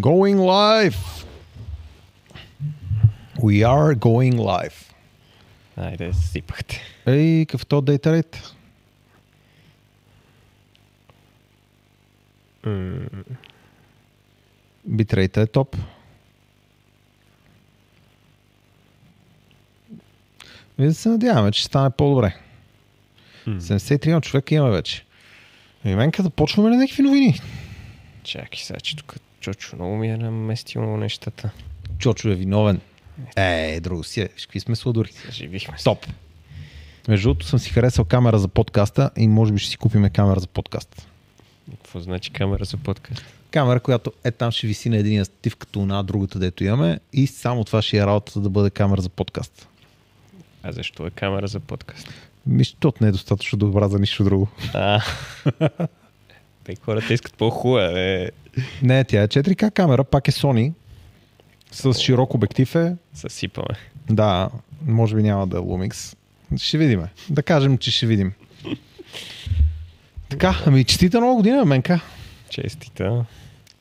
Going live! We are going live. Айде, сипахте. Ей, какъв то дейта рейт? Битрейта е топ. Вие да се надяваме, че стане по-добре. 73 човека има вече. И мен да почваме ли някакви новини? Чакай сега, че тук Чочо много ми е наместило нещата. Чочо е виновен. Е, друго си е. Какви сме сладури. Заживихме се. Топ. Между другото съм си харесал камера за подкаста и може би ще си купиме камера за подкаст. Какво значи камера за подкаст? Камера, която е там ще виси на един стив като на другата, дето имаме и само това ще е работата да бъде камера за подкаст. А защо е камера за подкаст? Мисля, не е достатъчно добра за нищо друго. А. Те хората искат по-хубава. Е. Не, тя е 4К камера, пак е Sony. С широк обектив е. Съсипаме. Да, може би няма да е Lumix. Ще видим. Да кажем, че ще видим. Така, ами честита нова година, Менка. Честита.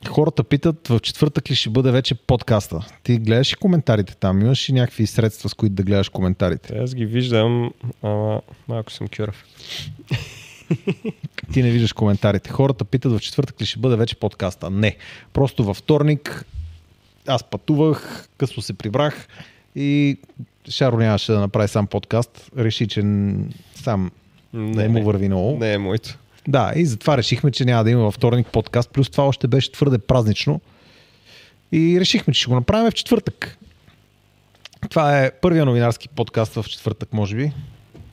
Хората питат в четвъртък ли ще бъде вече подкаста. Ти гледаш и коментарите там? Имаш и някакви средства, с които да гледаш коментарите? Аз ги виждам, ама малко съм кюрав. Ти не виждаш коментарите. Хората питат в четвъртък ли ще бъде вече подкаста. Не. Просто във вторник аз пътувах, късно се прибрах и Шаро нямаше да направи сам подкаст. Реши, че сам не, не му върви много. Не е моето. Да, и затова решихме, че няма да има във вторник подкаст, плюс това още беше твърде празнично. И решихме, че ще го направим в четвъртък. Това е първия новинарски подкаст в четвъртък, може би.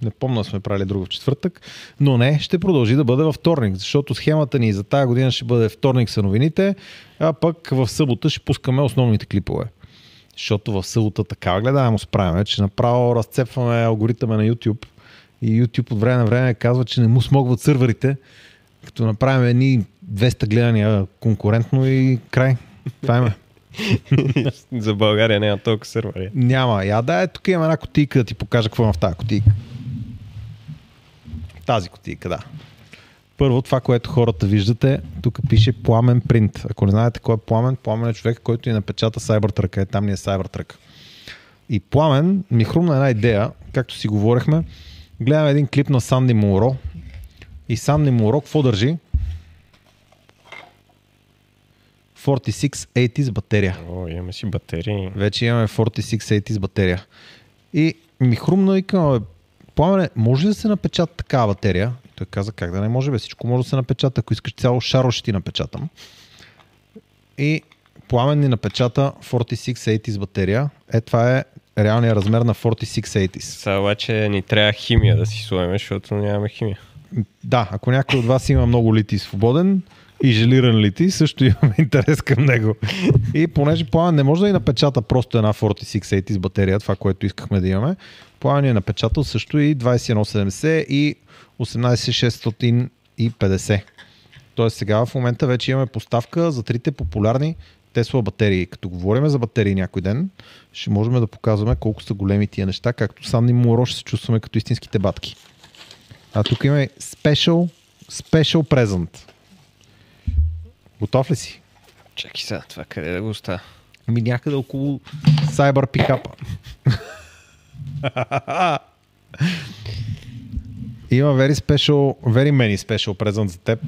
Не помня сме правили друго в четвъртък, но не, ще продължи да бъде във вторник, защото схемата ни за тази година ще бъде вторник са новините, а пък в събота ще пускаме основните клипове. Защото в събота така гледаемо справяме, че направо разцепваме алгоритъма на YouTube и YouTube от време на време казва, че не му смогват сървърите, като направим едни 200 гледания конкурентно и край. Това има. За България няма толкова сървъри. Няма. Я да, е, тук има една котийка да ти покажа какво има в тази котийка. Тази котийка, да. Първо, това, което хората виждате, тук пише пламен принт. Ако не знаете кой е пламен, пламен е човек, който ни напечата Cybertruck. Е, там ни е Cybertruck. И пламен ми хрумна една идея, както си говорихме, гледам един клип на Санди Муро и Санди Муро какво държи? 4680 с батерия. О, имаме си батерии. Вече имаме 4680 с батерия. И ми хрумна и към, Пламене, може ли да се напечата такава батерия? Той каза, как да не може, бе, всичко може да се напечата. Ако искаш цяло шаро, ще ти напечатам. И Пламен ни напечата 4680 с батерия. Е, това е реалният размер на 4680. Сега обаче ни трябва химия да си слоеме, защото нямаме химия. Да, ако някой от вас има много лити свободен и желиран лити, също имаме интерес към него. И понеже Пламен не може да ни напечата просто една 4680 с батерия, това, което искахме да имаме, Пламен е напечатал също и 2170 и 18650. Тоест сега в момента вече имаме поставка за трите популярни Тесла батерии. Като говорим за батерии някой ден, ще можем да показваме колко са големи тия неща, както сам ни му ще се чувстваме като истинските батки. А тук има special, special present. Готов ли си? Чакай сега, това къде да го оставя? Ами някъде около Cyber Pickup. Има very special, very many special present за теб.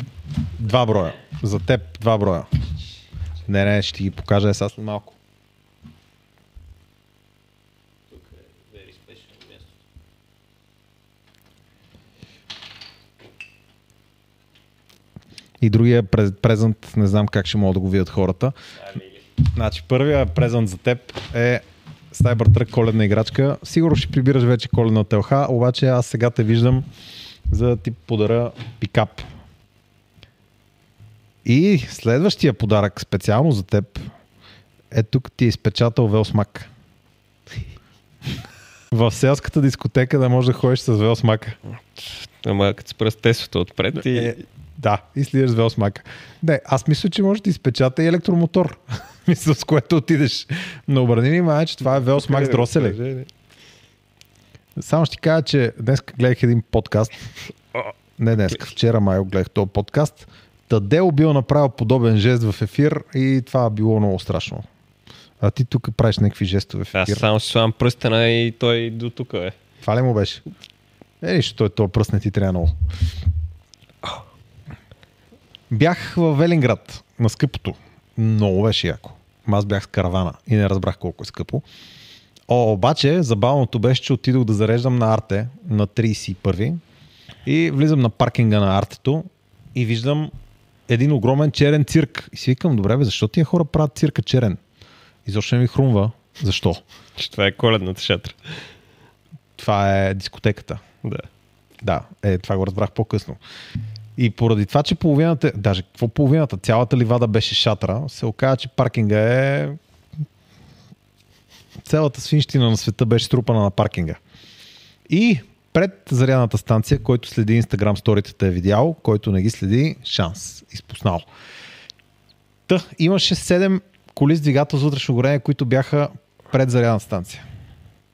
Два броя. За теб два броя. Не, не, ще ги покажа сега след малко. И другия презент, не знам как ще могат да го видят хората. Значи, първия презент за теб е Cybertruck коледна играчка. Сигурно ще прибираш вече коледна телха, обаче аз сега те виждам за да ти подаря пикап. И следващия подарък специално за теб е тук ти е изпечатал велсмак. В селската дискотека да можеш да ходиш с велсмака. Ама като спра тесото отпред и... Е, да, и слизаш с велсмака. Не, аз мисля, че може да изпечата и електромотор. мисля, с което отидеш. Но обърни внимание, че това е велсмак с дроселе. Само ще ти кажа, че днес гледах един подкаст. Не днес, вчера май гледах този подкаст Тадел бил направил подобен жест в ефир и това било много страшно. А ти тук правиш някакви жестове в Аз ефир. само си слагам пръстена и той до тук е. Това ли му беше? Е, нищо, той това пръст не ти трябва много. Бях в Велинград на скъпото. Много беше яко. Аз бях с каравана и не разбрах колко е скъпо. О, обаче, забавното беше, че отидох да зареждам на Арте на 31 и влизам на паркинга на Артето и виждам един огромен черен цирк. И си викам, добре, бе, защо тия хора правят цирка черен? И защо не ми хрумва? Защо? Че това е коледната шатра. Това е дискотеката. Да. Да, е, това го разбрах по-късно. И поради това, че половината, даже какво половината, цялата ливада беше шатра, се оказа, че паркинга е... Цялата свинщина на света беше струпана на паркинга. И пред зарядната станция, който следи Instagram сторитата е видял, който не ги следи, шанс, изпуснал. Та, имаше 7 коли с двигател с вътрешно горение, които бяха пред зарядната станция.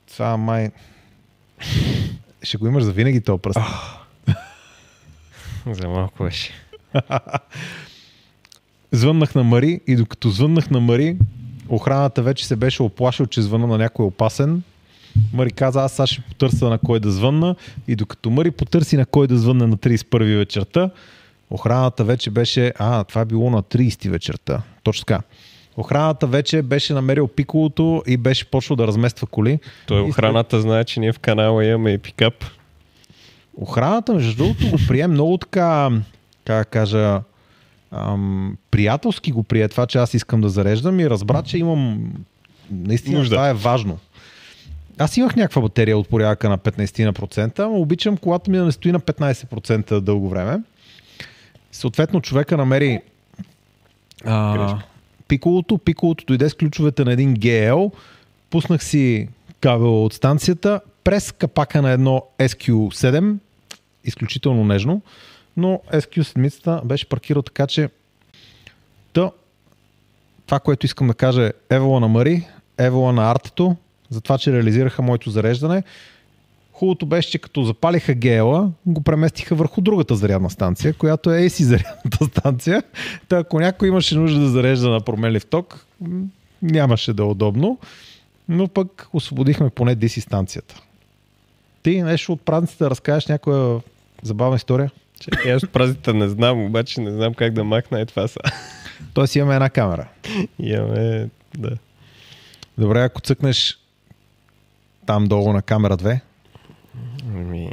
Това май... Ще го имаш за винаги този пръст. За малко беше. Звъннах на Мари и докато звъннах на Мари, охраната вече се беше оплашил, че звъна на някой опасен. Мари каза, аз сега ще потърся на кой да звънна и докато Мари потърси на кой да звънне на 31 вечерта, охраната вече беше, а, това е било на 30 вечерта. Точно така. Охраната вече беше намерил пиколото и беше почнал да размества коли. Той И охраната знае, че ние в канала имаме и пикап. Охраната, между другото, го прие много така, как кажа, ам, приятелски го прие това, че аз искам да зареждам и разбра, че имам наистина Нужда. това е важно. Аз имах някаква батерия от порядъка на 15%, но обичам колата ми да не стои на 15% дълго време. Съответно, човека намери а, пиколото. Пиколото дойде с ключовете на един GL. Пуснах си кабел от станцията през капака на едно SQ7. Изключително нежно. Но SQ7 беше паркирал така, че Та, това, което искам да кажа е Евола на Мари, Евола на Артето, за това, че реализираха моето зареждане. Хубавото беше, че като запалиха гела, го преместиха върху другата зарядна станция, която е AC зарядната станция. Та ако някой имаше нужда да зарежда на променлив ток, нямаше да е удобно. Но пък освободихме поне DC станцията. Ти нещо от празниците да разкажеш някоя забавна история? Чакай, аз от празните не знам, обаче не знам как да махна е това са. Тоест имаме една камера. Имаме, да. Добре, ако цъкнеш там долу на камера 2, Ами...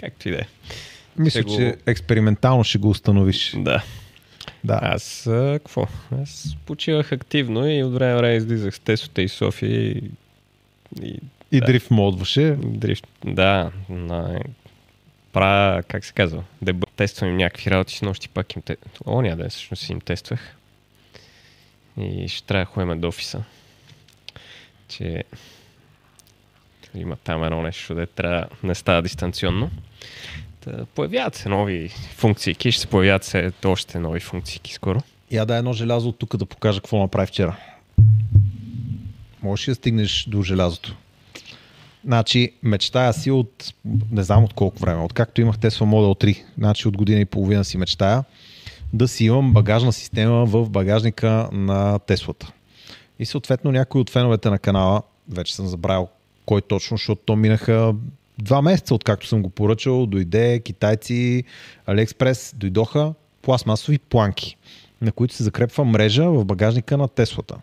Както и да е. мисля, го- че експериментално ще го установиш. Да. Да. Аз, а, какво? Аз почивах активно и от време време излизах с Тесота и София и, и И да. дрифт модваше. дрифт. Да, на... правя, как се казва, дебъ... тествам им някакви работи с нощи, пак им те... Оня ден всъщност им тествах. И ще трябва да ходим до офиса. Че има там едно нещо, де трябва не става дистанционно. Та, появяват се нови функции, ще се появяват се още нови функции скоро. Я да едно желязо от тук да покажа какво направи вчера. Можеш ли да стигнеш до желязото? Значи, мечтая си от, не знам от колко време, откакто имах Tesla Model 3, значи от година и половина си мечтая, да си имам багажна система в багажника на Теслата. И съответно някои от феновете на канала, вече съм забравил кой точно, защото то минаха два месеца, откакто съм го поръчал, дойде китайци, Алиекспрес, дойдоха пластмасови планки, на които се закрепва мрежа в багажника на Теслата.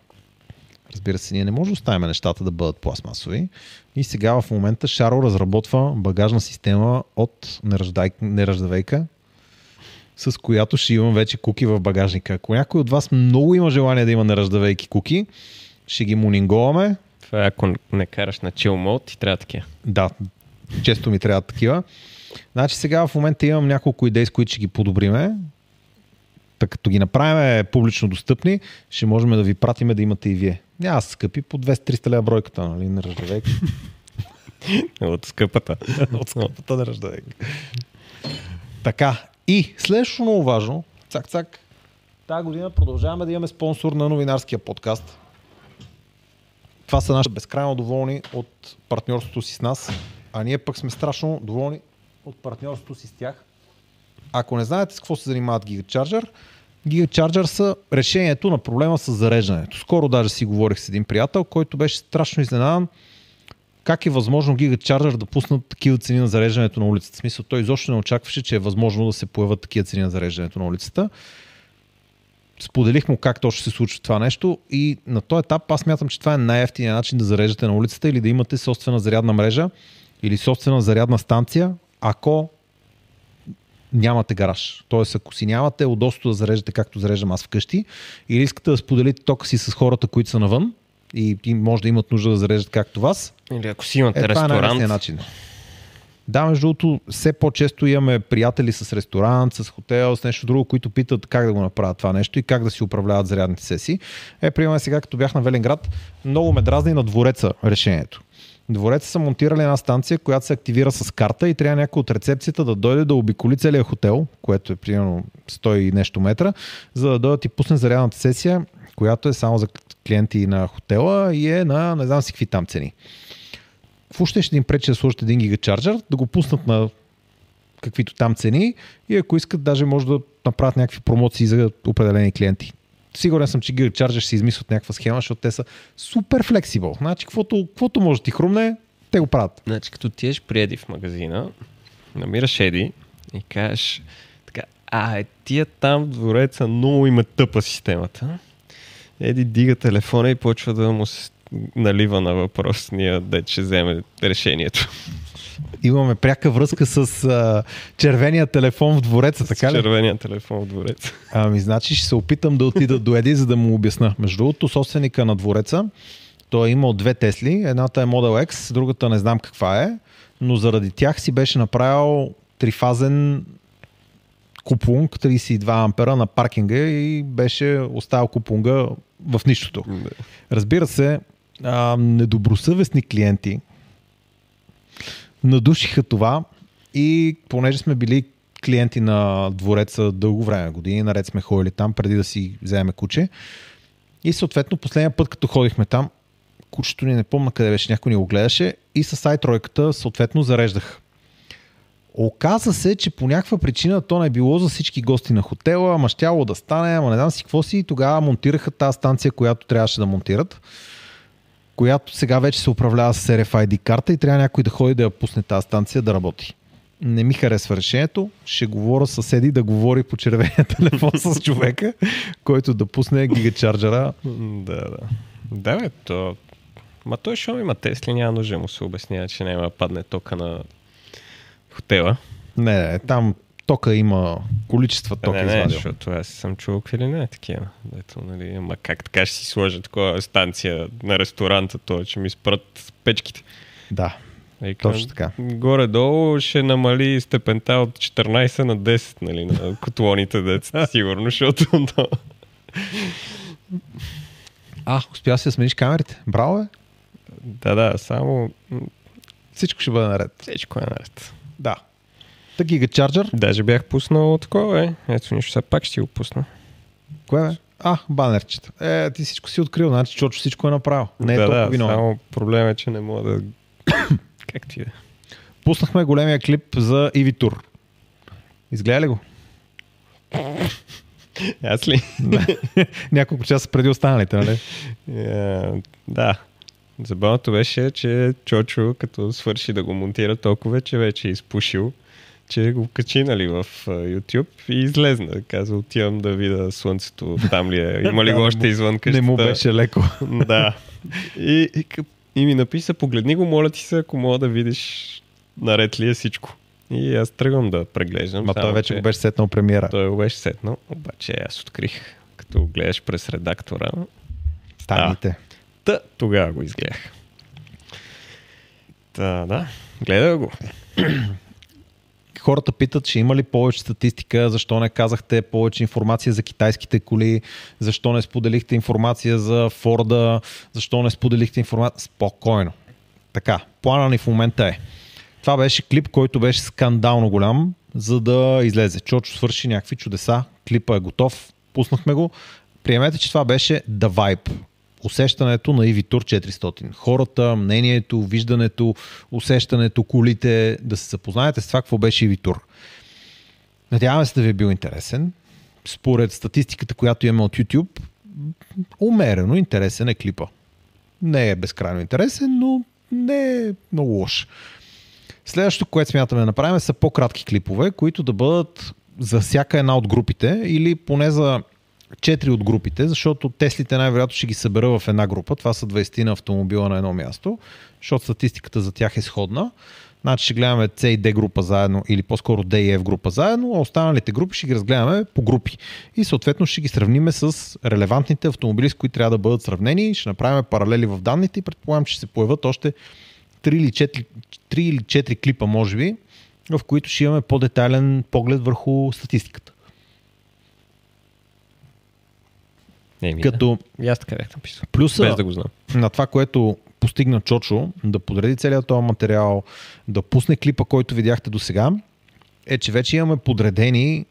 Разбира се, ние не можем да оставим нещата да бъдат пластмасови. И сега в момента Шаро разработва багажна система от неръждай... неръждавейка, с която ще имам вече куки в багажника. Ако някой от вас много има желание да има неръждавейки куки, ще ги мунинговаме. Това е ако не караш на chill mode, ти трябва такива. Да, често ми трябват такива. Значи сега в момента имам няколко идеи, с които ще ги подобриме. Така като ги направим публично достъпни, ще можем да ви пратиме да имате и вие. Няма скъпи, по 200-300 лева бройката, нали, на ръждавейка. От скъпата. От скъпата на ръждавейка. Така, и следващото много важно, цак-цак, тази година продължаваме да имаме спонсор на новинарския подкаст. Това са наши безкрайно доволни от партньорството си с нас, а ние пък сме страшно доволни от партньорството си с тях. Ако не знаете с какво се занимават GigaCharger, GigaCharger са решението на проблема с зареждането. Скоро даже си говорих с един приятел, който беше страшно изненадан как е възможно GigaCharger да пуснат такива цени на зареждането на улицата. В смисъл, той изобщо не очакваше, че е възможно да се появят такива цени на зареждането на улицата. Споделих му как точно се случва това нещо и на този етап аз мятам, че това е най-ефтиният начин да зареждате на улицата или да имате собствена зарядна мрежа или собствена зарядна станция, ако нямате гараж. Тоест, ако си нямате удобство да зареждате както зареждам аз вкъщи, или искате да споделите тока си с хората, които са навън, и, и може да имат нужда да зареждат както вас. Или ако си имате е, ресторант. Това е начин. Да, между другото, все по-често имаме приятели с ресторант, с хотел, с нещо друго, които питат как да го направят това нещо и как да си управляват зарядните сесии. Е, примерно сега, като бях на Веленград, много ме дразни на двореца решението. Двореца са монтирали една станция, която се активира с карта и трябва някой от рецепцията да дойде да обиколи целия хотел, което е примерно 100 и нещо метра, за да дойдат и пусне зарядната сесия, която е само за клиенти на хотела и е на не знам си какви там цени. Какво ще ще им пречи да сложат един гигачарджер, да го пуснат на каквито там цени и ако искат, даже може да направят някакви промоции за определени клиенти. Сигурен съм, че гигачарджер ще измислят някаква схема, защото те са супер флексибъл. Значи, каквото, каквото може ти хрумне, те го правят. Значи, като ти еш при Еди в магазина, намираш Еди и кажеш така, а, е, тия там в двореца много има тъпа системата. Еди дига телефона и почва да му налива на въпросния да ще вземе решението. Имаме пряка връзка с а, червения телефон в двореца, така ли? червения телефон в двореца. Ами, значи ще се опитам да отида до Еди, за да му обясна. Между другото, собственика на двореца, той е имал две Тесли. Едната е Model X, другата не знам каква е, но заради тях си беше направил трифазен купунг 32 ампера на паркинга и беше оставил купунга в нищото. Разбира се, а, недобросъвестни клиенти надушиха това и понеже сме били клиенти на двореца дълго време, години, наред сме ходили там преди да си вземем куче. И съответно последния път, като ходихме там, кучето ни не помня къде беше, някой ни го гледаше и с ай тройката съответно зареждах. Оказа се, че по някаква причина то не било за всички гости на хотела, ама щяло да стане, ама не знам си какво си. И тогава монтираха тази станция, която трябваше да монтират, която сега вече се управлява с RFID карта и трябва някой да ходи да я пусне тази станция да работи. Не ми харесва решението. Ще говоря с Еди да говори по червения телефон с човека, който да пусне гигачарджера. Да, да. Да, бе, то... Ма той шо има Тесли, няма нужда му се обяснява, че няма падне тока на хотела. Не, не, там тока има количества тока не, не, извадил. защото аз съм чувал какви ли не е такива. Ето, нали, ама как така ще си сложа такова станция на ресторанта, то, че ми спрат печките. Да, и точно така. Горе-долу ще намали степента от 14 на 10, нали, на котлоните деца, сигурно, защото... а, успя да си да смениш камерите. Браво, бе. Да, да, само... Всичко ще бъде наред. Всичко е наред. Да. Та гигачарджер. Даже бях пуснал такова, е. Ето нищо, сега пак ще го пусна. Кое бе? А, банерчета. Е, ти всичко си открил, значи Чочо всичко е направил. Не е да, толкова да, виновен. само проблем е, че не мога да... как ти е? Пуснахме големия клип за Иви Тур. Изгледа ли го? Аз ли? Няколко часа преди останалите, нали? Yeah, да. Забавното беше, че Чочо, като свърши да го монтира толкова, че вече е изпушил, че го качи нали, в YouTube и излезна. Каза, отивам да видя слънцето там ли е. Има ли го още извън къщата? Не му беше леко. да. И, и, и ми написа, погледни го, моля ти се, ако мога да видиш наред ли е всичко. И аз тръгвам да преглеждам. Ма той вече го беше сетнал премиера. Той го беше сетнал, обаче аз открих, като го гледаш през редактора. Тайните. Та, тогава го изгледах. Та, да, гледа го. Хората питат, че има ли повече статистика, защо не казахте повече информация за китайските коли, защо не споделихте информация за Форда, защо не споделихте информация. Спокойно. Така, плана ни в момента е. Това беше клип, който беше скандално голям, за да излезе. Чочо свърши някакви чудеса, клипа е готов, пуснахме го. Приемете, че това беше The Vibe усещането на EV Tour 400. Хората, мнението, виждането, усещането, колите, да се запознаете с това какво беше EV Tour. Надяваме се да ви е бил интересен. Според статистиката, която имаме от YouTube, умерено интересен е клипа. Не е безкрайно интересен, но не е много лош. Следващото, което смятаме да направим, са по-кратки клипове, които да бъдат за всяка една от групите или поне за 4 от групите, защото Теслите най-вероятно ще ги събера в една група. Това са 20 на автомобила на едно място, защото статистиката за тях е сходна. Значи ще гледаме C и D група заедно или по-скоро D и F група заедно, а останалите групи ще ги разгледаме по групи. И съответно ще ги сравниме с релевантните автомобили, с които трябва да бъдат сравнени. Ще направим паралели в данните и предполагам, че ще се появят още 3 или 4, 3 или 4 клипа, може би, в които ще имаме по-детайлен поглед върху статистиката. Еми, Като да. И аз така бях написал. плюса Без да го знам. на това, което постигна Чочо, да подреди целият този материал, да пусне клипа, който видяхте до сега, е, че вече имаме подредени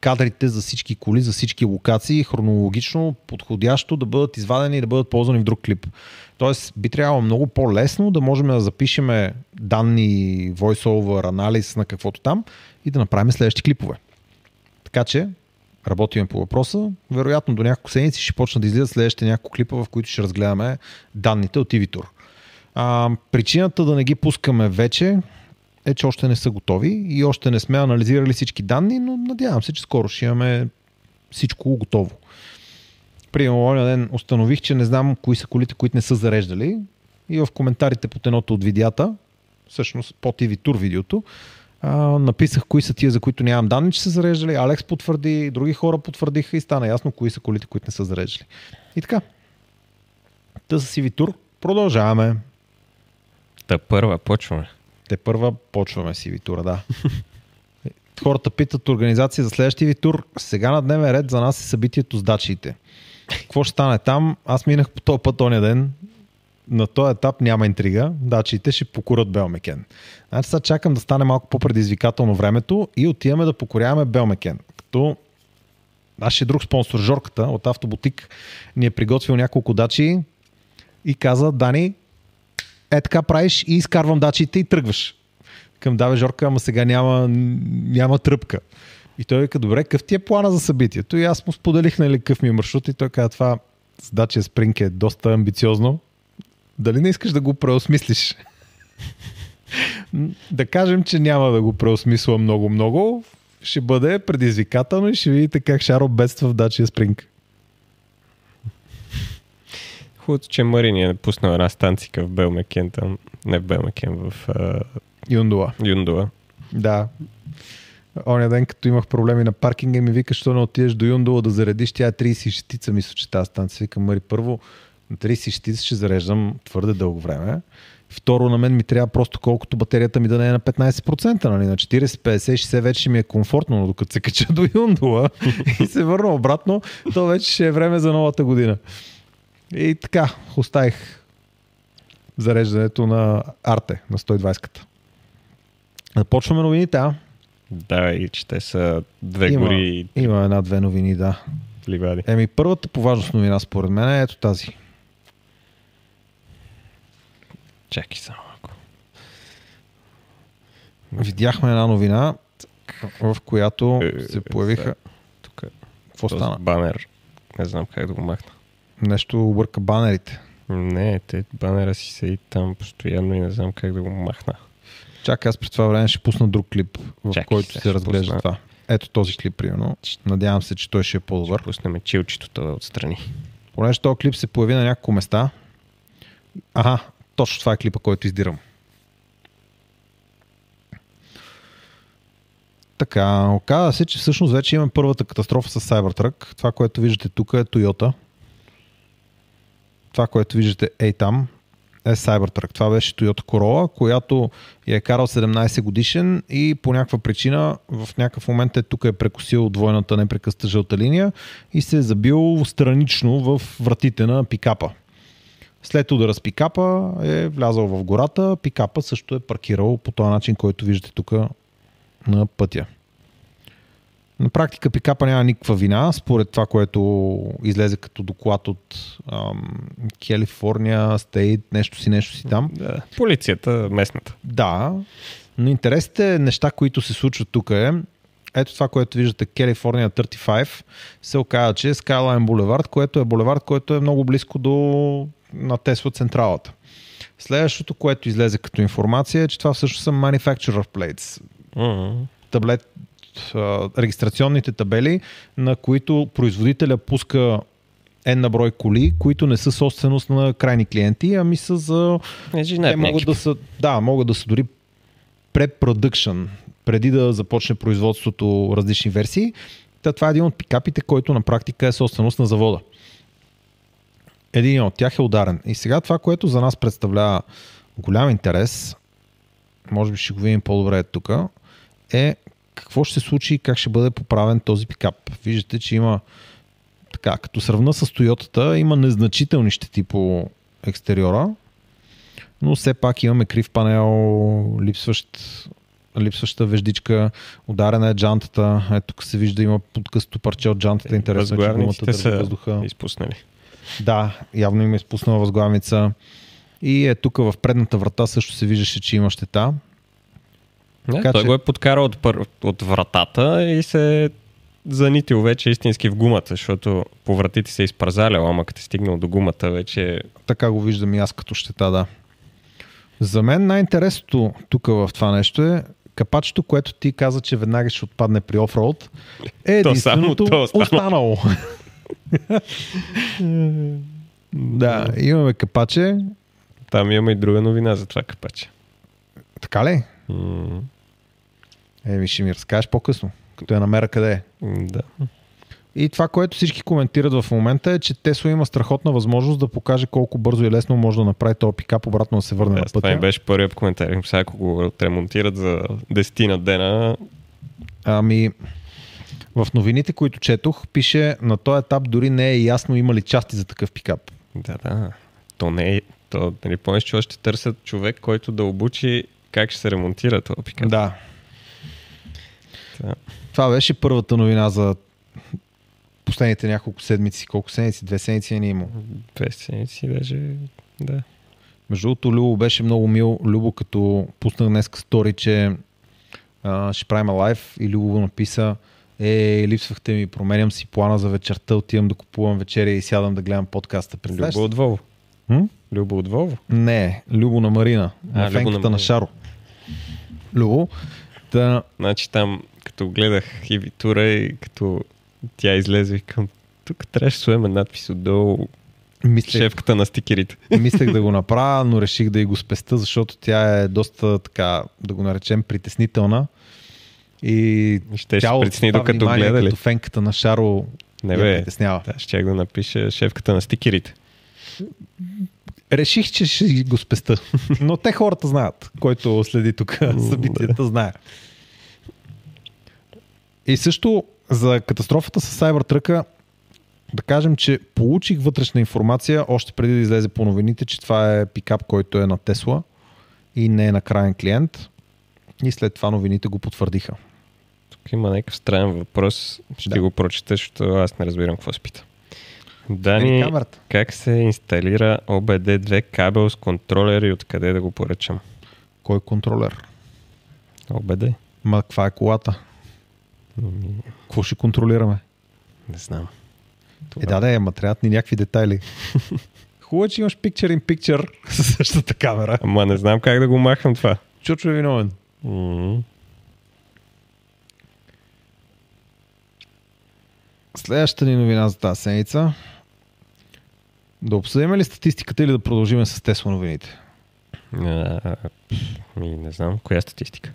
кадрите за всички коли, за всички локации, хронологично, подходящо да бъдат извадени и да бъдат ползвани в друг клип. Тоест, би трябвало много по-лесно да можем да запишеме данни, voice-over, анализ на каквото там и да направим следващи клипове. Така че, работиме по въпроса. Вероятно до няколко седмици ще почнат да излизат следващите няколко клипа, в които ще разгледаме данните от EVTour. А, причината да не ги пускаме вече е, че още не са готови и още не сме анализирали всички данни, но надявам се, че скоро ще имаме всичко готово. Примерно, оня ден установих, че не знам кои са колите, които не са зареждали и в коментарите под едното от видеята, всъщност по TV Tour видеото, а, написах кои са тия, за които нямам данни, че са зареждали. Алекс потвърди, други хора потвърдиха и стана ясно кои са колите, които не са зареждали. И така. Та с CV Tour продължаваме. Та първа почваме. Те първа почваме CV тура, да. Хората питат организация за следващия ви тур. Сега на дневен ред за нас е събитието с дачиите. Какво ще стане там? Аз минах по този път оня ден. На този етап няма интрига. Дачиите ще покорят Белмекен. Значи сега чакам да стане малко по-предизвикателно времето и отиваме да покоряваме Белмекен. Като нашия друг спонсор, Жорката от Автобутик, ни е приготвил няколко дачи и каза, Дани, е така правиш и изкарвам дачите и тръгваш. Към Даве Жорка, ама сега няма, няма тръпка. И той вика, добре, какъв ти е плана за събитието? И аз му споделих, нали, какъв ми е маршрут и той каза, това дачия Спринг е доста амбициозно. Дали не искаш да го преосмислиш? да кажем, че няма да го преосмисля много-много. Ще бъде предизвикателно и ще видите как Шаро бедства в дачия Спринг. Хубавото, че Марини е пуснал една станцика в Белмекен, там, не в Белмекен, в а, Юндула. Юндула. Да. Оня ден, като имах проблеми на паркинга, ми вика, що не отидеш до Юндула да заредиш, тя е 36 мисля, че тази станция. Вика, Мари, първо, на 36 ще зареждам твърде дълго време. Второ, на мен ми трябва просто колкото батерията ми да не е на 15%, нали? на 40, 50, 60 вече ще ми е комфортно, но докато се кача до Юндула и се върна обратно, то вече ще е време за новата година. И така, оставих зареждането на Арте, на 120-ката. Започваме новините, а? Да, и че те са две Има. гори Има една-две новини, да. ливади. Еми, първата по важност новина според мен е ето тази. Чакай само малко. Видяхме една новина, в която Е, се появиха... Тук Какво този стана? банер. Не знам как да го махна. Нещо обърка банерите. Не, те банера си седи там постоянно и не знам как да го махна. Чакай, аз през това време ще пусна друг клип, в Чакай, който се ще разглежда пусна. това. Ето този клип, примерно. Надявам се, че той ще е по-добър. Пуснем чилчето това отстрани. Понеже този клип се появи на няколко места. Ага, точно това е клипа, който издирам. Така, оказа се, че всъщност вече имаме първата катастрофа с Cybertruck. Това, което виждате тук е Toyota. Това, което виждате ей там е Cybertruck. Това беше Toyota Corolla, която я е карал 17 годишен и по някаква причина в някакъв момент е тук е прекусил двойната непрекъста жълта линия и се е забил странично в вратите на пикапа. След удара с пикапа е влязъл в гората, пикапа също е паркирал по този начин, който виждате тук на пътя. На практика пикапа няма никаква вина, според това, което излезе като доклад от Калифорния, Стейт, нещо си, нещо си там. Да. Полицията, местната. Да, но интересните неща, които се случват тук е, ето това, което виждате, California 35, се оказа, че е Skyline Boulevard, което е булевард, който е много близко до на Тесла централата. Следващото, което излезе като информация е, че това всъщност са manufacturer plates. Mm-hmm. Таблет, регистрационните табели, на които производителя пуска N на брой коли, които не са собственост на крайни клиенти, ами са за... Те могат да са, да, могат да са дори pre-production, преди да започне производството различни версии. Та това е един от пикапите, който на практика е собственост на завода. Един от тях е ударен. И сега това, което за нас представлява голям интерес, може би ще го видим по-добре тук, е какво ще се случи и как ще бъде поправен този пикап. Виждате, че има така, като сравна с Тойотата, има незначителни щети по екстериора, но все пак имаме крив панел, липсващ, липсваща веждичка, ударена е джантата. Ето тук се вижда, има подкъсто парче от джантата. Интересно, е, че гумата държи въздуха. изпуснали. Да, явно има изпуснала възглавница. И е тук в предната врата също се виждаше, че има щета. Не, така, той че... го е подкарал от, пър... от вратата и се е занитил вече истински в гумата, защото по вратите се е изпразалял, ама като е стигнал до гумата вече... Така го виждам и аз като щета, да. За мен най-интересното тук в това нещо е капачето, което ти каза, че веднага ще отпадне при офроуд, е единственото то само, то останало. да, имаме капаче. Там имаме и друга новина за това капаче. Така ли? Mm. Еми, ще ми разкажеш по-късно, като я намеря къде е. Да. И това, което всички коментират в момента е, че Тесла има страхотна възможност да покаже колко бързо и лесно може да направи този пикап обратно да се върне да, на пътя. Това ми беше първият коментар. Сега ако го отремонтират за 10 на дена... Ами, в новините, които четох, пише на този етап дори не е ясно има ли части за такъв пикап. Да, да. То не е... То, нали, помниш, че още търсят човек, който да обучи как ще се ремонтира този пикап. Да. да. Това беше първата новина за последните няколко седмици. Колко седмици? Две седмици е не имало. Две седмици даже, да. Между другото, Любо беше много мил. Любо, като пуснах днес стори, че а, ще правим лайв и Любо написа е, липсвахте ми, променям си плана за вечерта, отивам да купувам вечеря и сядам да гледам подкаста. Любо от Волво. М? Любо от Волво? Не, Любо на Марина. А, на фенката на, на Шаро. Любо. Да... Значи там, като гледах и Витура и като тя излезе към тук трябваше да сложим надпис отдолу Мислех, шефката на стикерите. Мислех да го направя, но реших да и го спеста, защото тя е доста така, да го наречем, притеснителна. И ще тя притесни докато гледа ли? Като фенката на Шаро не бе, притеснява. Да, ще да напиша шефката на стикерите. Реших, че ще го спеста. Но те хората знаят, който следи тук събитията, знае. И също за катастрофата с Cybertruck да кажем, че получих вътрешна информация още преди да излезе по новините, че това е пикап, който е на Тесла и не е на крайен клиент. И след това новините го потвърдиха. Тук има някакъв странен въпрос. Ще да. го прочета, защото аз не разбирам какво се пита. Дани, как се инсталира OBD2 кабел с контролер и откъде да го поръчам? Кой контролер? OBD. Ма каква е колата? Какво ще контролираме? Не знам. Това... Е, да, да, ама трябват ни някакви детайли. Хубаво, че имаш picture in picture с същата камера. Ама не знам как да го махам това. Чучо е виновен. Mm-hmm. Следващата ни новина за тази седмица. Да обсъдим ли статистиката или да продължим с Тесла новините? А, ми не знам. Коя статистика?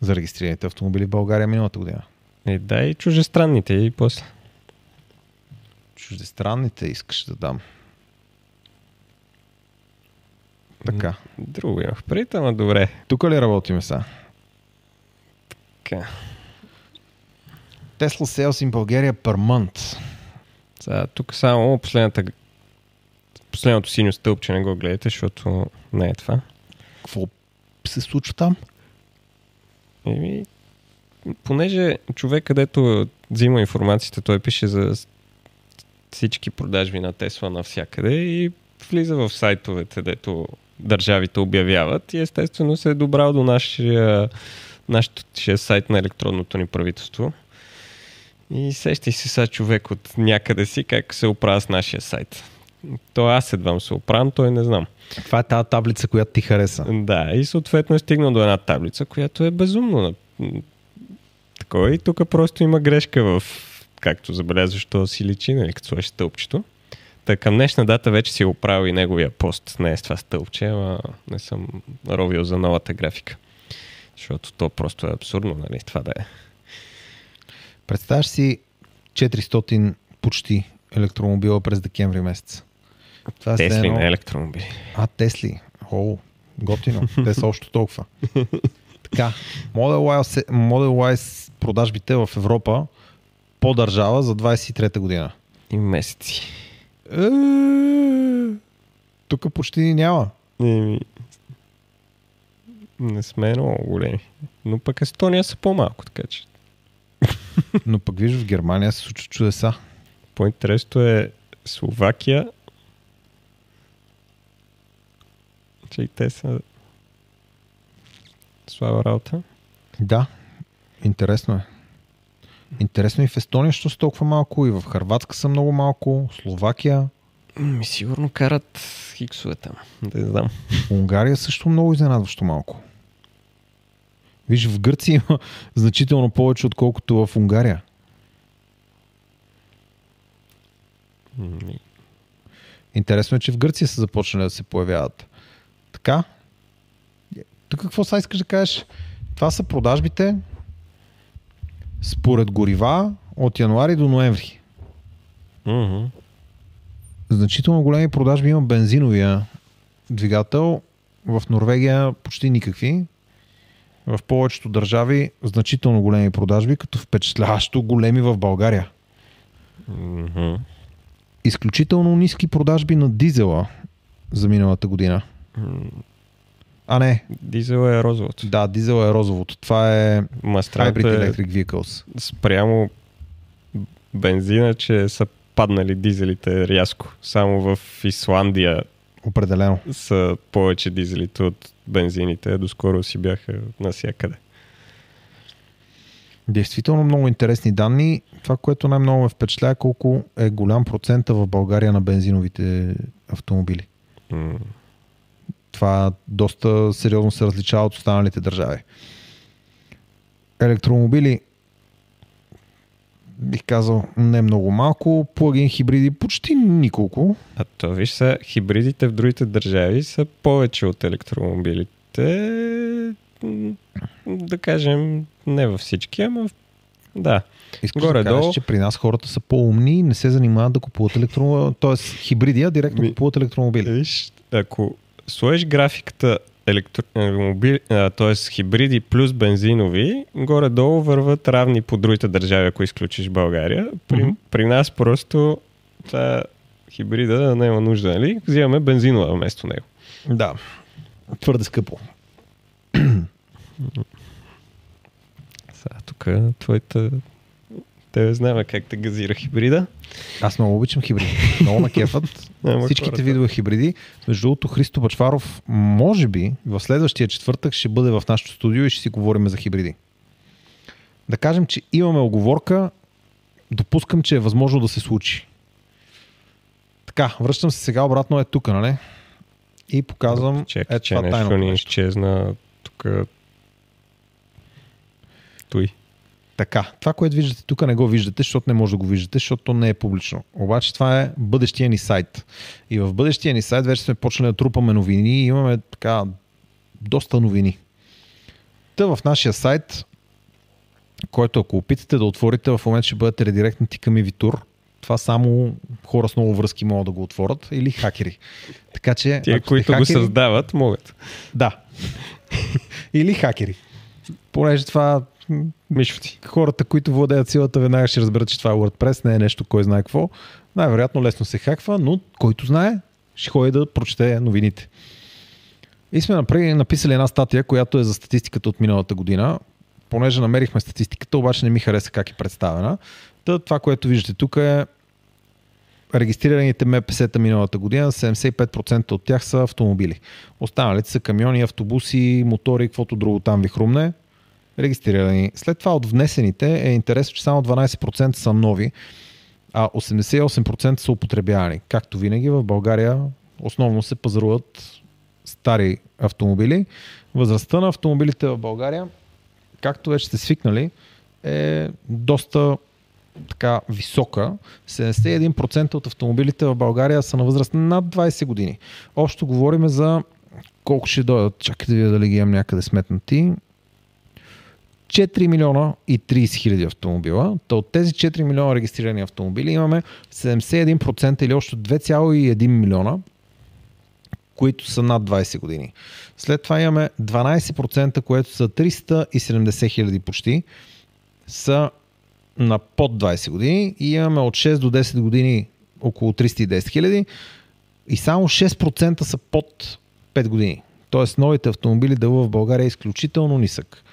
За регистрираните автомобили в България миналата година. Е, да, и чужестранните и после. Чуждестранните искаш да дам. Така. Друго имах преди, ама добре. Тук ли работиме сега? Така. Tesla Sales in Bulgaria per month. Сега, тук само последната последното синьо стълбче не го гледате, защото не е това. Какво се случва там? Еми, понеже човек, където взима информацията, той пише за всички продажби на Тесла навсякъде и влиза в сайтовете, дето държавите обявяват и естествено се е добрал до нашия, нашия сайт на електронното ни правителство. И сещай се сега човек от някъде си как се оправя с нашия сайт. То аз едвам се оправям, той не знам. Това е тази таблица, която ти хареса. Да, и съответно е стигнал до една таблица, която е безумно. Такова и тук просто има грешка в както забелязваш, то си личи, нали, като сложиш стълбчето. Та към днешна дата вече си оправил и неговия пост. Не е с това стълбче, ама не съм ровил за новата графика. Защото то просто е абсурдно, нали, това да е. Представяш си 400 почти електромобила през декември месец. Това Тесли, едно... не електромобили. А, Тесли. О, готино. Те са още толкова. така, Model Y, Model Y продажбите в Европа по държава за 23-та година. И месеци. Е, тук почти няма. Не, не сме много големи. Но пък Естония са по-малко, така че. Но пък виж, в Германия се случват чудеса. По-интересното е Словакия. Че и те са слава работа. Да, интересно е. Интересно и в Естония, що са толкова малко, и в Харватска са много малко, Словакия. Ми сигурно карат хиксове там, да не знам. Унгария също много изненадващо малко. Виж, в Гърция има значително повече, отколкото в Унгария. Интересно е, че в Гърция са започнали да се появяват. Така? Тук какво са искаш да кажеш? Това са продажбите според горива от януари до ноември. Mm-hmm. Значително големи продажби има бензиновия двигател. В Норвегия почти никакви. В повечето държави значително големи продажби, като впечатляващо големи в България. Mm-hmm. Изключително ниски продажби на дизела за миналата година. Mm-hmm. А не. Дизел е розовото. Да, дизел е розовото. Това е Hybrid е Electric Vehicles. Спрямо бензина, че са паднали дизелите рязко. Само в Исландия Определено. са повече дизелите от бензините. Доскоро си бяха насякъде. Действително много интересни данни. Това, което най-много ме впечатля е колко е голям процента в България на бензиновите автомобили. Mm това доста сериозно се различава от останалите държави. Електромобили бих казал не много малко, плагин хибриди почти николко. А то виж са, хибридите в другите държави са повече от електромобилите. Да кажем, не във всички, ама да. Искаш Горе да кажеш, долу... че при нас хората са по-умни и не се занимават да купуват електромобили, т.е. хибриди, а директно Ми... купуват електромобили. Виж, ако сложиш графиката електромобили, т.е. хибриди плюс бензинови, горе-долу върват равни по другите държави, ако изключиш България. При, mm-hmm. при нас просто това хибрида не има нужда, нали? Взимаме бензинова вместо него. Да. Твърде скъпо. Сега тук твоята те знаме как те газира хибрида. Аз много обичам хибриди. Много ме кефат. Всичките видове хибриди. Между другото, Христо Бачваров, може би в следващия четвъртък ще бъде в нашото студио и ще си говорим за хибриди. Да кажем, че имаме оговорка, допускам, че е възможно да се случи. Така, връщам се сега обратно е тук, нали? И показвам Чек, е че това нещо ни изчезна тук. Той. Така, това, което виждате тук не го виждате, защото не може да го виждате, защото то не е публично. Обаче това е бъдещия ни сайт. И в бъдещия ни сайт вече сме почнали да трупаме новини и имаме така доста новини. Та в нашия сайт, който ако опитате да отворите, в момента ще бъдете редиректнати към Ивитур. Това само хора с много връзки могат да го отворят или хакери. Така че. Тия, които хакери, го създават, могат. Да. или хакери. Понеже това Мишвци. Хората, които владеят силата, веднага ще разберат, че това е WordPress, не е нещо, кой знае какво. Най-вероятно лесно се хаква, но който знае, ще ходи да прочете новините. И сме написали една статия, която е за статистиката от миналата година. понеже намерихме статистиката, обаче не ми хареса как е представена. Та, това, което виждате тук е регистрираните МПС-та миналата година, 75% от тях са автомобили. Останалите са камиони, автобуси, мотори, каквото друго там ви хрумне, регистрирани. След това от внесените е интересно, че само 12% са нови, а 88% са употребявани. Както винаги в България основно се пазаруват стари автомобили. Възрастта на автомобилите в България, както вече сте свикнали, е доста така висока. 71% от автомобилите в България са на възраст над 20 години. Общо говорим за колко ще дойдат. Чакайте да видя дали ги имам някъде сметнати. 4 милиона и 30 хиляди автомобила. Та от тези 4 милиона регистрирани автомобили имаме 71% или още 2,1 милиона, които са над 20 години. След това имаме 12%, което са 370 хиляди почти, са на под 20 години и имаме от 6 до 10 години около 310 хиляди и само 6% са под 5 години. Тоест новите автомобили дълва в България е изключително нисък.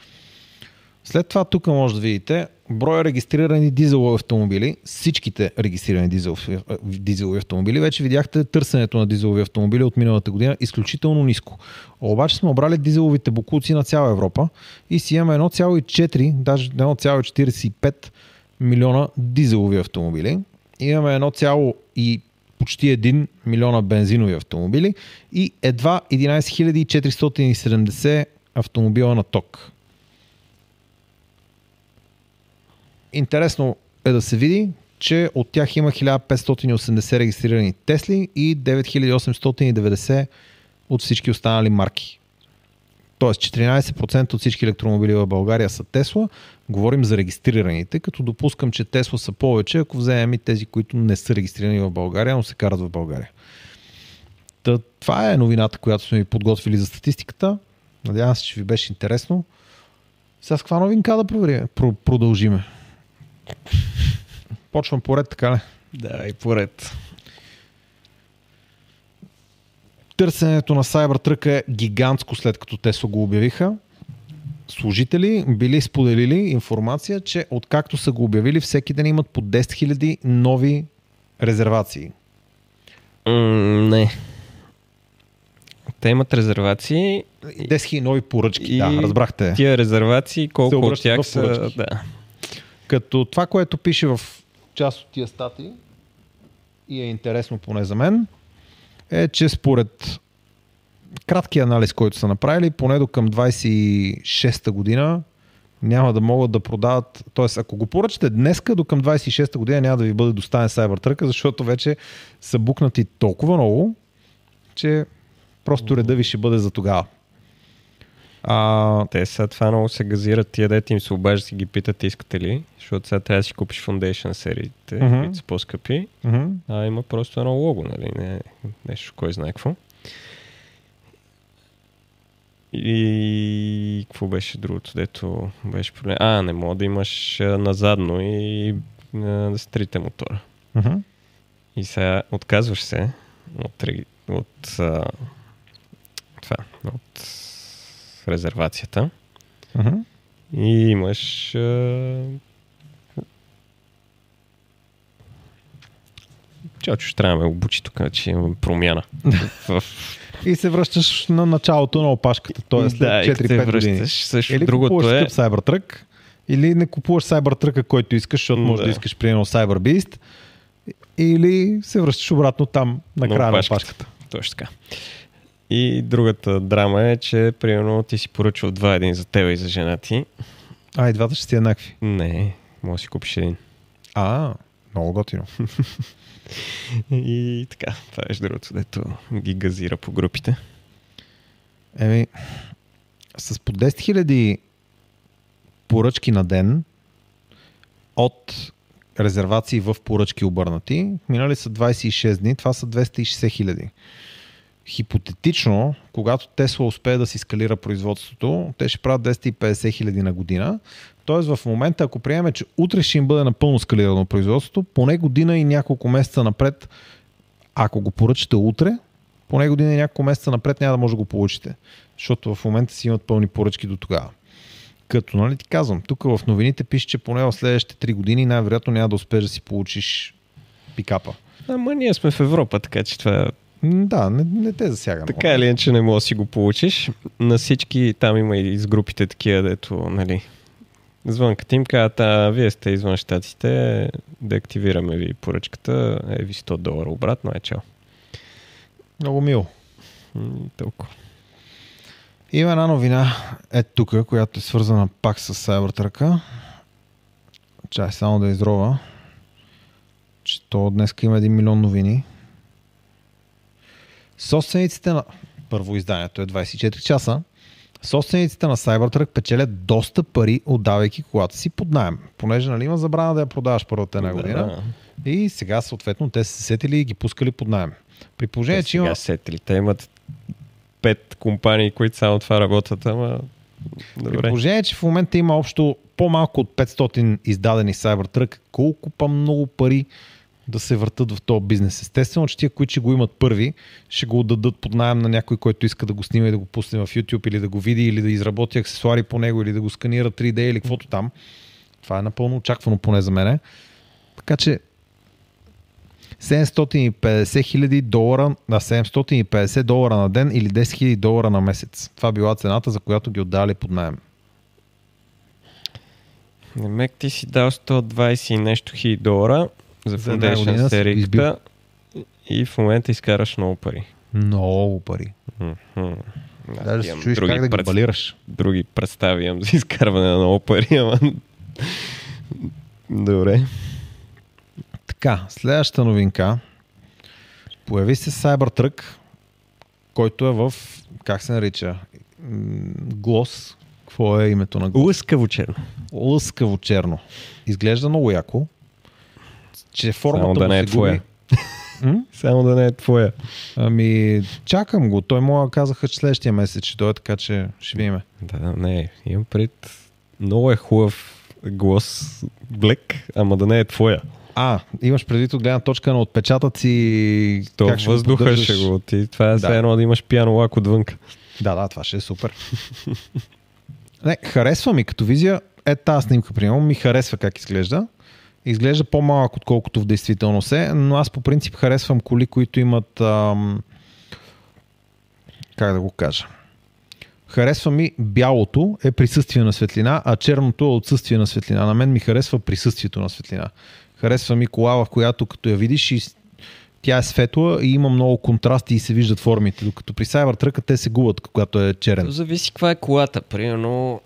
След това тук може да видите броя регистрирани дизелови автомобили, всичките регистрирани дизелови, дизелови автомобили. Вече видяхте търсенето на дизелови автомобили от миналата година изключително ниско. Обаче сме обрали дизеловите букуци на цяла Европа и си имаме 1,4, даже 1,45 милиона дизелови автомобили. Имаме 1, и почти 1 милиона бензинови автомобили и едва 11 470 автомобила на ток. Интересно е да се види, че от тях има 1580 регистрирани Тесли и 9890 от всички останали марки. Тоест 14% от всички електромобили в България са Тесла. Говорим за регистрираните, като допускам, че Тесла са повече, ако вземем и тези, които не са регистрирани в България, но се карат в България. Та, това е новината, която сме ви подготвили за статистиката. Надявам се, че ви беше интересно. Сега с каква новинка да продължиме? Почвам поред, така ли? Да, и поред. Търсенето на Cybertruck е гигантско след като те са го обявиха. Служители били споделили информация, че откакто са го обявили, всеки ден имат по 10 000 нови резервации. Mm, не. Те имат резервации. 10 000 нови поръчки, и да, разбрахте. Тия резервации, колко от тях са... Да. Като това, което пише в част от тия стати и е интересно поне за мен, е, че според краткия анализ, който са направили, поне до към 26-та година няма да могат да продават, т.е. ако го поръчате днеска, до към 26-та година няма да ви бъде доставен Cybertruck, защото вече са букнати толкова много, че просто реда ви ще бъде за тогава. А... Те сега това много се газират, тия дете им се обажда си ги питат искате ли, защото сега трябва да си купиш Foundation сериите, uh-huh. които са по-скъпи, uh-huh. а има просто едно лого, нали, не нещо, кой знае какво. И какво беше другото, дето беше проблем? А, не мога да имаш назадно и да с трите мотора. Uh-huh. И сега отказваш се от, от, от това, от резервацията. Uh-huh. И имаш а... Чачо ще трябва да ме обучи тук, че имам промяна. И се връщаш на началото на опашката, т.е. след да, 4-5 години. Също или другото е... Cybertruck, или не купуваш Cybertruck, който искаш, защото да. може да искаш примерно Cyberbeast, или се връщаш обратно там на края на опашката. Точно така. И другата драма е, че примерно ти си поръчал два един за тебе и за жена ти. А, и двата ще си еднакви? Не, може да си купиш един. А, много готино. и така, това е другото, дето ги газира по групите. Еми, с по 10 000 поръчки на ден от резервации в поръчки обърнати, минали са 26 дни, това са 260 хиляди хипотетично, когато Тесла успее да си скалира производството, те ще правят 250 хиляди на година. Тоест в момента, ако приемем, че утре ще им бъде напълно скалирано производството, поне година и няколко месеца напред, ако го поръчате утре, поне година и няколко месеца напред няма да може да го получите. Защото в момента си имат пълни поръчки до тогава. Като, нали ти казвам, тук в новините пише, че поне в следващите 3 години най-вероятно няма да успееш да си получиш пикапа. Ама ние сме в Европа, така че това М, Да, не, не те засяга. така или иначе не можеш да си го получиш. На всички там има и с групите такива, дето, нали, звън като им казват, а вие сте извън щатите, да активираме ви поръчката, е ви 100 долара обратно, е чао. Много мило. М, Толкова. Има една новина, е тук, която е свързана пак с Cybertruck. Чай само да изрова, че то днес има 1 милион новини. Собствениците на... Първо изданието е 24 часа. Собствениците на Cybertruck печелят доста пари, отдавайки колата си под найем. Понеже нали, има забрана да я продаваш първата една година. Да. И сега съответно те са се сетили и ги пускали под найем. При положение, Те че има... сетили. Те имат пет компании, които само това работят, ама При добре. положение, че в момента има общо по-малко от 500 издадени Cybertruck, колко па много пари да се въртат в този бизнес. Естествено, че тия, които ще го имат първи, ще го отдадат под найем на някой, който иска да го снима и да го пусне в YouTube или да го види, или да изработи аксесуари по него, или да го сканира 3D или каквото там. Това е напълно очаквано поне за мене. Така че 750 хиляди долара, на 750 долара на ден или 10 хиляди долара на месец. Това била цената, за която ги отдали под найем. Немек ти си дал 120 и нещо хиляди долара за Foundation серията и в момента изкараш много пари. Много пари. Мгм. Аз Даже се чуеш други как да ги пред- балираш. други представи имам за изкарване на много пари, ама... Добре. Така, следващата новинка. Появи се Cybertruck, който е в, как се нарича, глос. Какво е името на глос? Лъскаво черно. Лъскаво черно. Изглежда много яко. Че формата Само да не е се твоя. губи. М? Само да не е твоя. Ами, чакам го. Той му казаха, че следващия месец ще дойде, така че ще видим. Да, да, не. Имам пред... Много е хубав глас блек, ама да не е твоя. А, имаш предвид от гледна точка на отпечатъци. То как ще го въздуха поддържаш? ще го. Ти, това е Да. едно да имаш пияно лак отвънка. Да, да, това ще е супер. Не, харесва ми като визия. Е тази снимка, примерно, ми харесва как изглежда. Изглежда по-малък, отколкото в действителност е, но аз по принцип харесвам коли, които имат... Ам... Как да го кажа? Харесва ми бялото е присъствие на светлина, а черното е отсъствие на светлина. На мен ми харесва присъствието на светлина. Харесва ми кола, в която като я видиш и тя е светла и има много контрасти и се виждат формите, докато при Cybertruck те се губят, когато е черен. Зависи каква е колата. Примерно,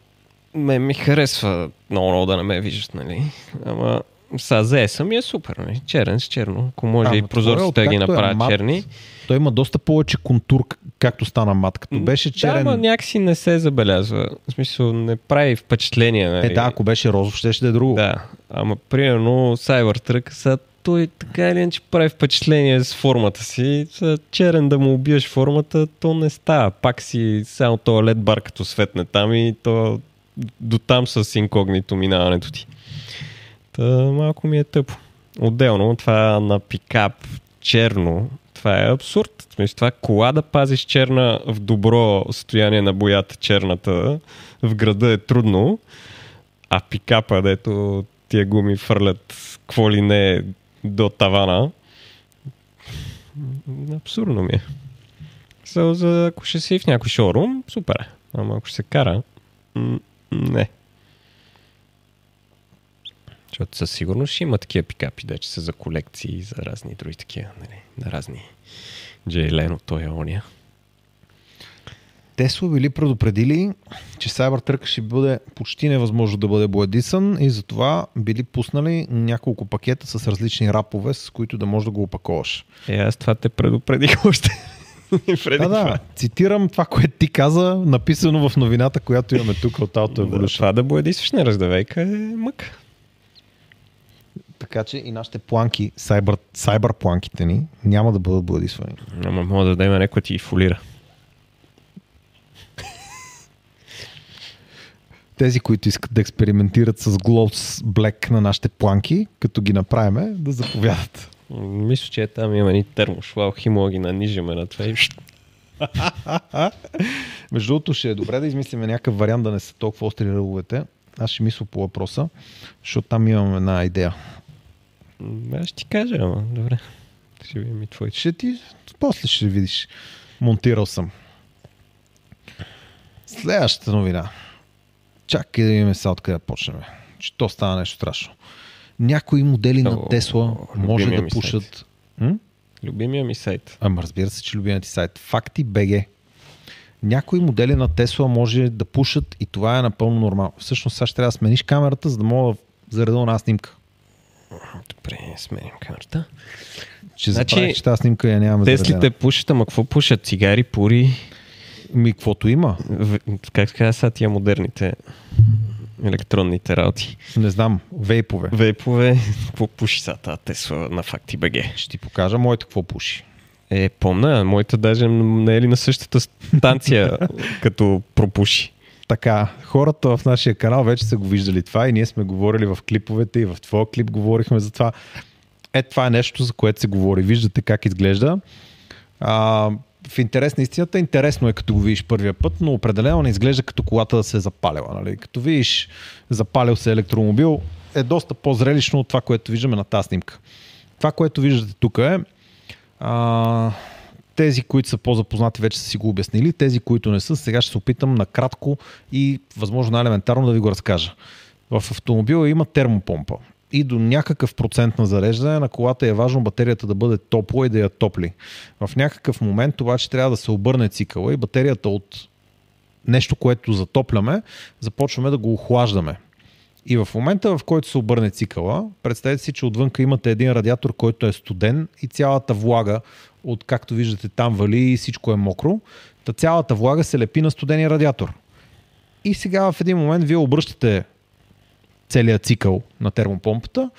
ме ми харесва много, много да не ме виждат, нали? Ама са ZS ми е супер, нали? Черен с черно. Ако може Ама и това е прозорците да ги откакто е направят мат, черни. Той има доста повече контур, както стана мат. Като беше черен... Да, ама някакси не се забелязва. В смисъл, не прави впечатление, нали? Е, да, ако беше розов, ще, ще да е друго. Да, ама примерно Cybertruck са той така или иначе прави впечатление с формата си. Са черен да му убиеш формата, то не става. Пак си само лед бар като светне там и то до там с инкогнито минаването ти. Та малко ми е тъпо. Отделно това на пикап черно, това е абсурд. Смисъл, това кола да пазиш черна в добро състояние на боята черната в града е трудно, а пикапа, дето тия гуми фърлят какво ли не до тавана, абсурдно ми е. За, за, ако ще си в някой шоурум, супер е. Ама ако ще се кара, не. Защото със сигурност ще има такива пикапи, да че са за колекции и за разни други такива, нали, на разни Джей Лено, той е ония. Тесла били предупредили, че Cybertruck ще бъде почти невъзможно да бъде боядисан и затова били пуснали няколко пакета с различни рапове, с които да можеш да го опаковаш. Е, аз това те предупредих още. Преди Да, да, това. цитирам това, което ти каза, написано в новината, която имаме тук от Auto Да, Evolution. това да боядисваш на раздавейка е мък. Така че и нашите планки, сайбър, сайбър планките ни, няма да бъдат боядисвани. Ама мога да дадем някой ти фолира. Тези, които искат да експериментират с Gloss Black на нашите планки, като ги направиме, да заповядат. Мисля, че там има ни термошлал, химо ги нанижаме на това и. Между другото ще е добре да измислим някакъв вариант да не са толкова остри ръговете. Аз ще мисля по въпроса, защото там имам една идея. Аз ще ти кажа, ама добре. Ще видим и твоите. Ще ти, после ще видиш. Монтирал съм. Следващата новина. Чакай да видим сега откъде да почнем. Че то става нещо страшно. Някои модели на О, Тесла може любимия да пушат... М? Любимия ми сайт. Ама разбира се, че любимият ти сайт. Факти БГ. Някои модели на Тесла може да пушат и това е напълно нормално. Всъщност сега ще трябва да смениш камерата, за да мога да зареда една снимка. Добре, сменим карта. Че Значи, забравих, че тази снимка я нямаме Теслите пушат, ама какво пушат? Цигари, пури? Ми, каквото има. В- Как се казва сега тия модерните електронните работи? Не знам. Вейпове. Вейпове, какво пуши сега тази Тесла на Факти БГ? Ще ти покажа моите какво пуши. Е, помня, моята даже не е ли на същата станция, като пропуши. Така, хората в нашия канал вече са го виждали това и ние сме говорили в клиповете и в твоя клип говорихме за това. Е, това е нещо, за което се говори. Виждате как изглежда. А, в интерес на истината, интересно е като го видиш първия път, но определено не изглежда като колата да се е запалила. Нали? Като видиш запалил се електромобил, е доста по-зрелищно от това, което виждаме на тази снимка. Това, което виждате тук е а, тези, които са по-запознати, вече са си го обяснили. Тези, които не са, сега ще се опитам накратко и възможно най-елементарно да ви го разкажа. В автомобила има термопомпа и до някакъв процент на зареждане на колата е важно батерията да бъде топла и да я топли. В някакъв момент обаче трябва да се обърне цикъла и батерията от нещо, което затопляме, започваме да го охлаждаме. И в момента, в който се обърне цикъла, представете си, че отвънка имате един радиатор, който е студен и цялата влага, от както виждате там вали и всичко е мокро, та цялата влага се лепи на студения радиатор. И сега в един момент вие обръщате целият цикъл на термопомпата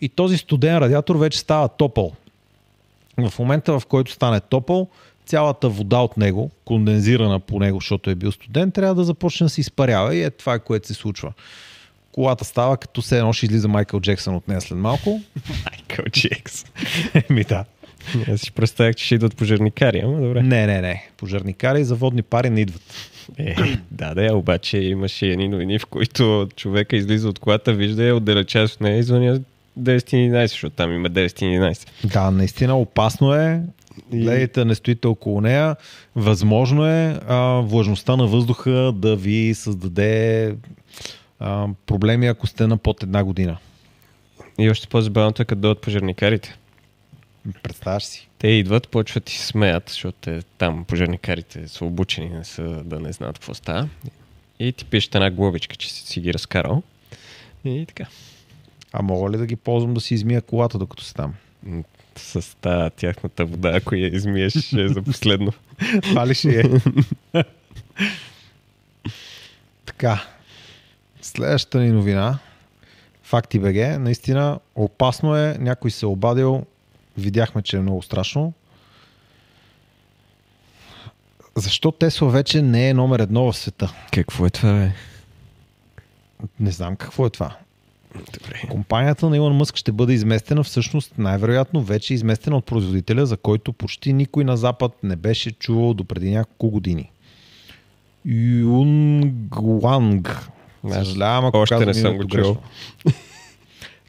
и този студен радиатор вече става топъл. В момента, в който стане топъл, цялата вода от него, кондензирана по него, защото е бил студен, трябва да започне да се изпарява и е това, което се случва. Колата става като се едно ще излиза Майкъл Джексън от нея след малко. Майкъл Джекс. Еми да. Аз си представях, че ще идват пожарникари, ама добре. Не, не, не. Пожарникари и заводни пари не идват. Е, да, да, обаче имаше едни новини, в които човека излиза от колата, вижда я, отдалечава с нея и звъня 10-11, защото там има 10-11. Да, наистина опасно е. И- Гледайте, не стоите около нея. Възможно е а, влажността на въздуха да ви създаде а, проблеми, ако сте на под една година. И още по-забавното е, като дойдат пожарникарите. Представяш си. Те идват, почват и смеят, защото те, там пожарникарите са обучени, не са да не знаят какво става. И ти пишете една глобичка, че си, си ги разкарал. И така. А мога ли да ги ползвам да си измия колата, докато си там? С тази тяхната вода, ако я измиеш, ще е за последно. Това ли ще е? така. Следващата ни новина. Факти БГ. Наистина опасно е. Някой се е обадил. Видяхме, че е много страшно. Защо Тесла вече не е номер едно в света? Какво е това, бе? Не знам какво е това. Добре. Компанията на Илон Мъск ще бъде изместена, всъщност най-вероятно вече е изместена от производителя, за който почти никой на Запад не беше чувал до преди няколко години. Юнгланг. Аз Съжалявам, ако още не съм го чул.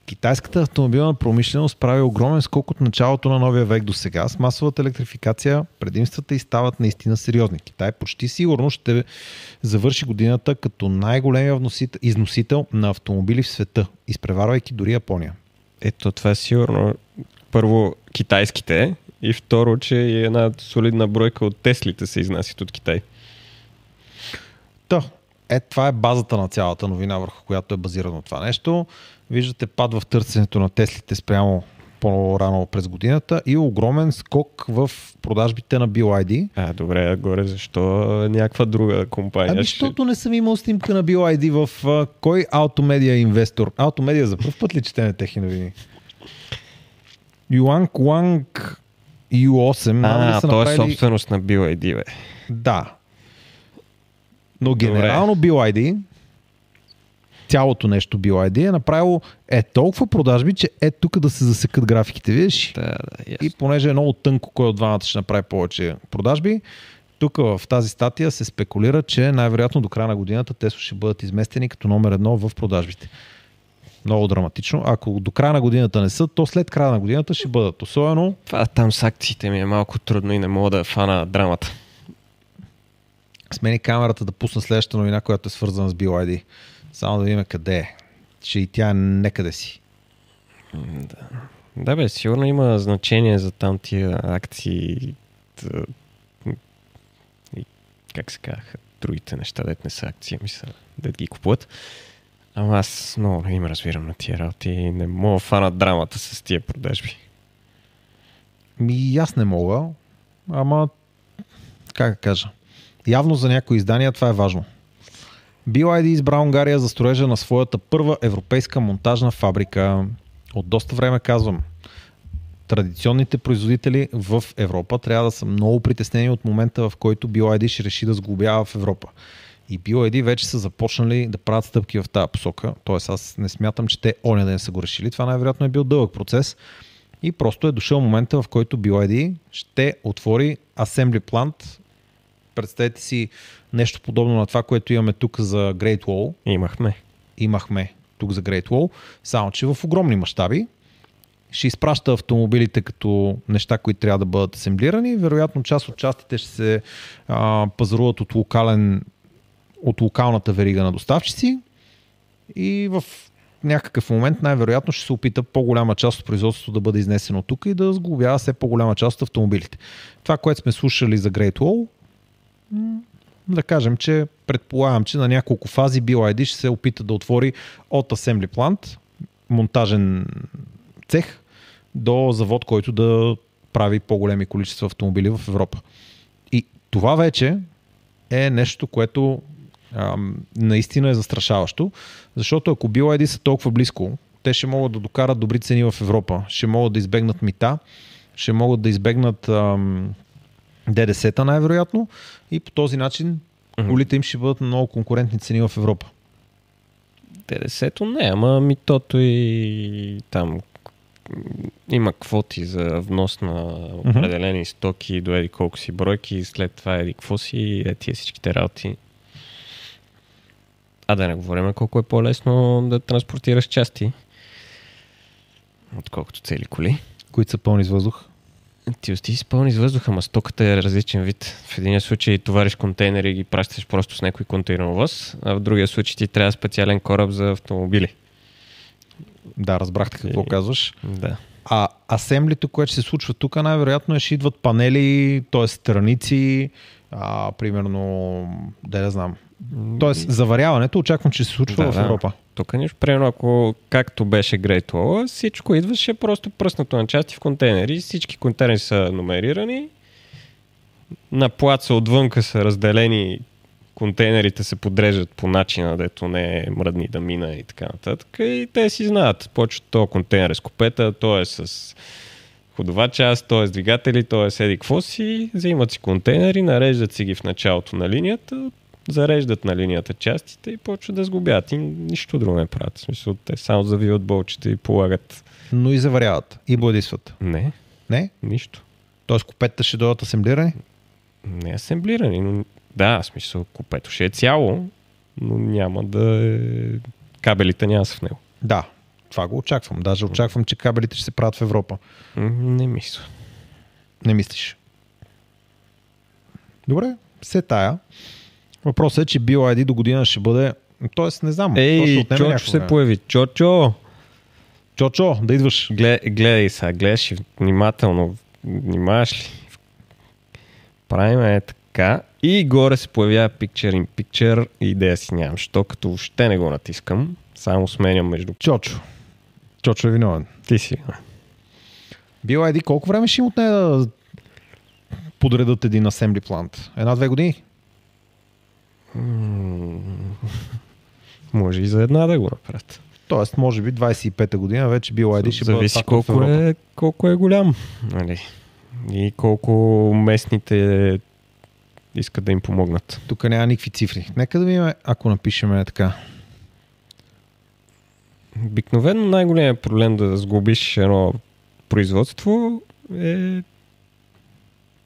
Китайската автомобилна промишленост прави огромен скок от началото на новия век до сега. С масовата електрификация предимствата и стават наистина сериозни. Китай почти сигурно ще завърши годината като най-големия износител на автомобили в света, изпреварвайки дори Япония. Ето, това е сигурно. Първо, китайските и второ, че и една солидна бройка от Теслите се изнасят от Китай. Та, е, това е базата на цялата новина, върху която е базирано това нещо. Виждате пад в търсенето на Теслите спрямо по-рано през годината и огромен скок в продажбите на BYD. А, добре, а горе защо някаква друга компания? Ами, ще- защото не съм имал снимка на BYD в а, кой Automedia инвестор. Automedia за първ път ли четеме техни новини? Юанг Уанг U8. знам ли А, са то е направили- собственост на BYD, бе. Да. Но генерално BYD, цялото нещо BYD е направило е толкова продажби, че е тук да се засекат графиките, видиш? Да, да, ясно. И понеже е много тънко кой от двамата ще направи повече продажби, тук в тази статия се спекулира, че най-вероятно до края на годината Тесла ще бъдат изместени като номер едно в продажбите. Много драматично. Ако до края на годината не са, то след края на годината ще бъдат. Особено Това там с акциите ми е малко трудно и не мога да фана драмата. смени камерата да пусна следващата новина, която е свързана с BYD. Само да видим къде е. Че и тя е некъде си. Да бе, сигурно има значение за там тия акции и как се казаха, другите неща, дет не са акции, ми са, дет ги купуват. Ама аз много не им разбирам на тия работи и не мога да фана драмата с тия продажби. Ми аз не мога, ама как да кажа. Явно за някои издания това е важно. BYD избра Унгария за строежа на своята първа европейска монтажна фабрика. От доста време казвам. Традиционните производители в Европа трябва да са много притеснени от момента, в който BYD ще реши да сглобява в Европа. И BYD вече са започнали да правят стъпки в тази посока. Тоест аз не смятам, че те оня ден са го решили. Това най-вероятно е бил дълъг процес. И просто е дошъл момента, в който BYD ще отвори Assembly Plant. Представете си нещо подобно на това, което имаме тук за Great Wall. Имахме. Имахме тук за Great Wall, само че в огромни мащаби. Ще изпраща автомобилите като неща, които трябва да бъдат асемблирани. Вероятно част от частите ще се а, пазаруват от, локален, от локалната верига на доставчици и в някакъв момент най-вероятно ще се опита по-голяма част от производството да бъде изнесено тук и да сглобява все по-голяма част от автомобилите. Това, което сме слушали за Great Wall, да кажем, че предполагам, че на няколко фази BYD ще се опита да отвори от Assembly Plant, монтажен цех, до завод, който да прави по-големи количества автомобили в Европа. И това вече е нещо, което ам, наистина е застрашаващо, защото ако BYD са толкова близко, те ще могат да докарат добри цени в Европа, ще могат да избегнат мита, ще могат да избегнат ам, ДДС-та най-вероятно и по този начин колите им ще бъдат на много конкурентни цени в Европа. ДДС-то не, ама митото и там има квоти за внос на определени стоки до еди колко си бройки и след това еди какво си е тия всичките работи. А да не говорим колко е по-лесно да транспортираш части, отколкото цели коли. които са пълни с въздух. Ти ости си пълни с въздуха, ма стоката е различен вид. В един случай товариш контейнери и ги пращаш просто с някой контейнеровоз, а в другия случай ти трябва специален кораб за автомобили. Да, разбрахте какво И- казваш. Да. А асемблито, което се случва тук, най-вероятно е, ще идват панели, т.е. страници, а, примерно, да не знам. Тоест, заваряването очаквам, че се случва Да, в да. Европа. Тук нищо, примерно, ако както беше Great Wall, всичко идваше просто пръснато на части в контейнери. Всички контейнери са номерирани. На плаца отвънка са разделени контейнерите се подреждат по начина, дето не е мръдни да мина и така нататък. И те си знаят. Почват този контейнер е с купета, то е с ходова част, то е с двигатели, то е с еди какво си. Взимат си контейнери, нареждат си ги в началото на линията, зареждат на линията частите и почват да сгубят. И нищо друго не правят. В смисъл, те само завиват болчета и полагат. Но и заваряват. И бладисват. Не, Не? нищо. Тоест купетата ще дойдат асемблирани? Не асемблирани, но да, в смисъл, купето ще е цяло, но няма да е... Кабелите няма са в него. Да. Това го очаквам. Даже очаквам, че кабелите ще се правят в Европа. Не мисля. Не мислиш. Добре, се тая. Въпросът е, че BYD до година ще бъде... Тоест, не знам. Ей, Чочо някакво се появи. Чочо! Чочо, да идваш. Гледай, гледай сега, гледаш и внимателно. Внимаваш ли? Правиме е така. И горе се появява Picture in Picture. Идея си нямам, що като въобще не го натискам. Само сменям между... Чочо. Чочо е виновен. Ти си. BYD колко време ще им отне да подредат един асембли плант? Една-две години? М, Може и за една да го направят. Тоест, може би 25-та година вече BYD ще бъдат Зависи колко е, колко е голям. Нали? И колко местните искат да им помогнат. Тук няма никакви цифри. Нека да видим, ако напишем така. Обикновено най-големият проблем да сглобиш едно производство е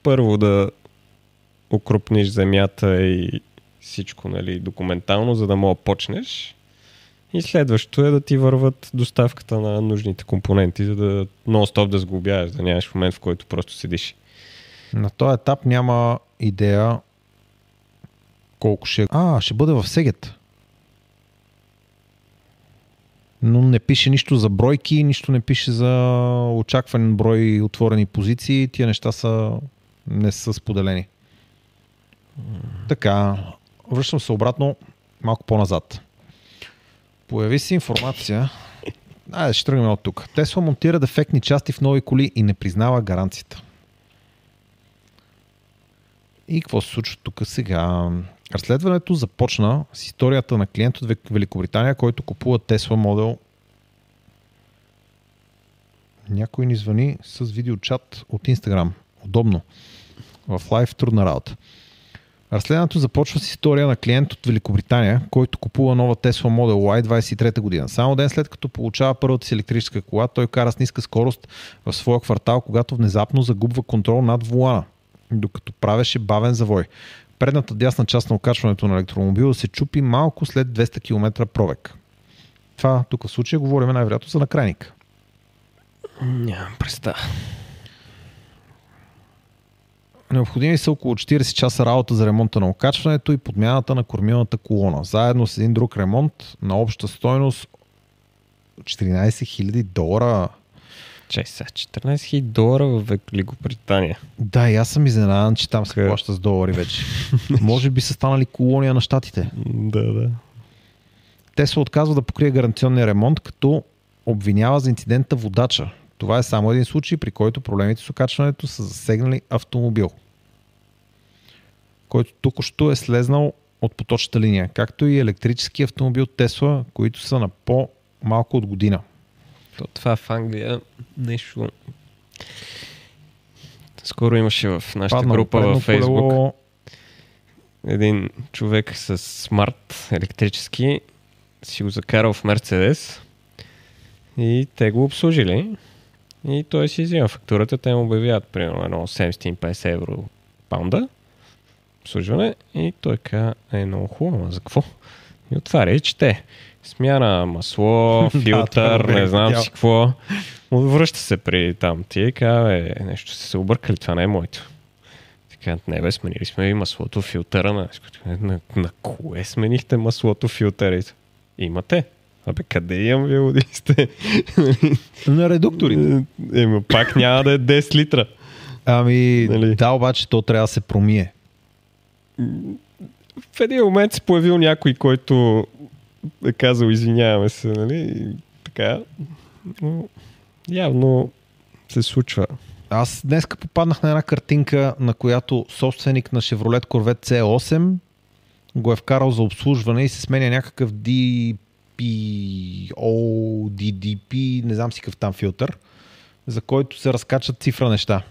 първо да укрупниш земята и всичко нали, документално, за да мога почнеш. И следващото е да ти върват доставката на нужните компоненти, за да нон-стоп да сглобяваш, да нямаш момент, в който просто седиш. На този етап няма идея колко ще... А, ще бъде в Сегет. Но не пише нищо за бройки, нищо не пише за очакван брой отворени позиции. Тия неща са не са споделени. Така, връщам се обратно малко по-назад. Появи се информация. Айде, ще тръгнем от тук. Тесла монтира дефектни части в нови коли и не признава гаранцията. И какво се случва тук сега? Разследването започна с историята на клиент от Великобритания, който купува Tesla модел. Някой ни звъни с видеочат от Instagram. Удобно. В лайв трудна работа. Разследването започва с история на клиент от Великобритания, който купува нова Tesla Model Y 23 година. Само ден след като получава първата си електрическа кола, той кара с ниска скорост в своя квартал, когато внезапно загубва контрол над вулана, докато правеше бавен завой. Предната дясна част на окачването на електромобила се чупи малко след 200 км пробег. Това тук в случая говорим най-вероятно за накрайник. Нямам представа. Необходими са около 40 часа работа за ремонта на окачването и подмяната на кормилната колона. Заедно с един друг ремонт на обща стойност 14 000 долара. Чай сега, 14 000 долара в Великобритания. Да, и аз съм изненадан, че там се Okay. плаща с долари вече. Може би са станали колония на щатите. Да, да. Те се отказва да покрие гаранционния ремонт, като обвинява за инцидента водача. Това е само един случай, при който проблемите с окачването са засегнали автомобил, който тук що е слезнал от поточната линия, както и електрически автомобил Тесла, които са на по-малко от година. То това в Англия нещо... Скоро имаше в нашата Паднало група във Facebook колело, един човек с смарт електрически си го закарал в Мерцедес и те го обслужили и той си взима фактурата, те му обявяват примерно едно 750 евро паунда обслужване и той каза, е много хубаво, за какво? И отваря и чете. Смяна масло, това филтър, не знам си какво. Връща се при там ти и казва, е, нещо са се объркали, това не е моето. Така, не бе, сменили сме и маслото, филтъра. На, на, на кое сменихте маслото, филтъра? Имате. Абе, къде имам вие води сте? на редукторите. Еми, пак няма да е 10 литра. Ами, Нали? да, обаче то трябва да се промие. В един момент се появил някой, който е казал извиняваме се, нали? И така. Но, явно се случва. Аз днеска попаднах на една картинка, на която собственик на Chevrolet Corvette C8 го е вкарал за обслужване и се сменя някакъв DPO, DDP, не знам си какъв там филтър, за който се разкачат цифра неща.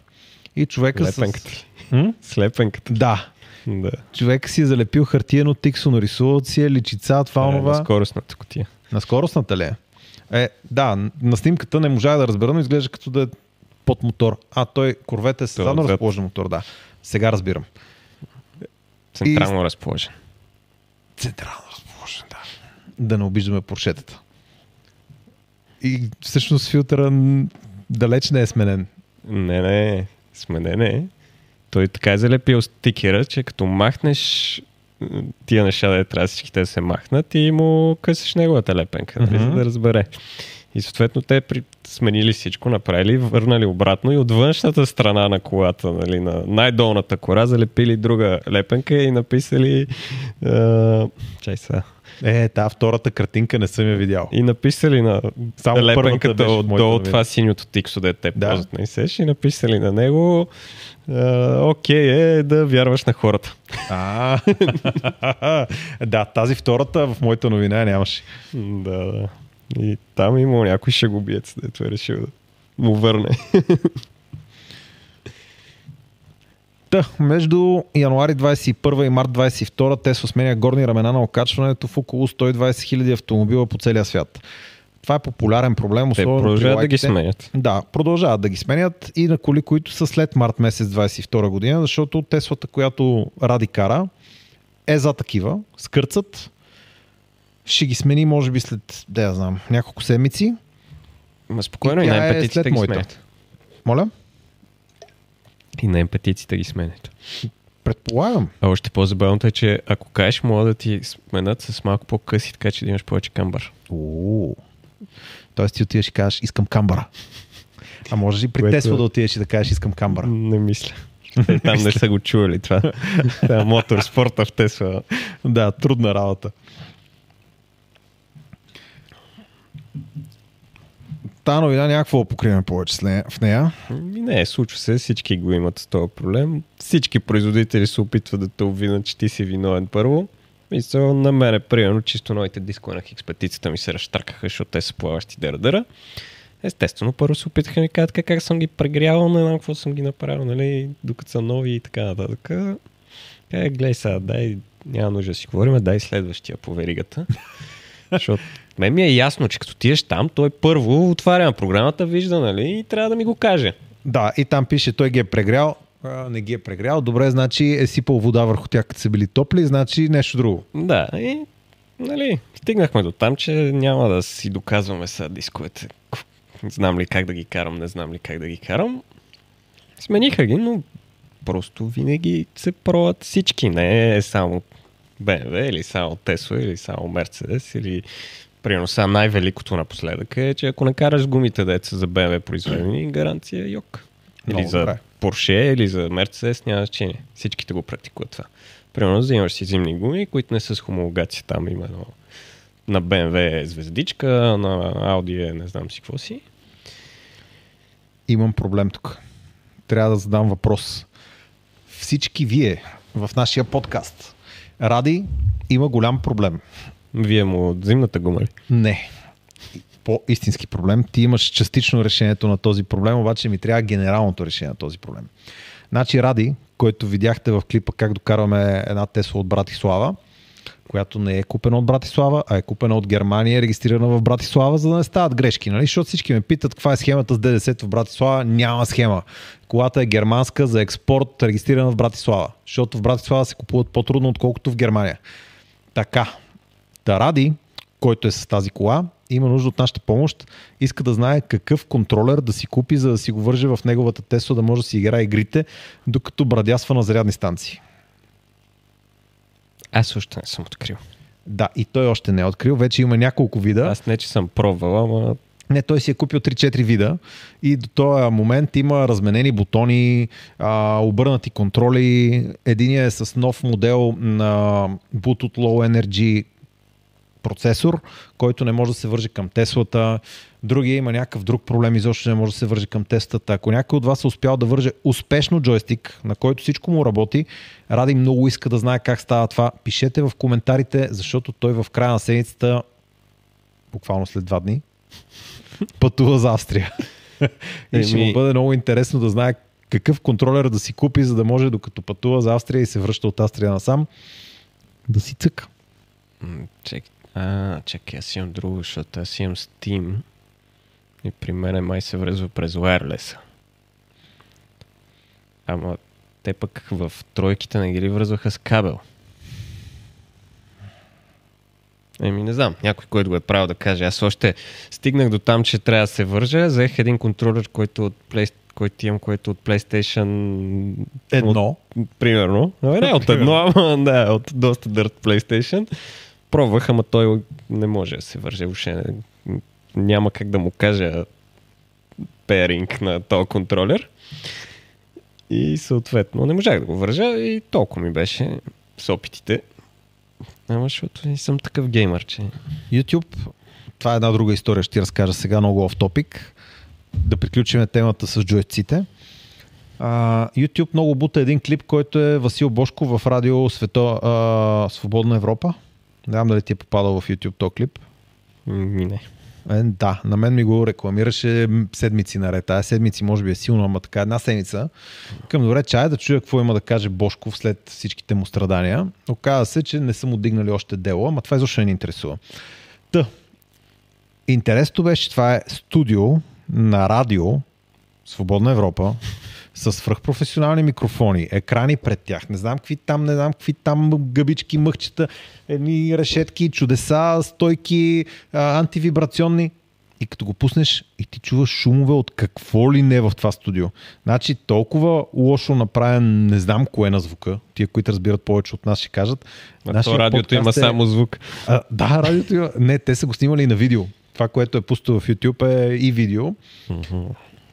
И човека Слепенката. с... М? Слепенката. Да. Да. Човек си е залепил хартиено тиксо, нарисувал си е личица, това, Е, онова. на скоростната котия. На скоростната ли е? Е, да, на снимката не можа да разбера, но изглежда като да е под мотор. А, той корвет е с задно разположен мотор, да. Сега разбирам. Централно разположен. Централно разположен, да. Да не обиждаме поршетата. И всъщност филтъра далеч не е сменен. Не, не, сменен е. Той така е залепил стикера, че като махнеш тия неща, да трябва всичките да се махнат и му късаш неговата лепенка, нали, Мгм. за да разбере. И съответно те при... сменили всичко, направили, върнали обратно и от външната страна на колата, нали, на най-долната кора, залепили друга лепенка и написали... А... Чай сега. Е, та втората картинка не съм я видял. И написали на Само лепенката отдолу новина. това синьото тиксо, де те Да. ползват на и написали на него окей е да вярваш на хората. А, да, тази втората в моята новина нямаше. Да, да. И там има някой шегобиец, дето е решил да му върне. Та, между януари 21 и март 22 Тесла сменя горни ramена на окачването в около 120 000 автомобила по целия свят. Това е популярен проблем. Те продължават да ги сменят. Да, продължават да ги сменят и на коли, които са след март месец 22 година, защото Теслата, която Ради кара, е за такива, скърцат, ще ги смени може би след, да я знам, няколко седмици. Ма спокойно И и, тя на е ги моята. сменят. Моля? И на емпатиците ги сменят. Предполагам. А още по-забавното е, че ако кажеш, мога да ти сменят с малко по-къси, така че да имаш повече камбар. О, Тоест ти отиваш и кажеш, искам камбара. А можеш и при Което- Тесла да отидеш и да кажеш, искам камбара. Не мисля. Там не са го чували това. Е моторспорта в Тесла. Да, трудна работа. Та новина някакво покриваме повече в нея. Ми Не, случва се, всички го имат с този проблем. Всички производители се опитват да те обвинат, че ти си виновен първо. Мисля, на мене, примерно, чисто новите дискове на хикспетицата ми се разтъркаха, защото те са плаващи дъра-дъра. Естествено, първо се опитаха ми кажат как, как съм ги прегрявал, не знам какво съм ги направил, нали, докато са нови и така нататък. Е, гледай сега, дай, няма нужда да си говорим, дай следващия по веригата. Защото мен ми е ясно, че като тиеш там, той първо отваря на програмата, вижда, нали, и трябва да ми го каже. Да, и там пише, той ги е прегрял. А, не ги е прегрял. Добре, значи е сипал вода върху тях, като са били топли, значи нещо друго. Да, и нали, стигнахме до там, че няма да си доказваме сега дисковете. Знам ли как да ги карам, не знам ли как да ги карам. Смениха ги, но просто винаги се пробват всички. Не е само BMW или само Tesla или само Mercedes или Примерно сега най-великото напоследък е, че ако не караш гумите деца за BMW произведени, гаранция е йог. Или Много за добре. Porsche, или за Mercedes, няма значение. Всичките го практикуват това. Примерно взимаш си зимни гуми, които не са с хомологация там, именно на BMW е звездичка, на Audi е не знам си какво си. Имам проблем тук. Трябва да задам въпрос. Всички вие в нашия подкаст. Ради има голям проблем. Вие му зимната гума ли? Не. По-истински проблем. Ти имаш частично решението на този проблем, обаче ми трябва генералното решение на този проблем. Значи Ради, който видяхте в клипа как докарваме една Тесла от Братислава, която не е купена от Братислава, а е купена от Германия, регистрирана в Братислава, за да не стават грешки. Нали? Защото всички ме питат каква е схемата с ДДС в Братислава. Няма схема. Колата е германска за експорт, регистрирана в Братислава. Защото в Братислава се купуват по-трудно, отколкото в Германия. Така. Та Ради, който е с тази кола, има нужда от нашата помощ, иска да знае какъв контролер да си купи, за да си го върже в неговата Тесла, да може да си играе игрите, докато брадясва на зарядни станции. Аз още не съм открил. Да, и той още не е открил. Вече има няколко вида. Аз не, че съм пробвал, ама Не, той си е купил 3-4 вида и до този момент има разменени бутони, а, обърнати контроли. Единият е с нов модел на Bluetooth Low Energy процесор, който не може да се върже към Теслата. Другия има някакъв друг проблем, изобщо не може да се върже към Теслата. Ако някой от вас е успял да върже успешно джойстик, на който всичко му работи, Ради много иска да знае как става това. Пишете в коментарите, защото той в края на седмицата, буквално след два дни, пътува за Австрия. И ще му бъде много интересно да знае какъв контролер да си купи, за да може докато пътува за Австрия и се връща от Австрия насам, да си цъка. Чек, а, чакай, аз имам друго, защото аз имам Steam и при мен май се връзва през wireless. Ама те пък в тройките не ги ли връзваха с кабел? Еми не знам, някой, който го е правил да каже. Аз още стигнах до там, че трябва да се вържа. Взех един контролер, който от Play, който имам, който от PlayStation Едно. Примерно. Абе, не от едно, ама да, от доста дърт PlayStation. Пробвах, ама той не може да се върже въобще. Няма как да му кажа пейринг на този контролер. И съответно не можах да го вържа и толкова ми беше с опитите. Ама защото не съм такъв геймър, че... YouTube, това е една друга история, ще ти разкажа сега много оф топик. Да приключим темата с джойците. А, YouTube много бута един клип, който е Васил Бошко в радио Свето, а, Свободна Европа. Не знам дали ти е попадал в YouTube този клип. Ми не. Е, да, на мен ми го рекламираше седмици наред. Тая седмици може би е силно, ама така една седмица. Към добре, чая да чуя какво има да каже Бошков след всичките му страдания. Оказва се, че не са му дигнали още дело, ама това изобщо не ни интересува. Та, Интересното беше, че това е студио на радио, Свободна Европа, с свръхпрофесионални микрофони, екрани пред тях, не знам какви там, не знам какви там гъбички, мъхчета, едни решетки, чудеса, стойки, антивибрационни. И като го пуснеш и ти чуваш шумове от какво ли не в това студио. Значи толкова лошо направен, не знам кое на звука, тия, които разбират повече от нас ще кажат. А Нашия то радиото има е- само звук. А, да, радиото има. Не, те са го снимали и на видео. Това, което е пусто в YouTube е и видео,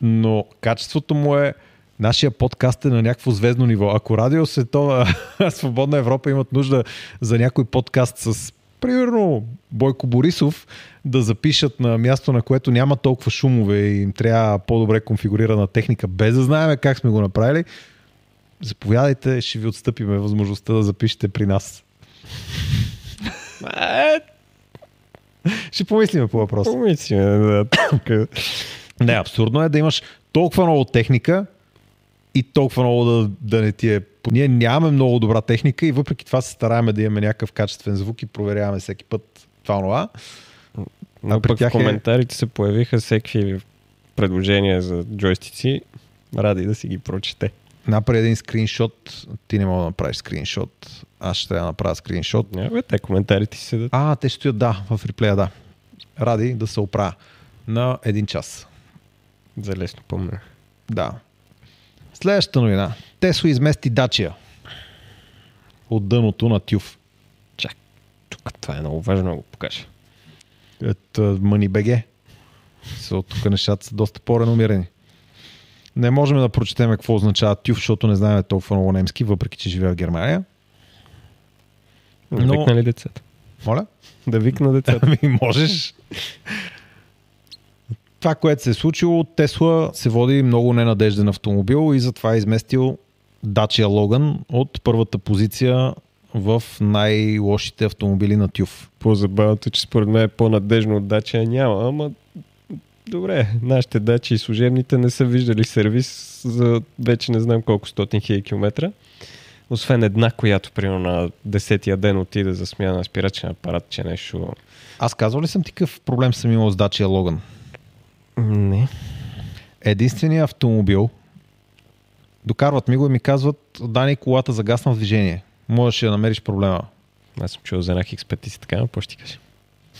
но качеството му е Нашия подкаст е на някакво звездно ниво. Ако Радио Светова Свободна Европа имат нужда за някой подкаст с примерно Бойко Борисов да запишат на място, на което няма толкова шумове и им трябва по-добре конфигурирана техника, без да знаем как сме го направили, заповядайте, ще ви отстъпиме възможността да запишете при нас. Е, Ще помислиме по въпроса. помисли, да. Не, абсурдно е да имаш толкова много техника и толкова много да, да не ти е... Ние нямаме много добра техника и въпреки това се стараем да имаме някакъв качествен звук и проверяваме всеки път това това. Но пък в е- коментарите се появиха всеки предложения за джойстици. Ради да си ги прочете. Направи един скриншот. Ти не мога да направиш скриншот. Аз ще трябва да направя скриншот. Няма бе, те коментарите си седат. А, те стоят, да, в реплея, да. Ради да се оправя на един час. За лесно помня. Да. Следващата новина. Тесло измести Дачия от дъното на Тюф. Чак, тук това е много важно да го покажа. От тук нещата са доста по-реномирани. Не можем да прочетем какво означава тюф, защото не знаем толкова много немски, въпреки че живея в Германия. Да Но- викна ли децата? Моля? Да викна децата. Ами можеш. Това, което се е случило, Тесла се води много ненадежден автомобил и затова е изместил Dacia Logan от първата позиция в най-лошите автомобили на Тюф. По-забавното, е, че според мен е по-надежно от дача няма, ама добре, нашите дачи и служебните не са виждали сервис за вече не знам колко стотин хиляди километра. Освен една, която примерно на десетия ден отиде за смяна на спирачен апарат, че нещо... Аз казвал ли съм ти какъв проблем съм имал с Dacia Logan? Не. Единственият автомобил, докарват ми го и ми казват, Дани, колата загасна в движение. Можеш да намериш проблема. Аз съм чул за една хикспетиси, така, но ще ти кажа?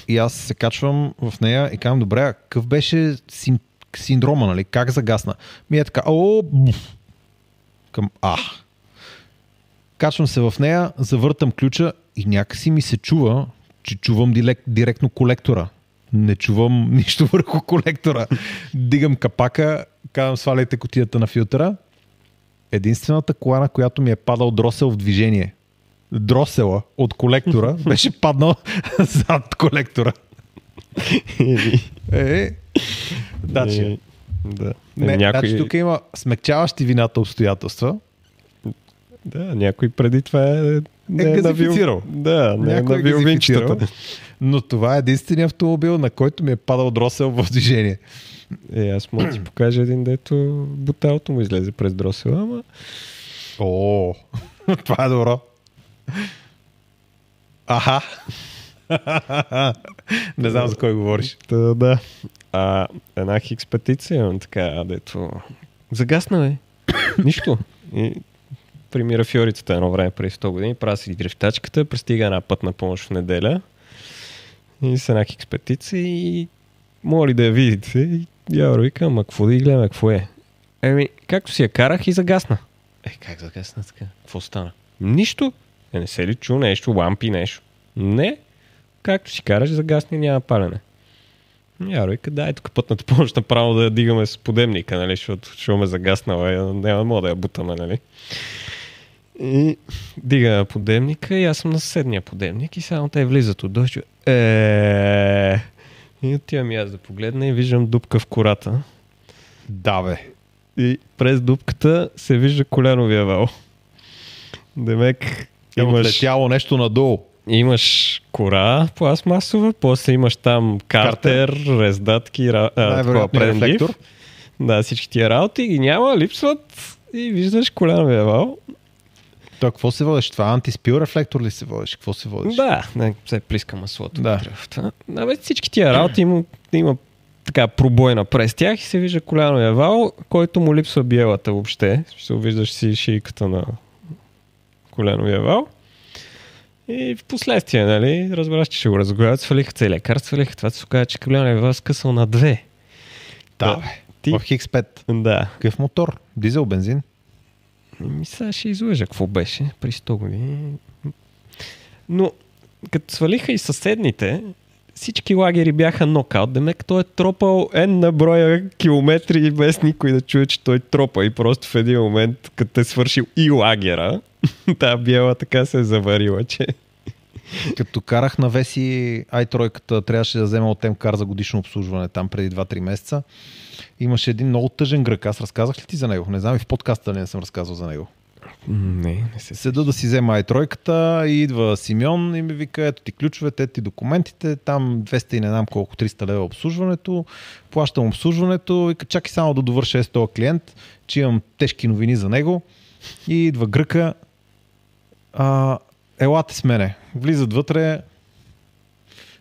И аз се качвам в нея и казвам, добре, какъв беше син, синдрома, нали? Как загасна? Ми е така, о, буф. Към, а. Качвам се в нея, завъртам ключа и някакси ми се чува, че чувам директ, директно колектора. Не чувам нищо върху колектора. Дигам капака, казвам, сваляйте котията на филтъра. Единствената кола, на която ми е падал дросел в движение. Дросела от колектора беше паднал зад колектора. Е, Дачи. Е, Да. Не, някой, значи тук има смекчаващи вината обстоятелства. да, някой преди това е, не Е навил- газифицирал. Да, не е Някой е навил винчетата. Но това е единственият автомобил, на който ми е падал дросел в движение. Е, аз мога да ти покажа един, дето буталото му излезе през дросела, ама О, това е добро. Аха. Не знам за кой говориш. Та, да. А, една хикс петиция имам така, дето... Загасна, бе. Нищо. И при Мирафиорицата едно време преди 100 години правя си дрифтачката, пристига една пътна помощ в неделя и с една хикс петиция и моля ли да я видите и я викам, ма какво да ги гледаме, какво е? Еми, както си я карах и загасна. Е, как загасна така? Какво стана? Нищо. Е, не се ли чу нещо, лампи, нещо? Не. Както си караш, загасни няма палене. Я вика, дай тук пътната помощ направо да я дигаме с подемника, нали, защото ще ме загаснала, няма мога да я бутаме, нали. И дига подемника и аз съм на съседния подемник и само те влизат от дъжд. Е, и отивам и аз да погледна и виждам дупка в кората. Да, бе. И през дупката се вижда коляновия вал. Демек, Е имаш, отлетяло нещо надолу. имаш кора пластмасова, после имаш там картер, рездатки, ра- преден рефлектор. Да, всички тия работи ги няма, липсват и виждаш коляновия вал. То какво се водиш? Това антиспил рефлектор ли се водиш? Какво се водиш? Да, не, се плиска маслото. Да. Абе, всички тия работи има, има така пробойна през тях и се вижда коляновия вал, който му липсва биелата въобще. Ще виждаш си шийката на коляновия вал. И в последствие, нали, разбраш, че ще го разгледат, свалиха целия карт, свалиха това, се оказа, че коляновия вал е скъсал на две. Да, бе. Ти... В Хикс 5. Да. Какъв мотор? Дизел, бензин? Ми сега ще излъжа какво беше при 100 години. Но като свалиха и съседните, всички лагери бяха нокаут. Демек той е тропал N на броя километри без никой да чуе, че той тропа. И просто в един момент, като е свършил и лагера, та бяла така се е заварила, че... Като карах на Веси i3-ката, трябваше да взема от Темкар за годишно обслужване там преди 2-3 месеца. Имаше един много тъжен грък. Аз разказах ли ти за него? Не знам и в подкаста ли не съм разказал за него. Не, не се Седа да си взема i3-ката и идва Симеон и ми вика, ето ти ключовете, ето ти документите, там 200 и не знам колко, 300 лева обслужването, плащам обслужването и чакай само да довърша с този клиент, че имам тежки новини за него и идва гръка, а, елате с мене. Влизат вътре,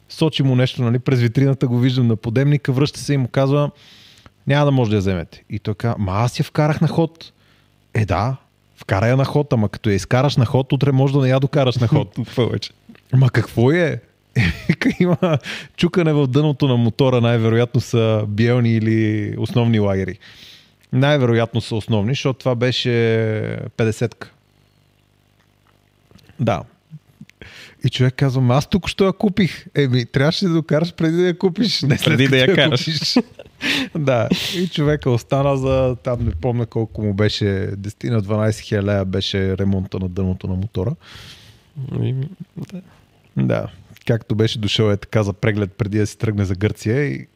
сочи му нещо, нали, през витрината го виждам на подемника, връща се и му казва, няма да може да я вземете. И той казва, ма аз я вкарах на ход. Е да, вкарай я на ход, ама като я изкараш на ход, утре може да не я докараш на ход. повече. Ма какво е? Вика, има чукане в дъното на мотора, най-вероятно са биелни или основни лагери. Най-вероятно са основни, защото това беше 50-ка. Да. И човек казва, «Ма аз тук що я купих. Еми, трябваше да докараш преди да я купиш. Не след Преди да я караш. купиш. да. И човека остана за, там не помня колко му беше, 10 на 12 хиляди беше ремонта на дъното на мотора. И, да. Да. Както беше дошъл е така за преглед преди да си тръгне за Гърция и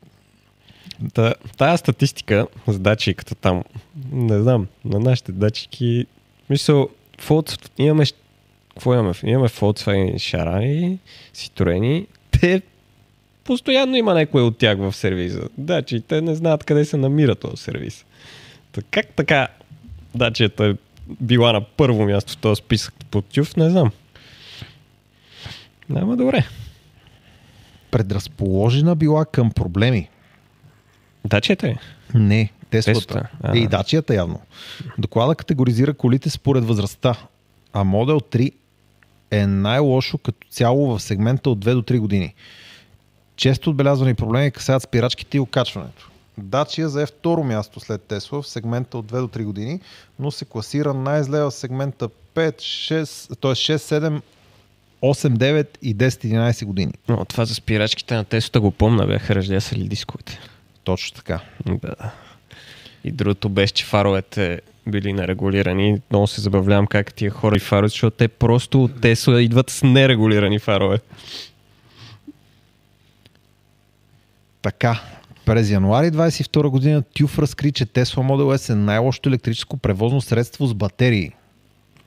Та, тая статистика с датчиката там, не знам, на нашите датчики, мисъл, Volks, имаме, какво имаме? Имаме Volkswagen Шарани, Citroени, те постоянно има някой от тях в сервиза. Датчите не знаят къде се намира този сервиз. Та как така дачията е била на първо място в този списък по тюф, не знам. Няма добре. предразположена била към проблеми. Дачията е. Не, Теслата. Е, и дачията явно. Доклада категоризира колите според възрастта, а Model 3 е най-лошо като цяло в сегмента от 2 до 3 години. Често отбелязвани проблеми касаят спирачките и окачването. Дачия зае второ място след Тесла в сегмента от 2 до 3 години, но се класира най-зле в сегмента 5, 6, т.е. 6, 7, 8, 9 и 10, 11 години. Но това за спирачките на Теслата го помна, бяха ръждясали дисковете. Точно така. Да. И другото беше, че фаровете били нерегулирани. Много се забавлявам как тия хора и фарове, защото те просто от Тесла идват с нерегулирани фарове. Така, през януари 22 година TÜV разкри, че Tesla Model S е най-лошото електрическо превозно средство с батерии.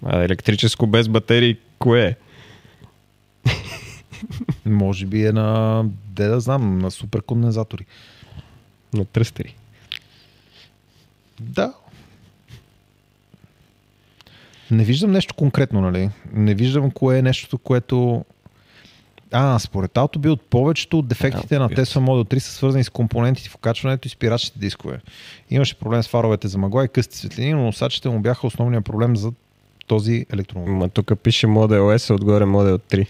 А електрическо без батерии, кое е? Може би е на, де да знам, на суперкондензатори. На тръстери. Да. Не виждам нещо конкретно, нали? Не виждам кое е нещото, което... А, според Autobuild, повечето от дефектите на Autobuild. Tesla Model 3 са свързани с компонентите в окачването и спирачните дискове. Имаше проблем с фаровете за мъгла и късти светлини, но носачите му бяха основният проблем за този електромобил. Ма тук пише Model S, отгоре Model 3.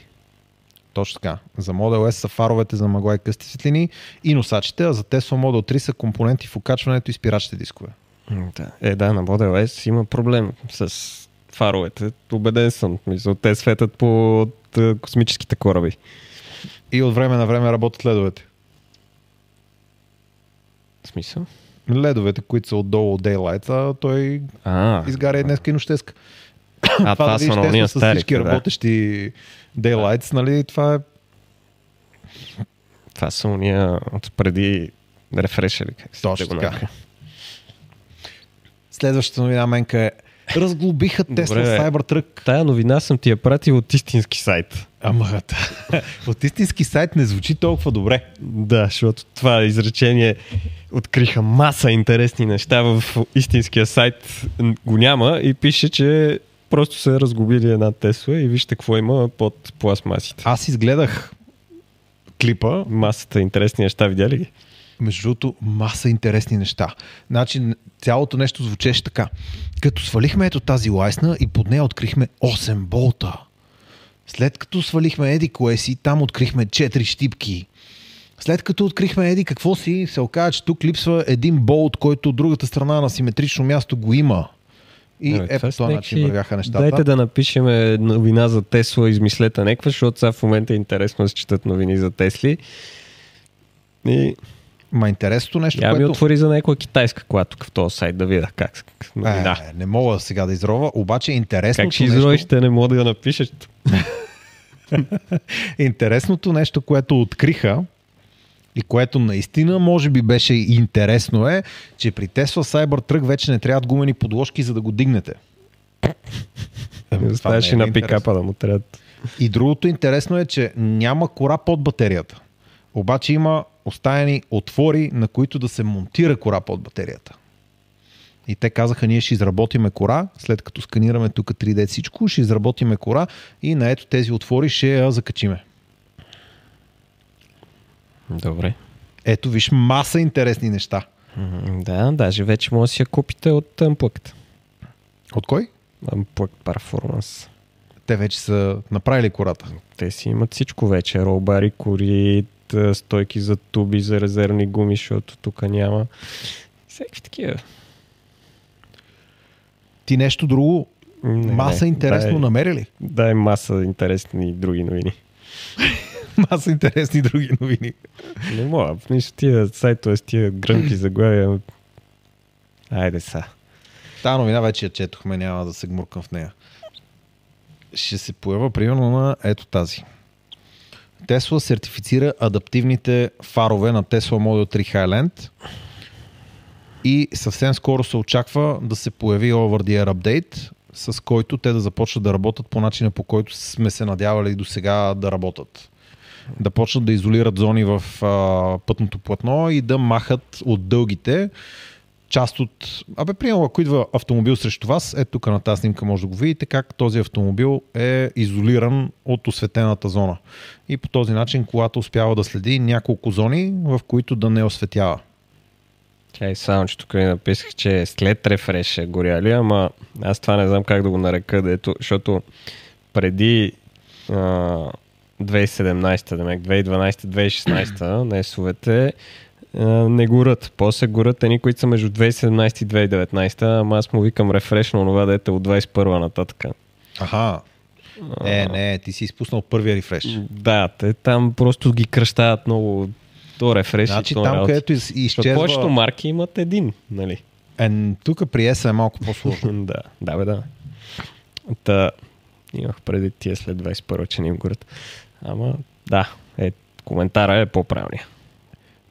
Точно така. За Model S са фаровете за мъгла и късти светлини и носачите, а за Tesla Model 3 са компоненти в окачването и спирачните дискове. Да. Е, да, на Model S има проблем с фаровете. Убеден съм. Мисля, те светят по от, е, космическите кораби. И от време на време работят ледовете. В смисъл? Ледовете, които са отдолу от Daylight, а той А, изгаря и днеска и нощеска. а това, да са видиш на Tesla уния с всички. Да. работещи Daylights, нали, това е Това са уния от преди рефрешери. Точно да така. Следващата новина, Менка е разглобиха бе. Cybertruck. Тая новина съм ти я пратил от истински сайт. Ама, от истински сайт не звучи толкова добре. Да, защото това изречение откриха маса интересни неща в истинския сайт. Го няма и пише, че Просто се разгубили една Тесла и вижте какво има под пластмасите. Аз изгледах клипа. Масата интересни неща, видя ли ги? Между другото, маса интересни неща. Значи, цялото нещо звучеше така. Като свалихме ето тази лайсна и под нея открихме 8 болта. След като свалихме еди кое си, там открихме 4 щипки. След като открихме еди какво си, се оказа, че тук липсва един болт, който от другата страна на симетрично място го има. И е по този начин вървяха нещата. Дайте да напишем новина за Тесла, измислете някаква, защото сега в момента е интересно да се четат новини за Тесли. И Ма интересното нещо, я ми което... отвори за някоя китайска кола тук в този сайт да видя как новина. Е, не мога сега да изрова, обаче интересното как ще нещо... изроиш, те не мога да я напишеш. Интересното нещо, което откриха и което наистина може би беше интересно е, че при Tesla Cybertruck вече не трябват гумени подложки, за да го дигнете. Оставаш е и на пикапа да му трябва. И другото интересно е, че няма кора под батерията. Обаче има оставени отвори, на които да се монтира кора под батерията. И те казаха, ние ще изработиме кора, след като сканираме тук 3D всичко, ще изработиме кора и на ето тези отвори ще я закачиме. Добре. Ето виж маса интересни неща. Да, даже вече може да си я купите от Unplugged. От кой? Unplugged Performance. Те вече са направили кората. Те си имат всичко вече. Ролбари, кори, т- стойки за туби, за резервни гуми, защото тук няма. Всеки такива. Ти нещо друго, Не, маса не, интересно дай, намери ли? дай маса интересни други новини. Маса интересни други новини. Не мога. Нищо тия сайтове с тия гръмки заглавия. Айде са. Та новина вече я четохме, няма да се гмуркам в нея. Ще се поява примерно на ето тази. Тесла сертифицира адаптивните фарове на Tesla Model 3 Highland и съвсем скоро се очаква да се появи over the air update, с който те да започнат да работят по начина по който сме се надявали до сега да работят. Да почнат да изолират зони в а, пътното платно и да махат от дългите част от... Абе, примерно, ако идва автомобил срещу вас, ето тук на тази снимка може да го видите как този автомобил е изолиран от осветената зона. И по този начин колата успява да следи няколко зони, в които да не осветява. Чай, само, че тук ми написах, че след рефреш е горяли, ама аз това не знам как да го нарека, дето, защото преди а, 2017, демек 2012-2016 на есовете а, не горят. После горят едни, които са между 2017 и 2019, ама аз му викам рефреш на това, дете от 21 нататък. Аха. Е, не, ти си изпуснал първия рефреш. Да, те там просто ги кръщават много то рефреш Значи там, работи. където из, изчезва... повечето марки имат един, нали? Е, тук при ESA е малко по-сложно. да, да, бе, да. Та, имах преди тия след 21 че не им горят. Ама, да, е, коментара е по-правилния.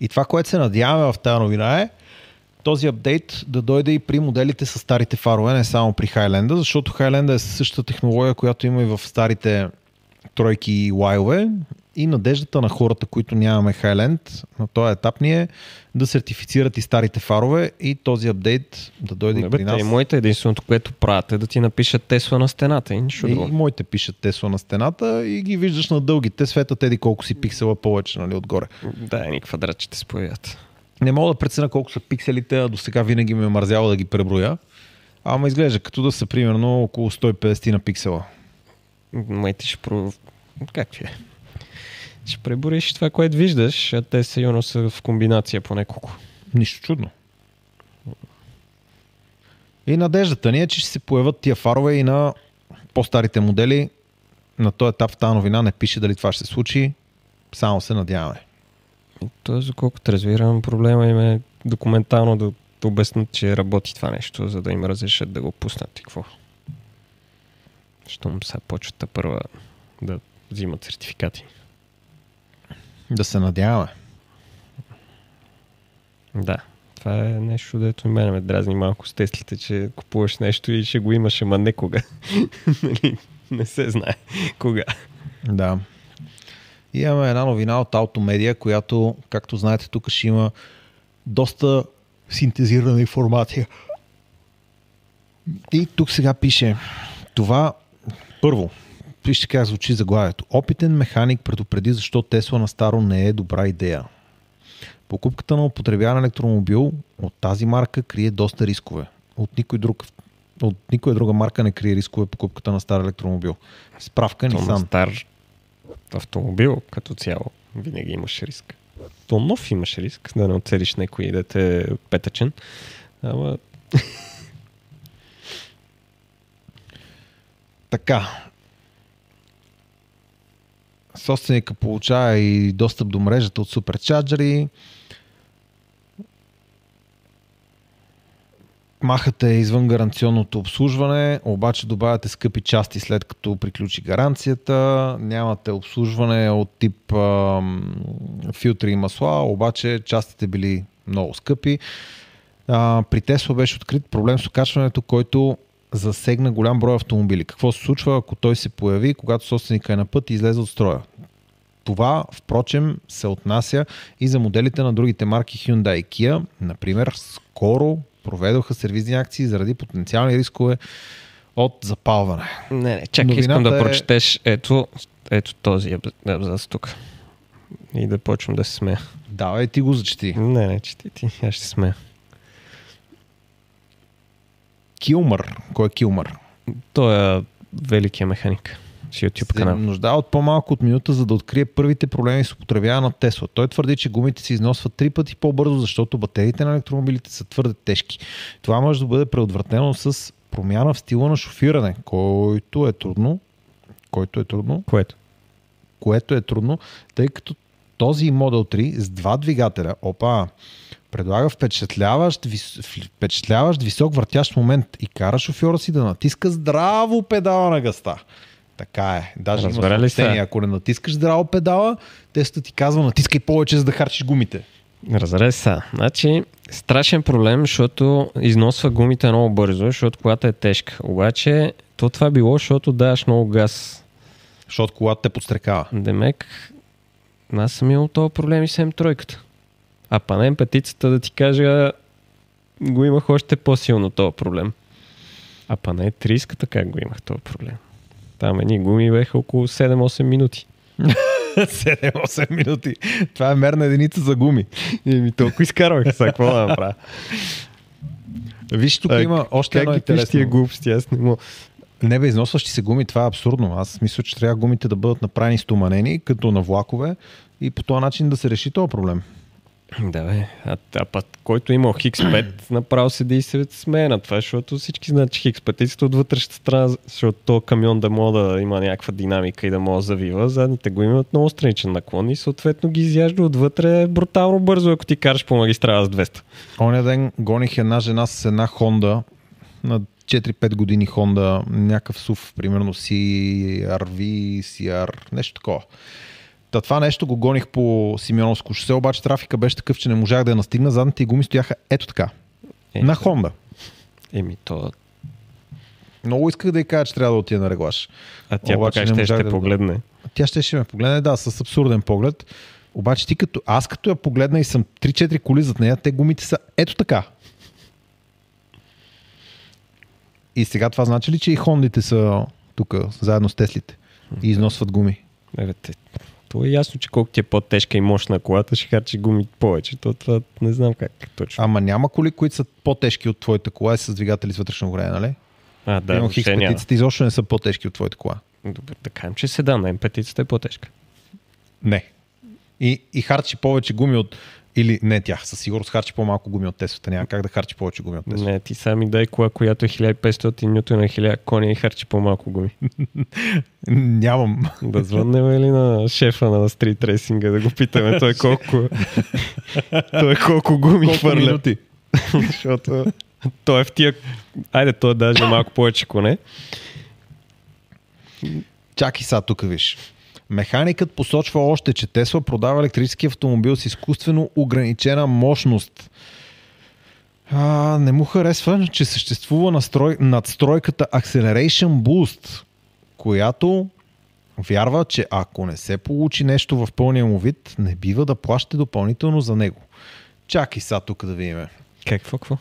И това, което се надяваме в тази новина е този апдейт да дойде и при моделите с старите фарове, не само при Highlander, защото Highlander е същата технология, която има и в старите тройки и лайове и надеждата на хората, които нямаме Highland на този етап ни е да сертифицират и старите фарове и този апдейт да дойде Не, и при нас. и моите единственото, което правят е да ти напишат Тесла на стената и нищо И друго. моите пишат Тесла на стената и ги виждаш на дългите, светът еди колко си пиксела повече нали, отгоре. Да, едни квадратчета се появят. Не мога да преценя колко са пикселите, а до сега винаги ме е мързяло да ги преброя. Ама изглежда като да са примерно около 150 на пиксела. Ти ще про... Как ти е? Ще пребориш това, което виждаш, а те сигурно са в комбинация по няколко. Нищо чудно. И надеждата ни е, че ще се появят тия фарове и на по-старите модели. На този етап в тази новина не пише дали това ще се случи. Само се надяваме. И то, за колкото разбирам, проблема им е документално да, да обяснат, че работи това нещо, за да им разрешат да го пуснат и какво. Щом сега почват първа да взимат сертификати. Да се надяваме. Да, това е нещо, дето и мене ме дразни малко с теслите, че купуваш нещо и ще го имаш, ама не кога. Нали? не се знае кога. Да. И имаме една новина от Automedia, която, както знаете, тук ще има доста синтезирана информация. И тук сега пише Това, първо, вижте как звучи заглавието. Опитен механик предупреди защо Тесла на старо не е добра идея. Покупката на употребяван електромобил от тази марка крие доста рискове. От никой друг от никоя друга марка не крие рискове покупката на стар електромобил. Справка То на Nissan. стар автомобил като цяло винаги имаш риск. То нов имаш риск да не оцелиш някой да те е петъчен. Ама Така. Собственика получава и достъп до мрежата от суперчарджери. Махате извън гаранционното обслужване, обаче добавяте скъпи части след като приключи гаранцията. Нямате обслужване от тип ам, филтри и масла, обаче частите били много скъпи. А, при Тесла беше открит проблем с окачването, който засегна голям брой автомобили. Какво се случва, ако той се появи, когато собственика е на път и излезе от строя? Това, впрочем, се отнася и за моделите на другите марки Hyundai и Kia. Например, скоро проведоха сервизни акции заради потенциални рискове от запалване. не, не, чакай, искам Новината да е- прочетеш ето, ето този аб- абзац тук. И да почвам да се смея. Давай ти го зачети. Не, не, чети ти, аз ще смея. Килмър. Кой е Килмър? Той е великия механик с YouTube се канал. нуждае от по-малко от минута, за да открие първите проблеми с употребяване на Тесла. Той твърди, че гумите се износват три пъти по-бързо, защото батериите на електромобилите са твърде тежки. Това може да бъде предотвратено с промяна в стила на шофиране, който е трудно, който е трудно, Което? което е трудно, тъй като този Model 3 с два двигателя, опа, предлага впечатляващ, вис, впечатляващ висок въртящ момент и кара шофьора си да натиска здраво педала на гъста. Така е. Даже има ли се? съобщение, ако не натискаш здраво педала, тестът ти казва натискай повече, за да харчиш гумите. Разберете са. Значи, страшен проблем, защото износва гумите много бързо, защото колата е тежка. Обаче, то това било, защото даваш много газ. Защото колата те подстрекава. Демек, аз съм имал този проблем и с М3. А па на М5 да ти кажа, го имах още по-силно този проблем. А па на Е30 как го имах този проблем? Там едни гуми беха около 7-8 минути. 7-8 минути. Това е мерна единица за гуми. И ми толкова изкарвах. Сега какво да направя? Виж, тук А, има още едно как тия интересно. глупости? Аз не мога. Не бе, износващи се гуми, това е абсурдно. Аз мисля, че трябва гумите да бъдат направени стоманени, като на влакове и по този начин да се реши този проблем. Да, бе. А, а път, който имал Хикс 5, направо седи и се смее на това, защото всички знаят, че Хикс 5 от вътрешната страна, защото то камион да може да има някаква динамика и да може да завива, задните го имат много страничен наклон и съответно ги изяжда отвътре брутално бързо, ако ти караш по магистрала с 200. Оня ден гоних една жена с една Honda на 4-5 години Honda, някакъв SUV, примерно CRV, CR, нещо такова. Та това нещо го гоних по Симеоновско шосе, обаче трафика беше такъв, че не можах да я настигна. Задните гуми стояха ето така. Е, на Honda. Еми то... Много исках да й кажа, че трябва да отида на реглаж. А тя Обаче ще, ще да- погледне. Тя ще, ще ме погледне, да, с абсурден поглед. Обаче ти като, аз като я погледна и съм 3-4 коли зад нея, те гумите са ето така. И сега това значи ли, че и хондите са тук, заедно с Теслите и износват гуми? Те, то е ясно, че колко ти е по-тежка и мощна колата, ще харчи гуми повече. То, това не знам как точно. Ама няма коли, които са по-тежки от твоята кола и с двигатели с вътрешно горение, нали? А, да, Има въобще хикс няма. петиците изобщо не са по-тежки от твоята кола. Добре, да кажем, че седан на М5 е по-тежка. Не. И, и харчи повече гуми от... Или не тя, със сигурност харчи по-малко гуми от Теслата. Няма как да харчи повече гуми от Теслата. Не, ти сами дай кола, която е 1500 нюто на 1000 коня и харчи по-малко гуми. Нямам. да звъннем ли на шефа на стрит рейсинга да го питаме той колко, той колко гуми Колко хвърля. минути? Защото той е в тия... Айде, той е даже малко повече коне. Чакай сега тук, виж. Механикът посочва още, че Тесла продава електрически автомобил с изкуствено ограничена мощност. А, не му харесва, че съществува настрой, надстройката Acceleration Boost, която вярва, че ако не се получи нещо в пълния му вид, не бива да плащате допълнително за него. Чакай сега тук да видим. Какво, какво?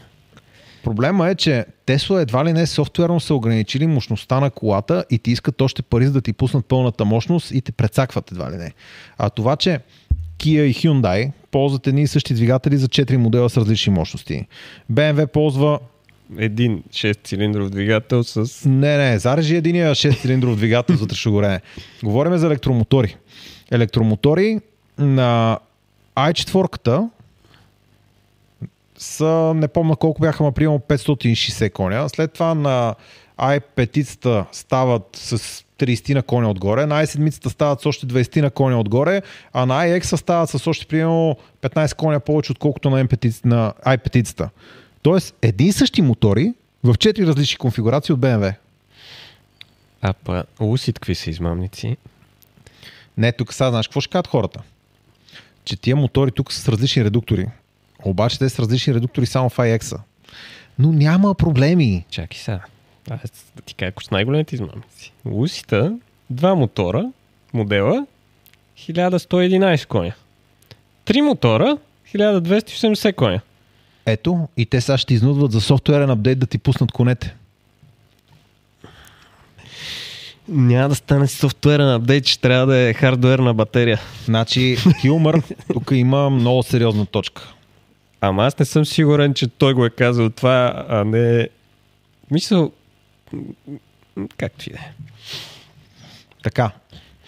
Проблема е, че Тесла едва ли не софтуерно са ограничили мощността на колата и ти искат още пари за да ти пуснат пълната мощност и те прецакват едва ли не. А това, че Kia и Hyundai ползват едни и същи двигатели за 4 модела с различни мощности. BMW ползва Един 6-цилиндров двигател с... не, не, зарежи единия 6-цилиндров двигател за вътрешно горене. Говорим за електромотори. Електромотори на i4-ката са, не помня колко бяха, ма примерно 560 коня. След това на i5 стават с 30 на коня отгоре, на i7 стават с още 20 на коня отгоре, а на iX стават с още примерно 15 коня повече, отколкото на, M5, на i5. Тоест, едни и същи мотори в 4 различни конфигурации от BMW. А па, Лусит какви са измамници? Не, тук сега знаеш какво ще кажат хората? Че тия мотори тук са с различни редуктори. Обаче те са с различни редуктори само в iX-а. Но няма проблеми. Чакай сега. Аз да ти кажа, ако с най-големите измамници. Лусита, два мотора, модела, 1111 коня. Три мотора, 1280 коня. Ето, и те сега ще изнудват за софтуерен апдейт да ти пуснат конете. Няма да стане софтуерен апдейт, ще трябва да е хардуерна батерия. Значи, Хилмър тук има много сериозна точка. Ама аз не съм сигурен, че той го е казал това, а не... Мисъл... Както и да е. Така,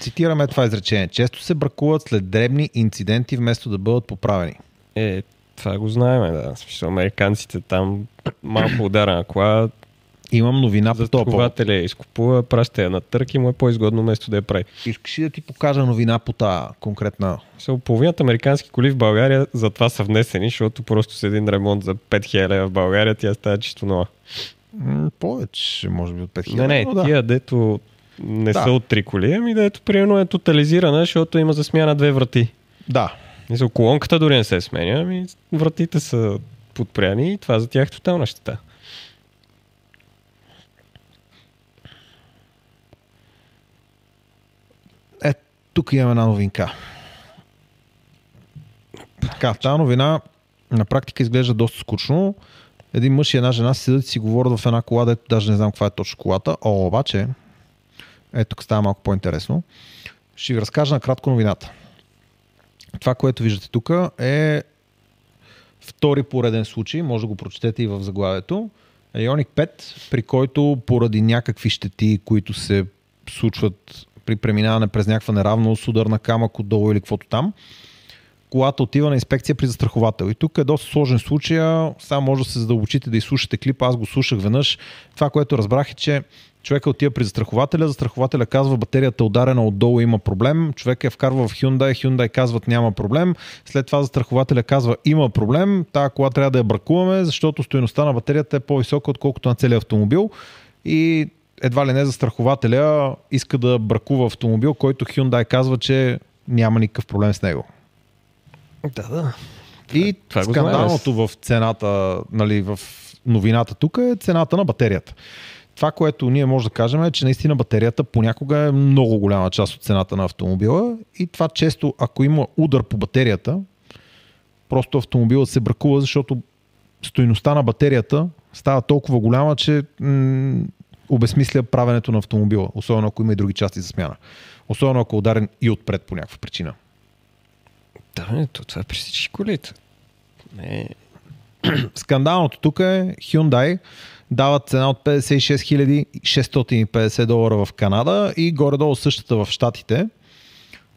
цитираме това изречение. Често се бракуват след дребни инциденти, вместо да бъдат поправени. Е, това го знаем, да. Смисъл, американците там малко ударена кола, Имам новина по този повод. я изкупува, праща я на търк и му е по-изгодно место да я прави. Искаш ли да ти покажа новина по тази конкретна? Мисъл, половината американски коли в България затова са внесени, защото просто с един ремонт за 5000 лева в България тя става чисто нова. М, повече, може би от 5000. Не, не, да. тия, дето не Да. са от три коли, ами дето примерно е тотализирана, защото има за смяна две врати. Да. Мисъл, колонката дори не се сменя, ами вратите са подпряни и това за тях е тотална щета. Е, тук имаме една новинка. Така, тази новина на практика изглежда доста скучно. Един мъж и една жена седят и си говорят в една кола, дето даже не знам каква е точно колата. О, обаче, ето тук става малко по-интересно. Ще ви разкажа накратко новината. Това, което виждате тук е втори пореден случай, може да го прочетете и в заглавието. Ioniq 5, при който поради някакви щети, които се случват при преминаване през някаква неравност, удар на камък отдолу или каквото там, колата отива на инспекция при застраховател. И тук е доста сложен случай. Сега може да се задълбочите да изслушате клипа. Аз го слушах веднъж. Това, което разбрах е, че човека отива при застрахователя, застрахователя казва батерията е ударена отдолу има проблем, човек я вкарва в Hyundai, Hyundai казват няма проблем, след това застрахователя казва има проблем, тази кола трябва да я бракуваме, защото стоеността на батерията е по-висока отколкото на целия автомобил и едва ли не застрахователя иска да бракува автомобил, който Hyundai казва, че няма никакъв проблем с него. Да, да. И това скандалното в цената, нали, в новината тук е цената на батерията. Това, което ние може да кажем е, че наистина батерията понякога е много голяма част от цената на автомобила и това често, ако има удар по батерията, просто автомобилът се бракува, защото стоиността на батерията става толкова голяма, че м- обесмисля правенето на автомобила, особено ако има и други части за смяна. Особено ако е ударен и отпред по някаква причина. Да, то, това е при всички колите. Не, Скандалното тук е Hyundai дават цена от 56 650 долара в Канада и горе-долу същата в Штатите.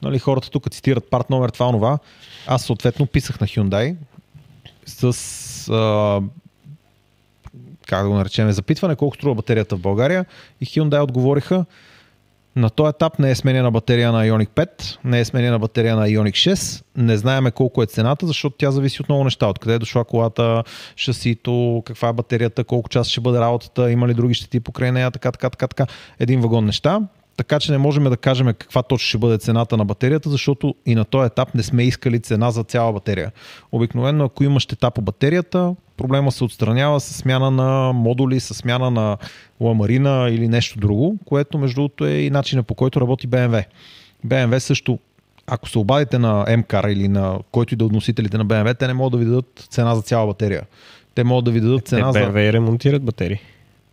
Нали, хората тук цитират парт номер това, онова. Аз съответно писах на Hyundai с а, как да го наречем, запитване колко струва батерията в България и Hyundai отговориха на този етап не е сменена батерия на Ioniq 5, не е сменена батерия на Ioniq 6, не знаеме колко е цената, защото тя зависи от много неща. Откъде е дошла колата, шасито, каква е батерията, колко час ще бъде работата, има ли други щети покрай нея, така, така, така, така. Един вагон неща. Така че не можем да кажем каква точно ще бъде цената на батерията, защото и на този етап не сме искали цена за цяла батерия. Обикновено, ако има щета по батерията, проблема се отстранява с смяна на модули, с смяна на ламарина или нещо друго, което между другото е и начина по който работи BMW. BMW също, ако се обадите на MCAR или на който и да от носителите на BMW, те не могат да ви дадат цена за цяла батерия. Те могат да ви дадат Те цена за... BMW ремонтират батерии.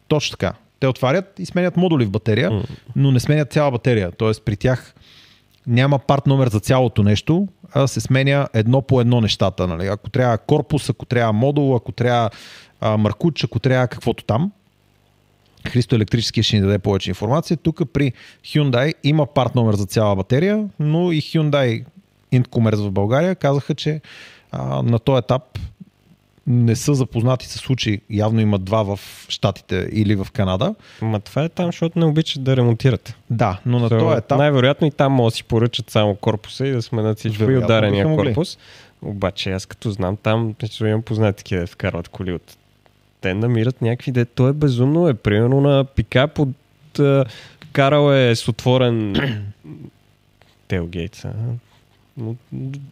Точно така. Те отварят и сменят модули в батерия, М. но не сменят цяла батерия. Тоест при тях няма парт номер за цялото нещо, а се сменя едно по едно нещата. Нали? Ако трябва корпус, ако трябва модул, ако трябва а, маркуч, ако трябва каквото там. Христо Електрически ще ни даде повече информация. Тук при Hyundai има парт номер за цяла батерия, но и Hyundai Incommerce в България казаха, че а, на този етап не са запознати с случаи. Явно има два в Штатите или в Канада. Ма това е там, защото не обичат да ремонтират. Да, но на То, този етап Най-вероятно и там могат да си поръчат само корпуса и да сменят всичко и Вероятно ударения биха могли. корпус. Обаче аз като знам там, имам познати такива да вкарват коли от... Те намират някакви де. То е безумно е. Примерно на пикап от... Карал е с отворен телгейт.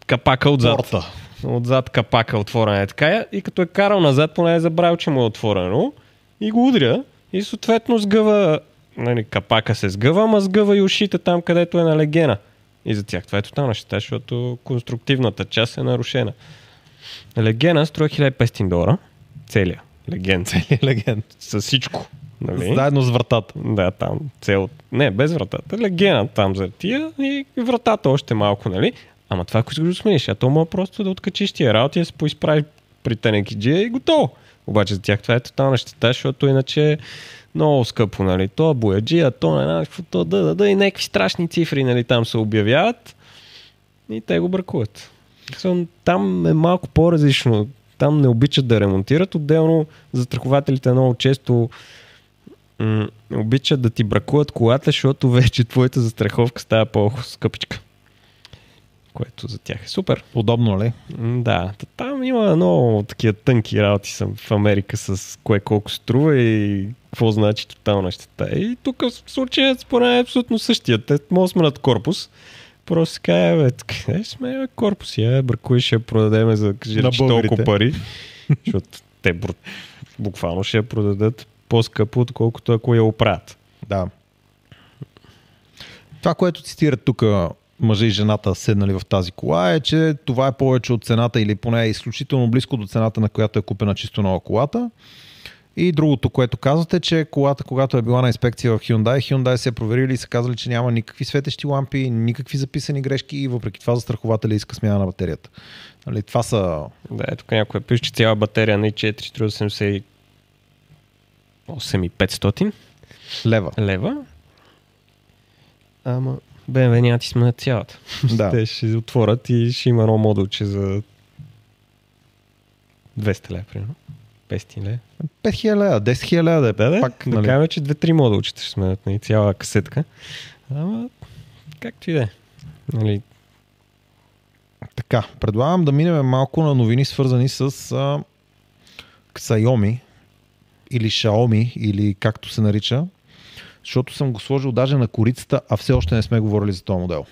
Капака отзад. порта. Отзад капака отворена е така и като е карал назад, поне е забравил, че му е отворено и го удря и съответно сгъва, нали, капака се сгъва, ама сгъва и ушите там, където е на легена. И за тях това е тотална щета, защото конструктивната част е нарушена. Легена струва 1500 долара. Целия. Леген. Целият легенд. С всичко. Нали? Заедно с вратата. Да, там цел... Не, без вратата. Легена там за тия и вратата още малко, нали? Ама това, си го смениш, а то мога просто да откачиш тия работи, да се поизправи при тенекиджия и готово. Обаче за тях това е тотална щета, защото иначе е много скъпо, нали? То бояджия, то не какво, то да, да, да, и някакви страшни цифри, нали, там се обявяват и те го бракуват. Там е малко по-различно. Там не обичат да ремонтират. Отделно застрахователите много често м- обичат да ти бракуват колата, защото вече твоята застраховка става по-скъпичка. Което за тях е супер. Удобно ли? М, Да, там има много такива тънки работи съм в Америка с кое колко струва и какво значи тотална щета. И тук в случая според мен е абсолютно същия. Те могат да сменят корпус. Просто си каже, бе, къде сме бе, корпус? Я бракуй, ще я продадеме за кажи, толкова пари. защото те буквално ще я продадат по-скъпо, отколкото ако я оправят. Да. Това, което цитират тук мъжа и жената седнали в тази кола е, че това е повече от цената или поне е изключително близко до цената, на която е купена чисто нова колата. И другото, което казвате, че колата, когато е била на инспекция в Hyundai, Hyundai се е проверили и са казали, че няма никакви светещи лампи, никакви записани грешки и въпреки това застрахователя иска смяна на батерията. Нали, това са Да, е, тук някой пише, че цяла батерия на i4 струва 8500 лева. лева. Ама BMW няма да ти сменят цялата. Да. Те ще отворят и ще има едно модулче за 200 лева, примерно. 500 лева. 5000 лева, 10 000 лева да е. Да, да, Пак, да нали, кажем, че 2-3 модулчета ще сменят нали, цяла касетка. Ама, както и да е. Нали, Така, предлагам да минем малко на новини, свързани с а, Xiaomi или Xiaomi, или както се нарича, защото съм го сложил даже на корицата, а все още не сме говорили за този модел.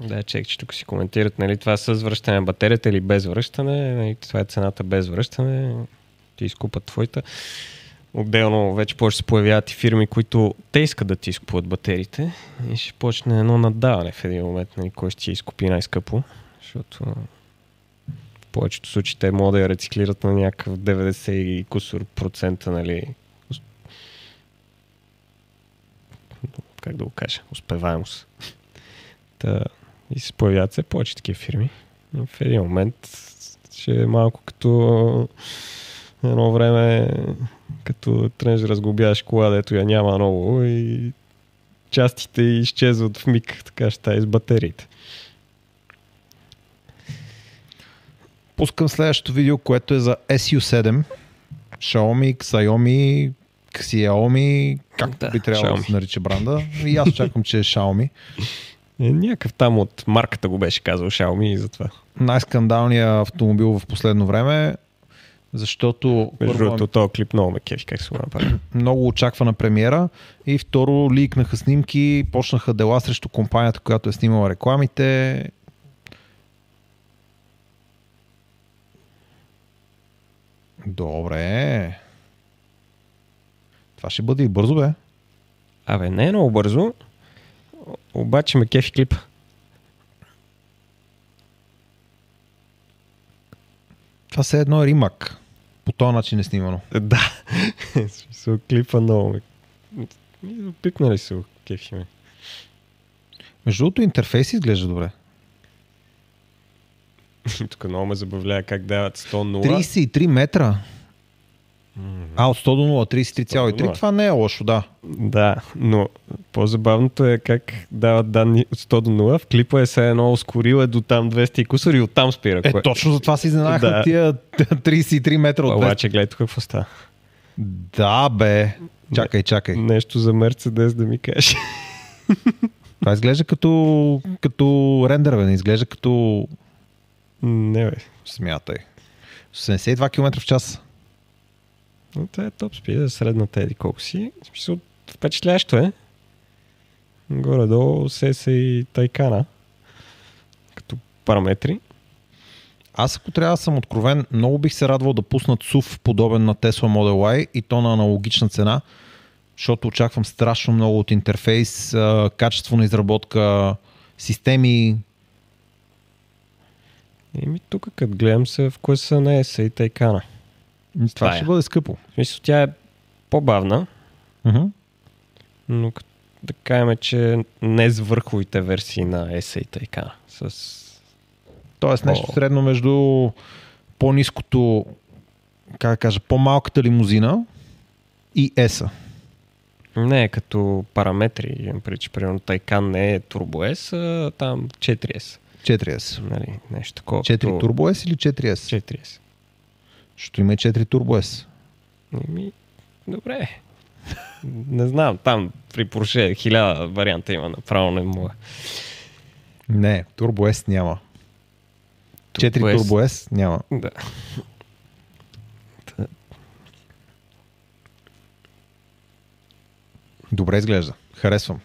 Да, чек, че тук си коментират, нали, това с връщане на батерията или без връщане. Нали, това е цената без връщане. Ти изкупат твоята. Отделно вече повече се появяват и фирми, които те искат да ти изкупуват батериите и ще почне едно надаване в един момент, нали, кой ще ти изкупи най-скъпо, защото в повечето случаи те могат да я рециклират на някакъв 90 и кусор процента, нали, как да го кажа, успеваемост. Та, и се появяват все повече такива фирми. И в един момент ще е малко като едно време, като да разглобяваш кола, дето я няма много и частите изчезват в миг, така ще с батериите. Пускам следващото видео, което е за SU7. Xiaomi, Xiaomi, Xiaomi, както Да, би трябвало да се нарича бранда. И аз чакам, че е Xiaomi. Е, някакъв там от марката го беше казал Xiaomi и затова. Най-скандалният автомобил в последно време, защото Между другото, този клип много ме кефи, как се го направи. много очаквана премиера и второ ликнаха снимки, почнаха дела срещу компанията, която е снимала рекламите. Добре. Това ще бъде и бързо, бе. Абе, не е много бързо, обаче ме кефи клипа. Това се едно е римак. По този начин е снимано. Да. Смисъл, клипа много ме. Пикнали се кефи ме. Между другото, интерфейс изглежда добре. Тук много ме забавлява как дават 100-0. 33 метра. А, от 100 до 0, 33,3. 100 до 0. Това не е лошо, да. Да, но по-забавното е как дават данни от 100 до 0. В клипа е се едно ускорил е до там 200 и кусор и оттам спира. Е, кое- точно за това си изненадахме Да. тия 33 метра от 200. Обаче гледай тук какво става. Да, бе. Чакай, чакай. Нещо за Мерцедес да ми каже. Това изглежда като, като рендер, бе. Не изглежда като... Не бе. Смятай. 72 км в час. Но това е топ спида, средната еди колко си. В смисъл, впечатлящо е. Горе-долу се и Тайкана. Като параметри. Аз ако трябва да съм откровен, много бих се радвал да пуснат SUV подобен на Tesla Model Y и то на аналогична цена, защото очаквам страшно много от интерфейс, качество на изработка, системи. Еми тук, като гледам се, в кое са не са и Тайкана. Това Това ще е. бъде скъпо. В смисъл, тя е по-бавна, Мгм. но като да кажем, че не с върховите версии на и Тайкана. С... Тоест нещо О. средно между по-низкото, как да кажа, по-малката лимузина и еса. Не, като параметри. Имам преди, примерно Тайкан не е Turbo S, а там 4S. 4S. Нали, нещо такова. 4 като- Turbo S или 4S? 4S. Защото има и 4 Turbo S. Еми, добре. Не знам, там при Porsche хиляда варианта има, направо не мога. Не, Turbo S няма. 4 Turbo S. Turbo S няма. Да. Добре изглежда. Харесвам.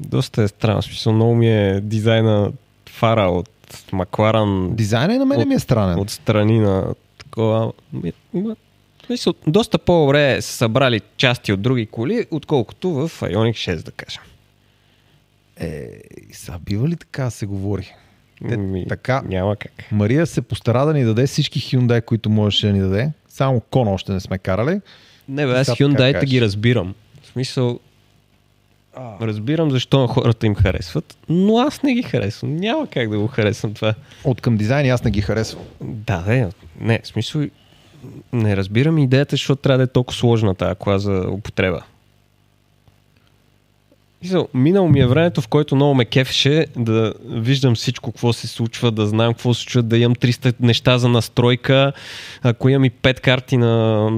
Доста е странно. Смисъл, много ми е дизайна фара от Макларан Дизайна и на мен От- ми е странен. от страни на такова. Ми- ма- в Смисъл, доста по-добре са събрали части от други коли, отколкото в Ioniq 6, да кажем. Е, са, бива ли така се говори? Те, Ми, така. Няма как. Мария се постара да ни даде всички Hyundai, които можеше да ни даде. Само Кон още не сме карали. Не, бе, аз Hyundai ги разбирам. В смисъл, разбирам защо хората им харесват, но аз не ги харесвам. Няма как да го харесвам това. От към дизайн аз не ги харесвам. Да, да, не, в смисъл, не разбирам идеята, защото трябва да е толкова сложна тази кола за употреба. Минало ми е времето, в което много ме кефеше да виждам всичко, какво се случва, да знам какво се случва, да имам 300 неща за настройка. Ако имам и 5 карти на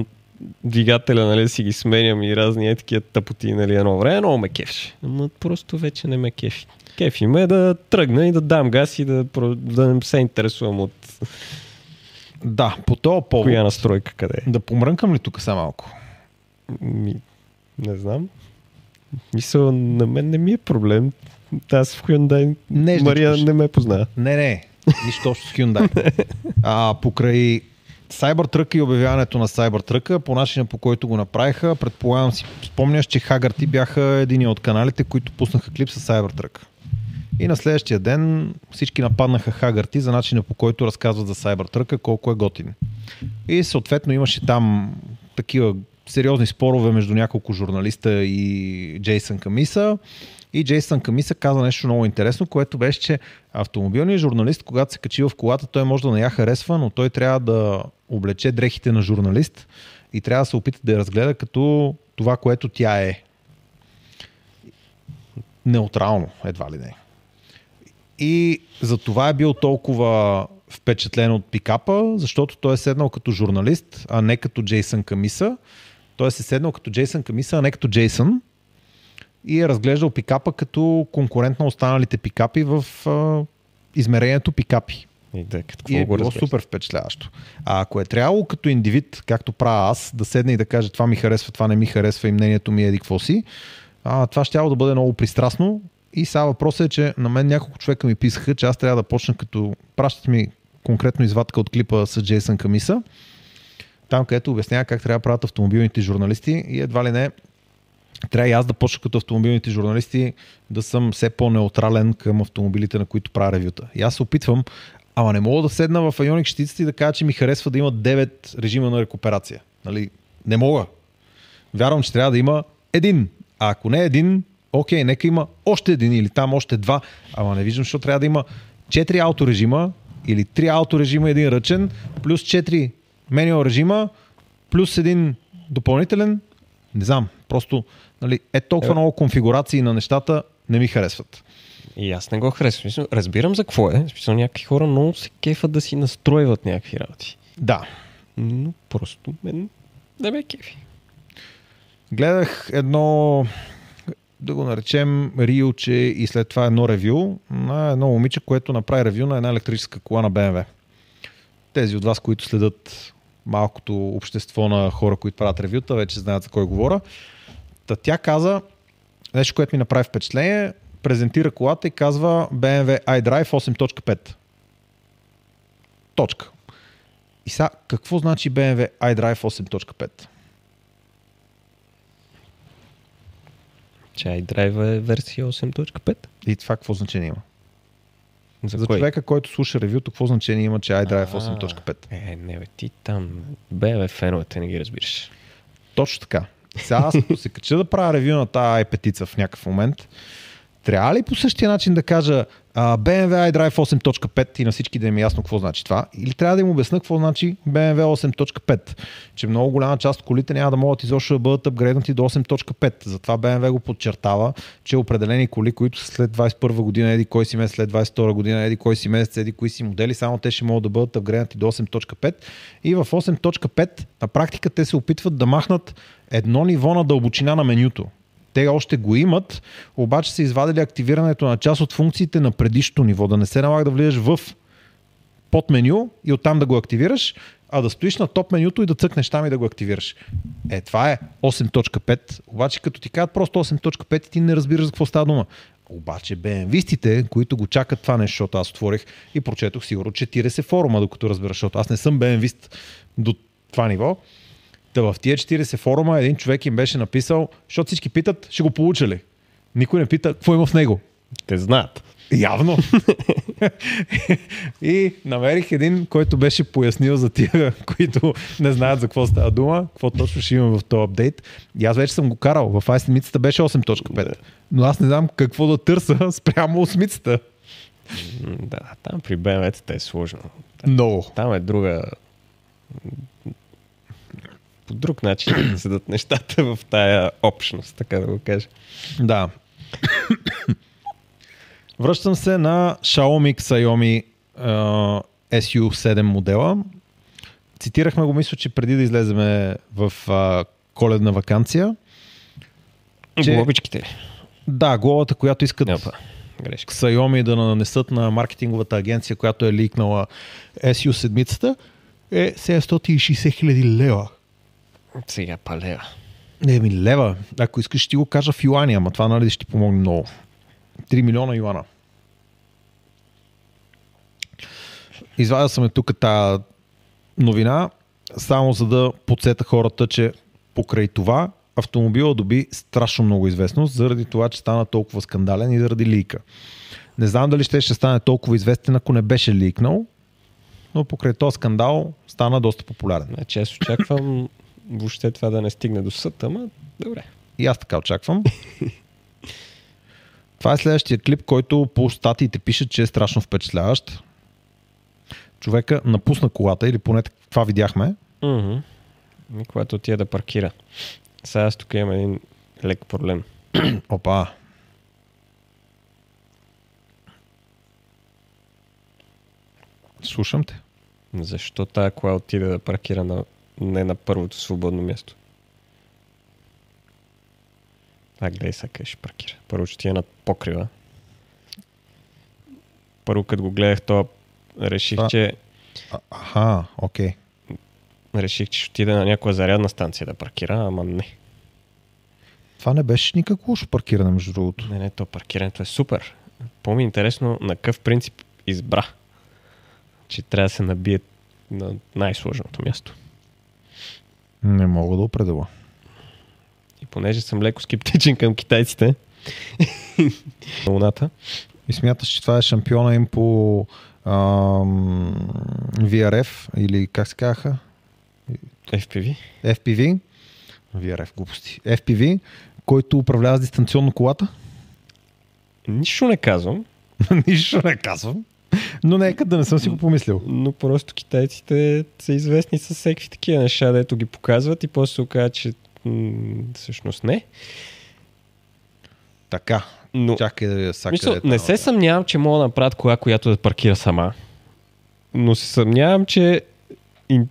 двигателя, нали, си ги сменям и разни е такива тъпоти, нали, едно време, много ме кефеше. Ама просто вече не ме кефи. Кефи ме да тръгна и да дам газ и да, да не се интересувам от Да, по този повод. коя настройка къде е. Да помрънкам ли тук са малко? Ми, не знам. Мисъл, на мен не ми е проблем. Аз в Hyundai Нежничко Мария не ме познава. Не, не. Нищо общо с Hyundai. А, покрай Cybertruck и обявяването на Cybertruck, по начина по който го направиха, предполагам си, спомняш, че Хагарти бяха един от каналите, които пуснаха клип с Cybertruck. И на следващия ден всички нападнаха Хагарти за начина по който разказват за Cybertruck, колко е готин. И съответно имаше там такива сериозни спорове между няколко журналиста и Джейсън Камиса. И Джейсън Камиса каза нещо много интересно, което беше, че автомобилният журналист, когато се качи в колата, той може да не я харесва, но той трябва да облече дрехите на журналист и трябва да се опита да я разгледа като това, което тя е. Неутрално, едва ли не. И за това е бил толкова впечатлен от пикапа, защото той е седнал като журналист, а не като Джейсън Камиса. Той е се седнал като Джейсън Камиса, а не като Джейсън. И е разглеждал пикапа като конкурент на останалите пикапи в а, измерението пикапи. И да, И е го било супер впечатляващо. А ако е трябвало като индивид, както правя аз, да седне и да каже това ми харесва, това не ми харесва и мнението ми е какво си, а, това ще да бъде много пристрастно. И сега въпросът е, че на мен няколко човека ми писаха, че аз трябва да почна като пращат ми конкретно извадка от клипа с Джейсън Камиса, там където обяснява как трябва да правят автомобилните журналисти и едва ли не трябва и аз да почна като автомобилните журналисти да съм все по-неутрален към автомобилите, на които правя ревюта. И аз се опитвам, Ама не мога да седна в Ionic щитицата и да кажа, че ми харесва да има 9 режима на рекуперация. Нали? Не мога. Вярвам, че трябва да има един. А ако не един, окей, нека има още един или там още два. Ама не виждам, защо трябва да има 4 авторежима или 3 авторежима, един ръчен, плюс 4 менюал режима, плюс един допълнителен. Не знам, просто нали, е толкова Е. много конфигурации на нещата не ми харесват. И аз не го харесвам. Разбирам за какво е. Смисъл, някакви хора много се кефат да си настройват някакви работи. Да, Но просто мен не ме кефи. Гледах едно, да го наречем, рилче и след това едно ревю на едно момиче, което направи ревю на една електрическа кола на BMW. Тези от вас, които следят малкото общество на хора, които правят ревюта, вече знаят за кой говоря. Та тя каза нещо, което ми направи впечатление, презентира колата и казва BMW iDrive 8.5. Точка. И сега, какво значи BMW iDrive 8.5? Че iDrive е версия 8.5. И това какво значение има? За, За кой? човека, който слуша ревюто, какво значение има, че iDrive А, 8.5? Е, не бе, ти там, бе, феновете не ги разбираш. Точно така. Сега аз се кача да правя ревю на тази i5 в някакъв момент, трябва ли по същия начин да кажа BMW iDrive 8.5 и на всички да им е ясно какво значи това? Или трябва да им обясна какво значи BMW 8.5? Че много голяма част от колите няма да могат изобщо да бъдат апгрейднати до 8.5. Затова BMW го подчертава, че определени коли, които след 21 година, еди кой си месец, след 22 година, еди кой си месец, еди кои си модели, само те ще могат да бъдат апгрейднати до 8.5. И в 8.5 на практика те се опитват да махнат едно ниво на дълбочина на менюто. Те още го имат, обаче са извадили активирането на част от функциите на предишното ниво. Да не се налага да влизаш в под меню и оттам да го активираш, а да стоиш на топ менюто и да цъкнеш там и да го активираш. Е, това е 8.5, обаче като ти кажат просто 8.5 ти не разбираш за какво става дума. Обаче BMW-стите, които го чакат това нещо, защото аз отворих и прочетох сигурно 40 форума, докато разбираш, защото аз не съм BMW-ст до това ниво. Та в тия 40 форума един човек им беше написал, защото всички питат, ще го получа ли? Никой не пита, какво има в него. Те знаят. Явно. и намерих един, който беше пояснил за тия, които не знаят за какво става дума, какво точно ще има в този апдейт. И аз вече съм го карал. В iSmith беше 8.5. Но аз не знам какво да търся спрямо 8 М, Да, там при BMW-тата е сложно. Много. Там е друга... По друг начин седат нещата в тая общност, така да го кажа. Да. Връщам се на Xiaomi Xiaomi uh, SU7 модела. Цитирахме го, мисля, че преди да излеземе в uh, коледна вакансия. Че- Глобичките? Да, главата, която искат. Грешка. Xiaomi да нанесат на маркетинговата агенция, която е ликнала SU7 е 760 хиляди лева. Сега палева. Не ми лева. Ако искаш, ще ти го кажа в юани, ама това нали ще ти помогне много. 3 милиона юана. Извадя съм е тук тази новина, само за да подсета хората, че покрай това автомобила доби страшно много известност, заради това, че стана толкова скандален и заради лика. Не знам дали ще, ще стане толкова известен, ако не беше ликнал, но покрай този скандал стана доста популярен. Значи аз очаквам въобще това да не стигне до съд, ама добре. И аз така очаквам. Това е следващия клип, който по статиите пише, че е страшно впечатляващ. Човека напусна колата, или поне това видяхме. И когато отида да паркира. Сега аз тук имам един лек проблем. Опа. Слушам те. Защо тая кола отида да паркира на, не на първото свободно място? А, гледай сега къде ще паркира. Първо ще тия на покрива. Първо като го гледах, то реших, Това- че А- Аха, окей. реших, че ще отида на някоя зарядна станция да паркира, ама не. Това не беше никак лошо паркиране, между другото. Не, не, то паркирането е супер. По-ми интересно на какъв принцип избра, че трябва да се набие на най-сложното място. Не мога да определя. И понеже съм леко скептичен към китайците, на луната, И смяташ, че това е шампиона им по ам, VRF или как се казаха? FPV. FPV. VRF, глупости. FPV, който управлява дистанционно колата. Нищо не казвам, Нищо не казвам. Но нека да не съм си го помислил. но просто китайците са известни с всеки такива неща, дето ги показват и после се оказа, че м- всъщност не. Така. Но Чакай да видя сега Мисъл, където не е се съмнявам, че мога да направят кола, която да паркира сама. Но се съмнявам, че ин...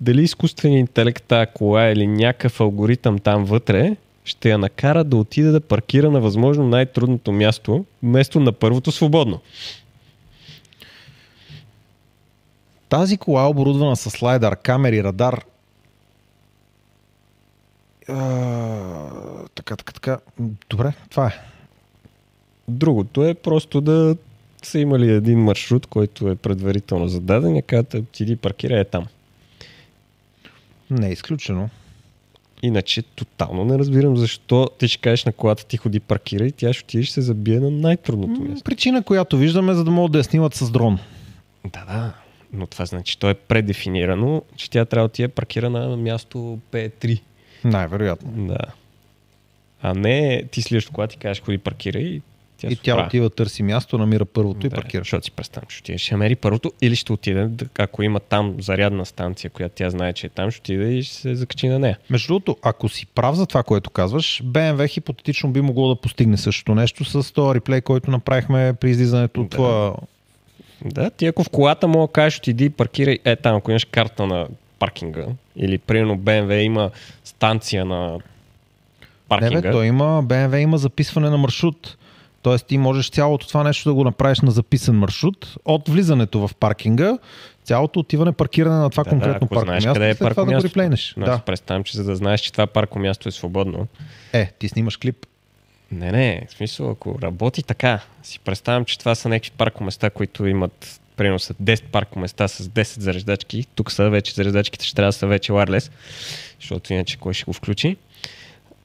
дали изкуственият интелект тази кола или някакъв алгоритъм там вътре ще я накара да отиде да паркира на възможно най-трудното място, вместо на първото свободно. Тази кола е оборудвана с слайдър, камери, радар. А, така, така, така. Добре, това е. Другото е просто да са имали един маршрут, който е предварително зададен и казват, отиди паркира е там. Не е изключено. Иначе тотално не разбирам защо ти ще кажеш на колата ти ходи паркира и тя ще отиде и ще се забие на най-трудното място. Причина, която виждаме, за да могат да я снимат с дрон. Да, да. Но това значи, че то е предефинирано, че тя трябва да ти е паркирана на място P3. Най-вероятно. Да. А не ти слизаш в колата и кажеш ходи паркира и тя И тя отива, търси място, намира първото и Да, паркира. Защото си представям, ще отиде, ще намери първото или ще отиде, ако има там зарядна станция, която тя знае, че е там, ще отиде и ще се закачи на нея. Между другото, ако си прав за това, което казваш, BMW хипотетично би могло да постигне същото нещо с този реплей, който направихме при излизането от Да. твоя... Да, ти ако в колата мога да кажеш, отиди и паркирай, е там, ако имаш карта на паркинга, или примерно BMW има станция на Не, паркинга. бе, той има, BMW има записване на маршрут. Тоест ти можеш цялото това нещо да го направиш на записан маршрут от влизането в паркинга, цялото отиване, паркиране на това Да, конкретно да, ако парко знаеш място, къде е след това да го реплейнеш. Но Да. представям, че за да знаеш, че това парко място е свободно. Е, ти снимаш клип. Не, не, в смисъл, ако работи така, си представям, че това са някакви паркоместа, които имат примерно са 10 паркоместа с 10 зареждачки. Тук са вече зареждачките ще трябва да са вече wireless, защото иначе кой ще го включи.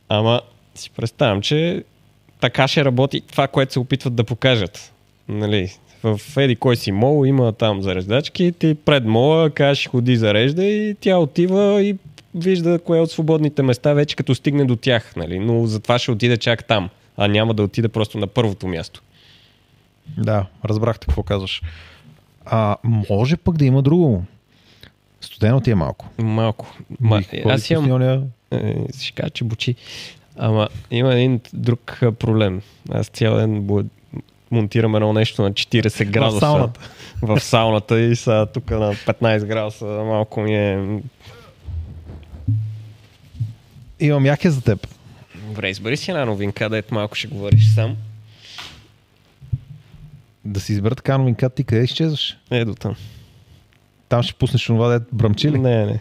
Ама си представям, че така ще работи това, което се опитват да покажат. Нали, в еди кой си мол има там зареждачки, ти пред мола кажеш ходи зарежда и тя отива и вижда кое е от свободните места вече като стигне до тях, нали? но затова ще отиде чак там, а няма да отиде просто на първото място. Да, разбрахте какво казваш. А, може пък да има друго. Студено ти е малко. Малко. Ма, И аз имам, е, ще кажа, че бучи. Ама има един друг проблем. Аз цял ден монтирам едно нещо на 40 градуса. сауната. В сауната и са тук на 15 градуса. Малко ми е... Имам яке за теб. Добре, избери си една новинка, дето малко ще говориш сам. Да си избера така новинка, ти къде изчезваш? Е, до там. Там ще пуснеш това, да бръмчи ли? Не, не.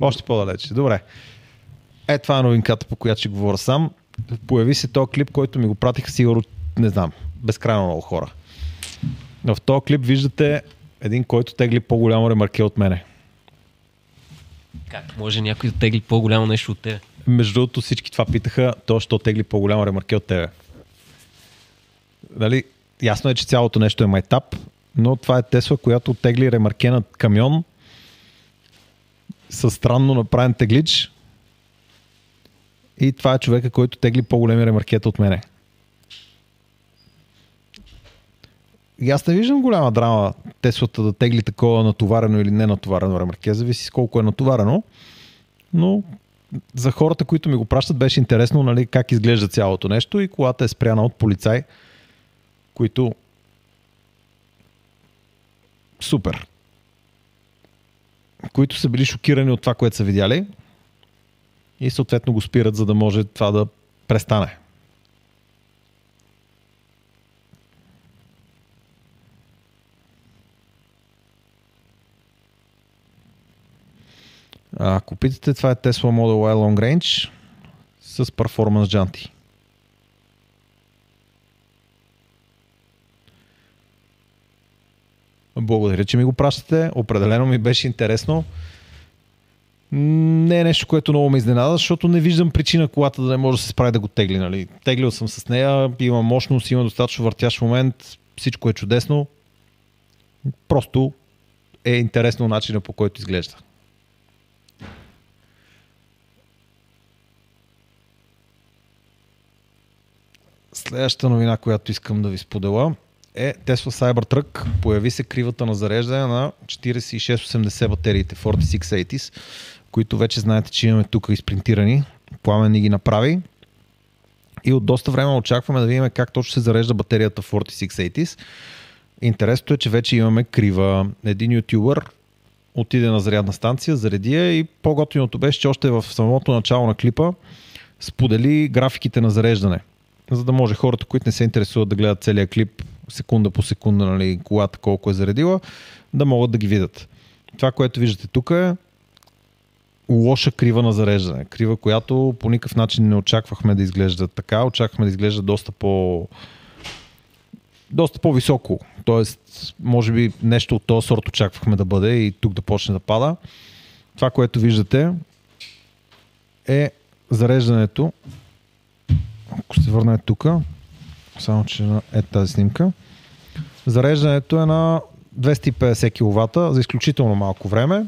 Още по-далече. Добре. Е, това е новинката, по която ще говоря сам. Появи се този клип, който ми го пратиха сигурно, не знам, безкрайно много хора. В този клип виждате един, който тегли по-голямо ремарке от мене. Как може някой да тегли по-голямо нещо от тебе? Между другото всички това питаха, то що тегли по-голямо ремарке от тебе. Нали, ясно е, че цялото нещо е майтап, но това е Тесла, която тегли ремарке на камион с странно направен теглич и това е човека, който тегли по-големи ремаркета от мене. И аз не виждам голяма драма Теслата да тегли такова натоварено или не натоварено ремарке, зависи с колко е натоварено, но за хората, които ми го пращат, беше интересно нали, как изглежда цялото нещо и колата е спряна от полицай, които супер. Които са били шокирани от това, което са видяли и съответно го спират, за да може това да престане. А, Ако питате, това е Tesla Model Y Long Range с перформанс джанти. Благодаря, че ми го пращате. Определено ми беше интересно. Не е нещо, което много ме изненада, защото не виждам причина колата да не може да се справи да го тегли. Нали? Теглил съм с нея, има мощност, има достатъчно въртящ момент, всичко е чудесно. Просто е интересно начина по който изглежда. Следващата новина, която искам да ви споделя е Tesla Cybertruck. Появи се кривата на зареждане на 4680 батериите 4680, които вече знаете, че имаме тук изпринтирани. Пламен ни ги направи. И от доста време очакваме да видим как точно се зарежда батерията 4680. Интересното е, че вече имаме крива. Един ютубър отиде на зарядна станция, зареди я и по-готиното беше, че още в самото начало на клипа сподели графиките на зареждане. За да може хората, които не се интересуват да гледат целият клип секунда по секунда, нали, колата колко е заредила, да могат да ги видят. Това, което виждате тук е лоша крива на зареждане. Крива, която по никакъв начин не очаквахме да изглежда така. Очаквахме да изглежда доста по доста по-високо. Тоест, може би нещо от този сорт очаквахме да бъде и тук да почне да пада. Това, което виждате е зареждането. Ако се върнем тук, само че е тази снимка. Зареждането е на 250 кВт за изключително малко време.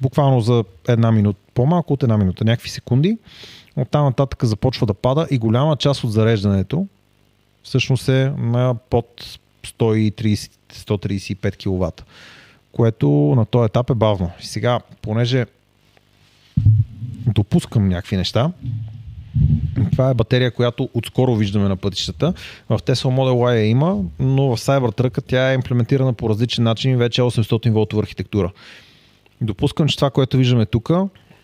Буквално за една минута, по-малко от една минута, някакви секунди. Оттам нататък започва да пада и голяма част от зареждането всъщност е на под 130-135 кВт, което на този етап е бавно. Сега, понеже допускам някакви неща, това е батерия, която отскоро виждаме на пътищата. В Tesla Model Y я има, но в Cybertruck тя е имплементирана по различен начин вече е 800 волтова архитектура. Допускам, че това, което виждаме тук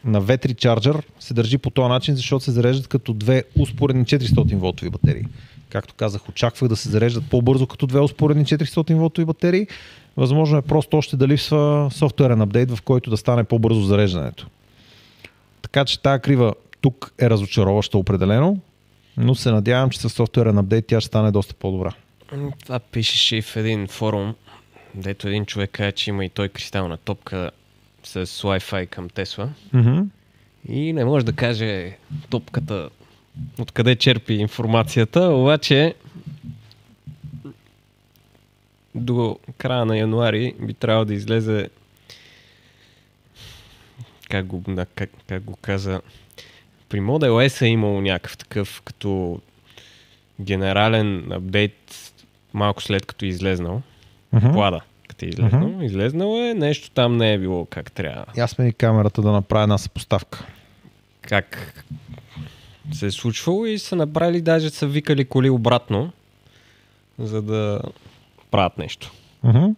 на V3 Charger се държи по този начин, защото се зареждат като две успоредни 400 волтови батерии. Както казах, очаквах да се зареждат по-бързо като две успоредни 400 волтови батерии. Възможно е просто още да липсва софтуерен апдейт, в който да стане по-бързо зареждането. Така че тази крива тук е разочароваща определено, но се надявам, че с софтуерен апдейт тя ще стане доста по-добра. Това пишеше и в един форум, дето един човек каза, че има и той кристална топка с Wi-Fi към Тесла. Mm-hmm. И не може да каже топката откъде черпи информацията, обаче до края на януари би трябвало да излезе как го, как, как го каза при Model S е имало някакъв такъв като генерален апдейт малко след като е излезнал. Mm-hmm. Плада, като е излезнал. Мгм. Излезнал е, нещо там не е било как трябва. И аз смени камерата да направя една съпоставка. Как се е случвало и са направили, даже са викали коли обратно, за да правят нещо. Mm-hmm.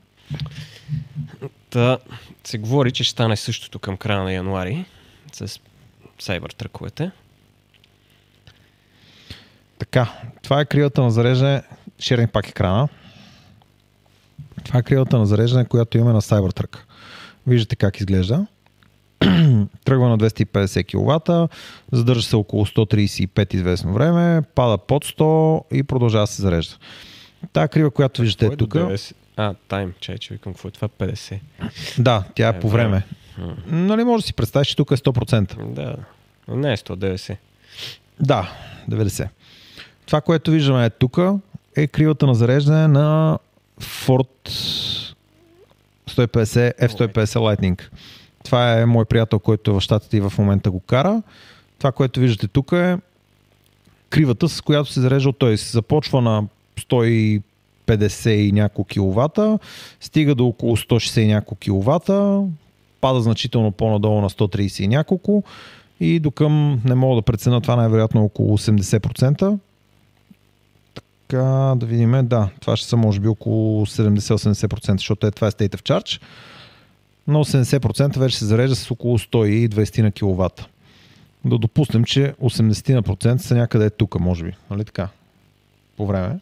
Та се говори, че ще стане същото към края на януари с сайбъртръковете. Така, това е кривата на зареждане. Шерних пак екрана. Това е кривата на зареждане, която имаме на Cybertruck. Виждате как изглежда. Тръгва на 250 кВт, задържа се около 135 известно време, пада под 100 и продължава да се зарежда. Та крива, която виждате е тук, 90? А, тайм, чай, че викам, какво е това? 50. да, тя е Е, по време. М, Нали може да си представиш, че тук е 100%. Да, не е 190. Да, 90. Това, което виждаме е тук, е кривата на зареждане на Ford 150, F150 Lightning. Това е мой приятел, който е в щатите и в момента го кара. Това, което виждате тук е кривата, с която се зарежда той. Се започва на 150 и няколко киловата, стига до около 160 и няколко киловата, пада значително по-надолу на 130 и няколко и до към, не мога да преценя, това най-вероятно е около 80%. Така, да видим, да, това ще са може би около 70-80%, защото е, това е State of Charge. Но 70% вече се зарежда с около 120 на киловата. Да допуснем, че 80% са някъде тук, може би. Нали така? По време.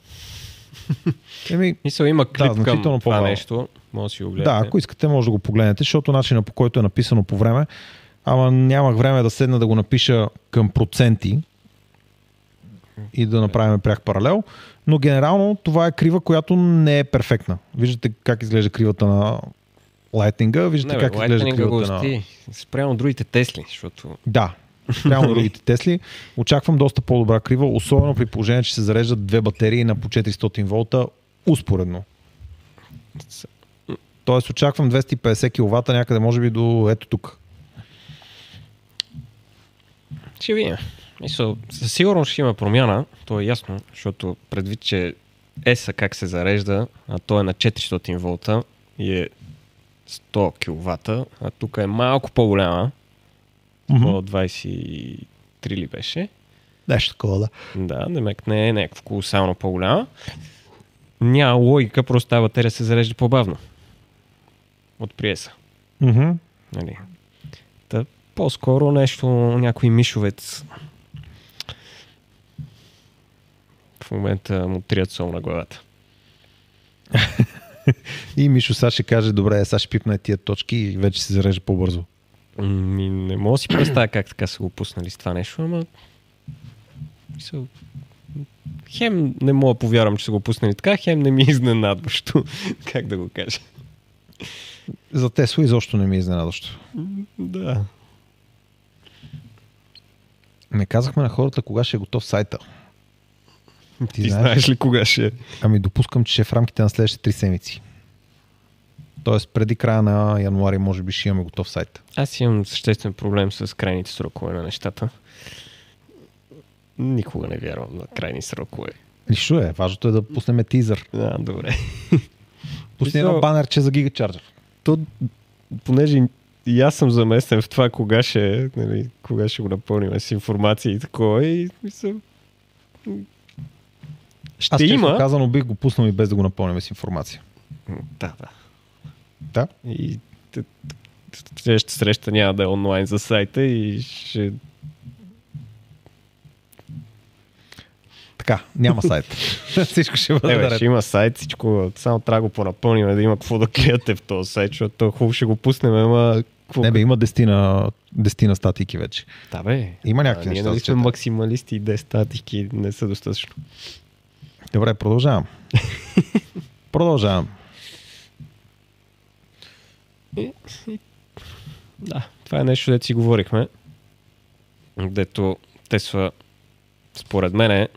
Еми, Мисъл, има клип към значително това нещо. Може да си го гледате. да, ако искате, може да го погледнете, защото начина по който е написано по време, ама нямах време да седна да го напиша към проценти и да направим пряк паралел, но генерално това е крива, която не е перфектна. Виждате как изглежда кривата на Lightning, виждате не, бе, как изглежда Lightning го кривата на... Спрямо другите Тесли, защото Да, спрямо другите Тесли. Очаквам доста по-добра крива, особено при положение, че се зареждат две батерии на по 400 волта успоредно. Тоест очаквам 250 кВт някъде, може би до ето тук. Ще видим. Със сигурност ще има промяна, то е ясно, защото предвид, че еса как се зарежда, а то е на 400 волта и е 100 кВт, а тук е малко по-голяма, mm-hmm. 23 ли беше? Нещо такова, да. Да, демек не е някакво колосално по-голяма. Няма логика, просто тази батерия се зарежда по-бавно. От приеса. Mm-hmm. Нали? Та, по-скоро нещо, някой мишовец. В момента му трият сол на главата. и Мишо сега ще каже, добре, сега ще пипна тия точки и вече се зарежда по-бързо. Ми, не мога да си представя как така са го пуснали с това нещо, ама... Мисъл, хем не мога да повярвам, че са го пуснали така, хем не ми е изненадващо. как да го кажа? За Тесла изобщо не ми е изненадващо. Да. Не казахме на хората кога ще е готов сайта. Ти, Ти знаеш, знаеш ли кога ще е? Ами допускам, че ще е в рамките на следващите три седмици. Тоест преди края на януари може би ще имаме готов сайт. Аз имам съществен проблем с крайните срокове на нещата. Никога не вярвам на крайни срокове. Нищо е, важното е да пуснем тизър. Да, добре. Пусни едно банерче за гигачарджер. То, понеже и аз съм заместен в това кога ще, нали, кога ще го напълним с информация и такова. И мисля, ще аз има. казано бих го пуснал и без да го напълним с информация. Да, да. Да. И следващата среща няма да е онлайн за сайта и ще Така, няма сайт. всичко ще бъде наред. Ще има сайт, всичко, само трябва да го понапълним, да има какво да клеяте в този сайт, защото хубаво ще го пуснем, ама... Какво... Не бе, има дестина, дестина статики вече. Да бе. Има някакви неща. Ние нали сме максималисти и 10 статики не са достатъчно. Добре, продължавам. продължавам. Да, това е нещо, дето си говорихме. Дето Тесла, според мен,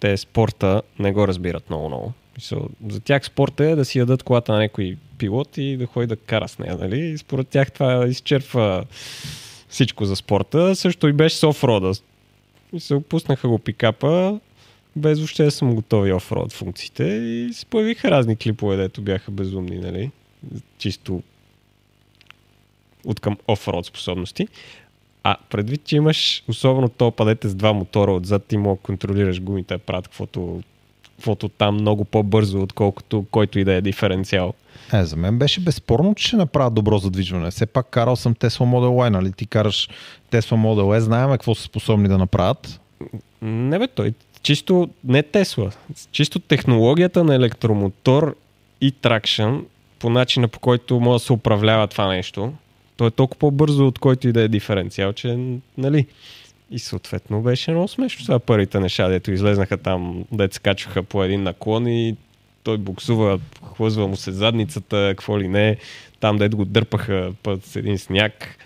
те спорта не го разбират много-много. За тях спорта е да си ядат колата на някой пилот и да ходи да кара с нея, нали? И според тях това изчерпва всичко за спорта. Също и беше с офрода. И се опуснаха го пикапа, без въобще да съм готови офроад функциите и се появиха разни клипове, дето бяха безумни, нали? Чисто от към офроад способности. А предвид, че имаш особено то падете с два мотора отзад, ти мога контролираш гумите правят каквото, каквото там много по-бързо, отколкото който и да е диференциал. Е, за мен беше безспорно, че ще направят добро задвижване. Все пак карал съм Tesla Model Y, нали? Ти караш Tesla Model E, знаем какво са способни да направят. Не бе, той чисто не Тесла, чисто технологията на електромотор и тракшн по начина по който може да се управлява това нещо, то е толкова по-бързо от който и да е диференциал, че нали. И съответно беше много смешно това първите неща, дето излезнаха там, дето се качваха по един наклон и той буксува, хлъзва му се задницата, какво ли не, там дето го дърпаха път с един сняг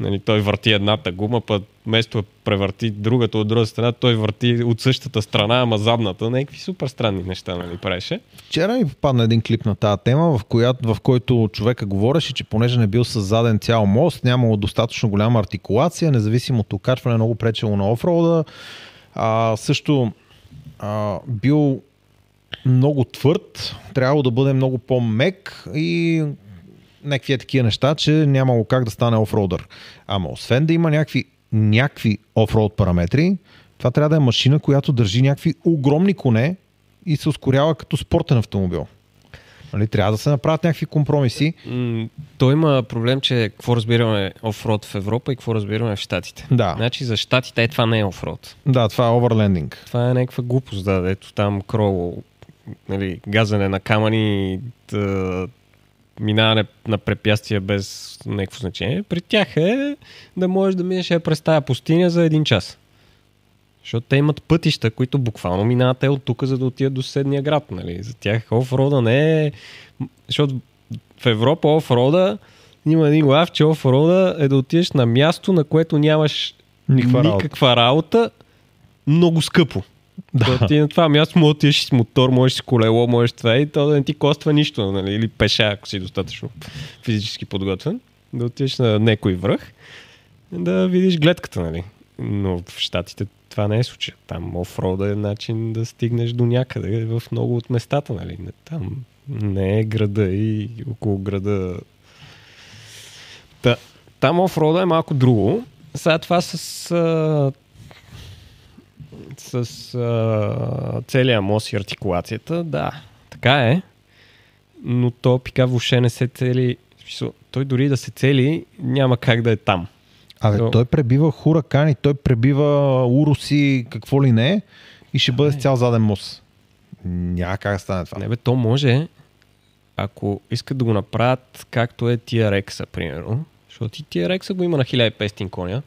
Нали, той върти едната гума, път вместо да превърти другата от друга страна, той върти от същата страна, ама задната. Някакви супер странни неща нали, правеше. Вчера ми попадна един клип на тази тема, в, която, в който човека говореше, че понеже не бил с заден цял мост, нямало достатъчно голяма артикулация, независимо от окачване, много пречело на офрода. А, също а, бил много твърд, трябвало да бъде много по-мек и някакви е такива неща, че нямало как да стане офроудър. Ама освен да има някакви, някакви офроуд параметри, това трябва да е машина, която държи някакви огромни коне и се ускорява като спортен автомобил. Нали, трябва да се направят някакви компромиси. Mm, то има проблем, че какво разбираме офрод в Европа и какво разбираме в Штатите. Да. Значи за Штатите е, това не е офрод. Да, това е оверлендинг. Това е някаква глупост, да, ето там кроло, нали, газане на камъни, да, минаване на препятствия без някакво значение. При тях е да можеш да минеш през тази пустиня за един час. Защото те имат пътища, които буквално минават от тук, за да отидат до съседния град. Нали? За тях офрода не е... Защото в Европа офрода има един глав, че офрода е да отидеш на място, на което нямаш никаква, никаква работа. работа, много скъпо. Да. ти на това място да отидеш с мотор, можеш с колело, можеш това и то да не ти коства нищо, нали? или пеша, ако си достатъчно физически подготвен, да отидеш на някой връх, да видиш гледката, нали? Но в Штатите това не е случай. Там офрода е начин да стигнеш до някъде в много от местата, нали? Там не е града и около града. Та, там офрода е малко друго. Сега това с а, с а, целия мост и артикулацията, да, така е. Но то пика въобще не се цели. Той дори да се цели, няма как да е там. Абе, то... той пребива хуракани, той пребива уруси, какво ли не и ще бъде с цял заден мост. Няма как да стане това. Не бе, то може, ако искат да го направят както е TRX-а, примерно, защото и TRX-а го има на 1500 коня,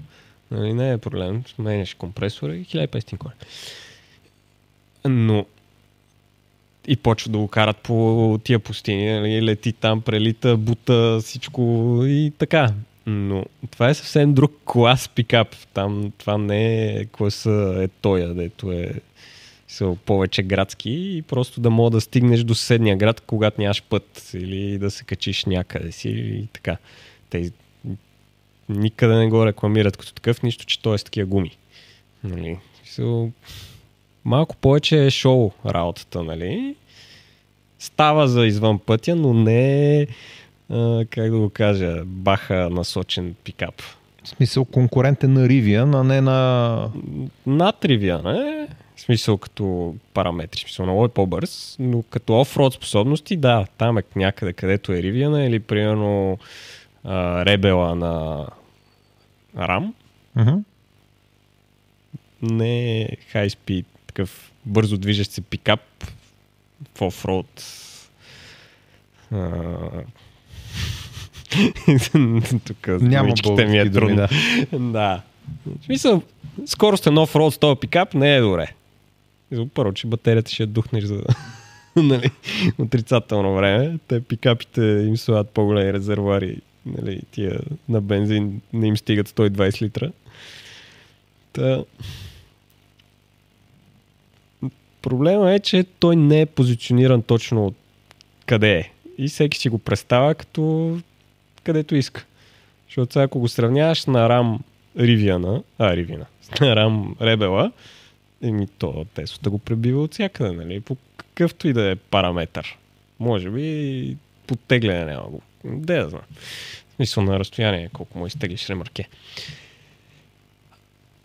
нали, не е проблем, сменяш компресора и 1500 коня. Но и почва да го карат по тия пустини, нали, лети там, прелита, бута, всичко и така. Но това е съвсем друг клас пикап. Там това не е класа е тоя, дето е са повече градски и просто да мога да стигнеш до съседния град, когато нямаш път или да се качиш някъде си и така. Те никъде не го рекламират като такъв, нищо, че той е с такива гуми. Нали? So, малко повече е шоу работата, нали? Става за извън пътя, но не е, как да го кажа, баха насочен пикап. В смисъл конкурентен на Rivian, а не на... Над Rivian, не? В смисъл като параметри, в смисъл много е по-бърз, но като оффроуд способности, да, там е някъде където е Rivian или примерно Ребела на RAM. Uh-huh. Не е high speed, такъв бързо движещ се пикап в оффроуд. Тук Няма ми е трудно. Да. да. В смисъл, скоростен оффроуд с този пикап не е добре. Първо, че батерията ще духнеш за нали, отрицателно време. Те пикапите им слагат по-големи резервуари. Нали, тия на бензин не им стигат 120 литра. Та... Проблема е, че той не е позициониран точно къде е. И всеки си го представя като където иска. Защото сега, ако го сравняваш на рам Ривиана, а, Ривина, на рам Ребела, еми то Теслата го пребива от всякъде, нали? По какъвто и да е параметър. Може би подтегляне няма го. Де да знам. В смисъл на разстояние, колко му изтеглиш ремарке.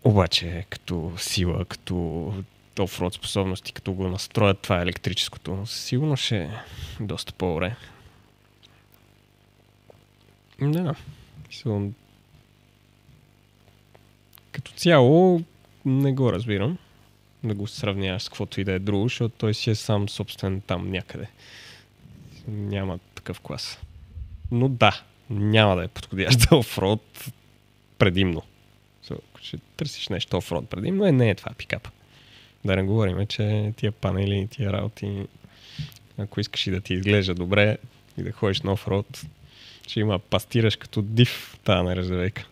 Обаче, като сила, като офрод способности, като го настроят това електрическото, сигурно ще е доста по-добре. Да. So, като цяло не го разбирам да го сравняваш с каквото и да е друго, защото той си е сам собствен там някъде. Няма такъв клас. Но да, няма да е подходящ за офрод предимно. Ако ще търсиш нещо офрод предимно, е, не е това пикап. Да не говорим, че тия панели, тия работи, ако искаш и да ти изглежда добре и да ходиш на офрод, ще има пастираш като див тази нержавейка.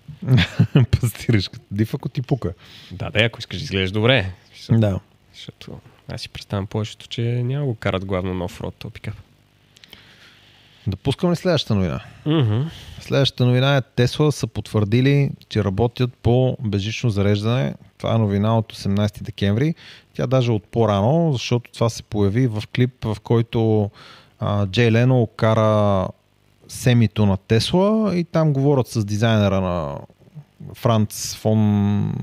пастираш като див, ако ти пука. Да, да, ако искаш да изглеждаш добре. Да. Защото аз си представям повечето, че няма го карат главно на офрод то пикап. Да пускаме ли следващата новина? Mm-hmm. Следващата новина е Тесла са потвърдили, че работят по безжично зареждане. Това е новина от 18 декември. Тя даже от по-рано, защото това се появи в клип, в който а, Джей Лено кара семито на Тесла и там говорят с дизайнера на Франц фон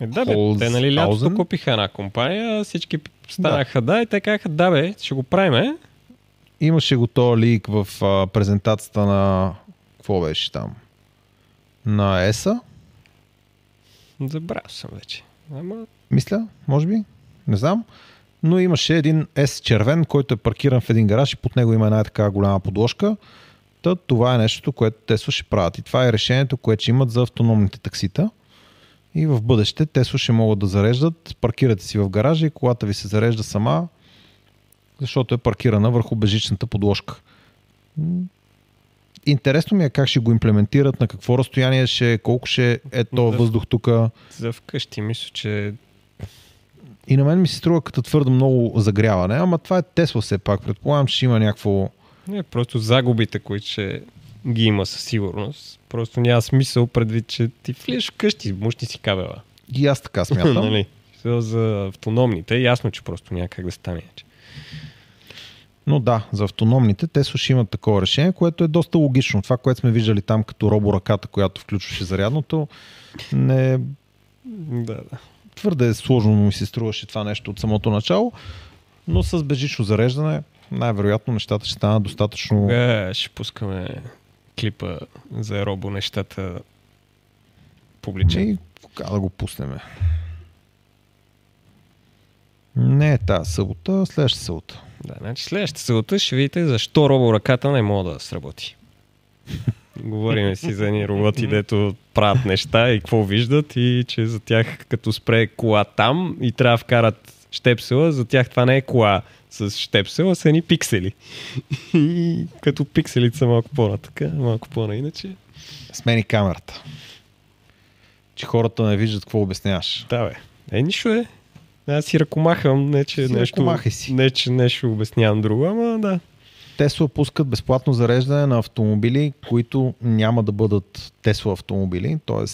е, да, бе, те нали лятото купиха една компания, всички станаха да. да и те казаха да бе, ще го правиме. Имаше го то лик в а, презентацията на какво беше там? На ЕСА? Забравя съм вече. Ама... Мисля, може би. Не знам. Но имаше един S червен, който е паркиран в един гараж и под него има една така голяма подложка. Та, това е нещото, което Тесла ще правят. И това е решението, което ще имат за автономните таксита. И в бъдеще Тесла ще могат да зареждат, паркирате си в гаража и колата ви се зарежда сама, защото е паркирана върху бежичната подложка. Интересно ми е как ще го имплементират, на какво разстояние ще, колко ще е то въздух тук. За вкъщи мисля, че И на мен ми се струва като твърдо много загряване, ама това е Тесла все пак. Предполагам, че има някакво... Не, просто загубите, които ще ги има със сигурност. Просто няма смисъл предвид, че ти влизаш вкъщи, мушни си кабела. И аз така смятам. нали? За автономните, ясно, че просто няма как да стане. Но да, за автономните те ще имат такова решение, което е доста логично. Това, което сме виждали там като роборъката, която включваше зарядното, не... Да, да. Твърде сложно ми се струваше това нещо от самото начало, но с бежично зареждане най-вероятно нещата ще станат достатъчно... Е, ще пускаме клипа за робо нещата публичен. И кога да го пуснем? Не е тази събота, следващата събота. Да, значи следващата събота ще видите защо робо ръката не може да сработи. Говориме си за едни роботи, дето правят неща и какво виждат и че за тях като спре кола там и трябва да вкарат щепсела, за тях това не е кола с щепсела, са ни пиксели. И като пикселите са малко по-натъка, малко по-на иначе. Смени камерата. Че хората не виждат какво обясняваш. Да, бе. Е, нищо е. Аз си ръкомахам, не че, Си нещо, си. не че нещо обяснявам друго, ама да. Тесла пускат безплатно зареждане на автомобили, които няма да бъдат Тесла автомобили, т.е.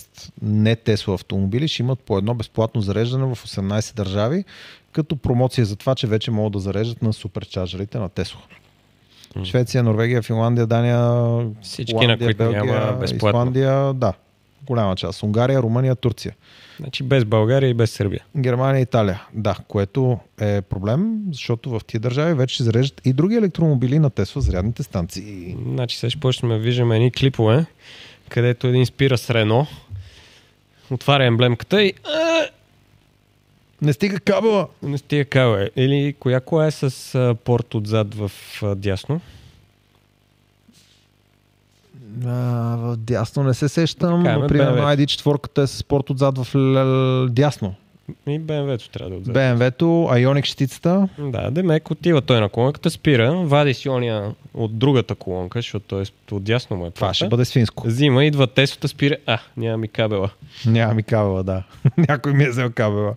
не Тесла автомобили, ще имат по едно безплатно зареждане в 18 държави, като промоция за това, че вече могат да зареждат на суперчарджерите на Тесла. Швеция, Норвегия, Финландия, Дания, Всички, Холандия, на които Белгия, няма безплатно. Исландия, да, голяма част. Унгария, Румъния, Турция. Значи без България и без Сърбия. Германия и Италия. Да, което е проблем, защото в тия държави вече се зареждат и други електромобили на Тесла зарядните станции. Значи сега ще почнем да виждаме едни клипове, където един спира с Рено, отваря емблемката и Не стига кабела! не стига кабел. Или коя кола е с порт отзад в дясно? А, дясно не се сещам, Така е, но ме, примерно BMW. ID4 е с спорт отзад в л- дясно. И BMW-то трябва да отзад. BMW-то, Ioniq щитицата, Да, Демек отива той на колонката, спира, вади си ония от другата колонка, защото той е от дясно му е това ще бъде свинско. Взима, идва Теслата, спира, а, няма ми кабела. Няма ми кабела, да. Някой ми е взел кабела.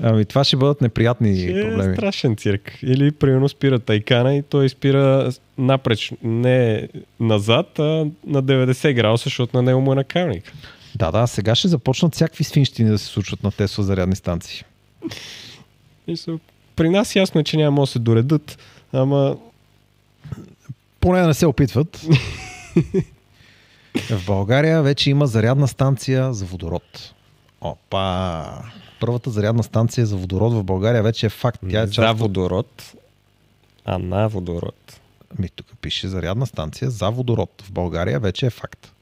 Ами това ще бъдат неприятни Ще е проблеми. страшен цирк. Или примерно спира Тайкана и той спира напреч, не назад, а на 90 градуса, защото на него му е накарник. Да, да, сега ще започнат всякакви свинщини да се случват на Тесла зарядни станции. При нас ясно е, че няма да се доредат, ама Поне да не се опитват. В България вече има зарядна станция за водород. Опа! Първата зарядна станция за водород в България вече е факт. Тя е за част от... водород, а на водород. Ми, тук пише зарядна станция за водород. В България вече е факт.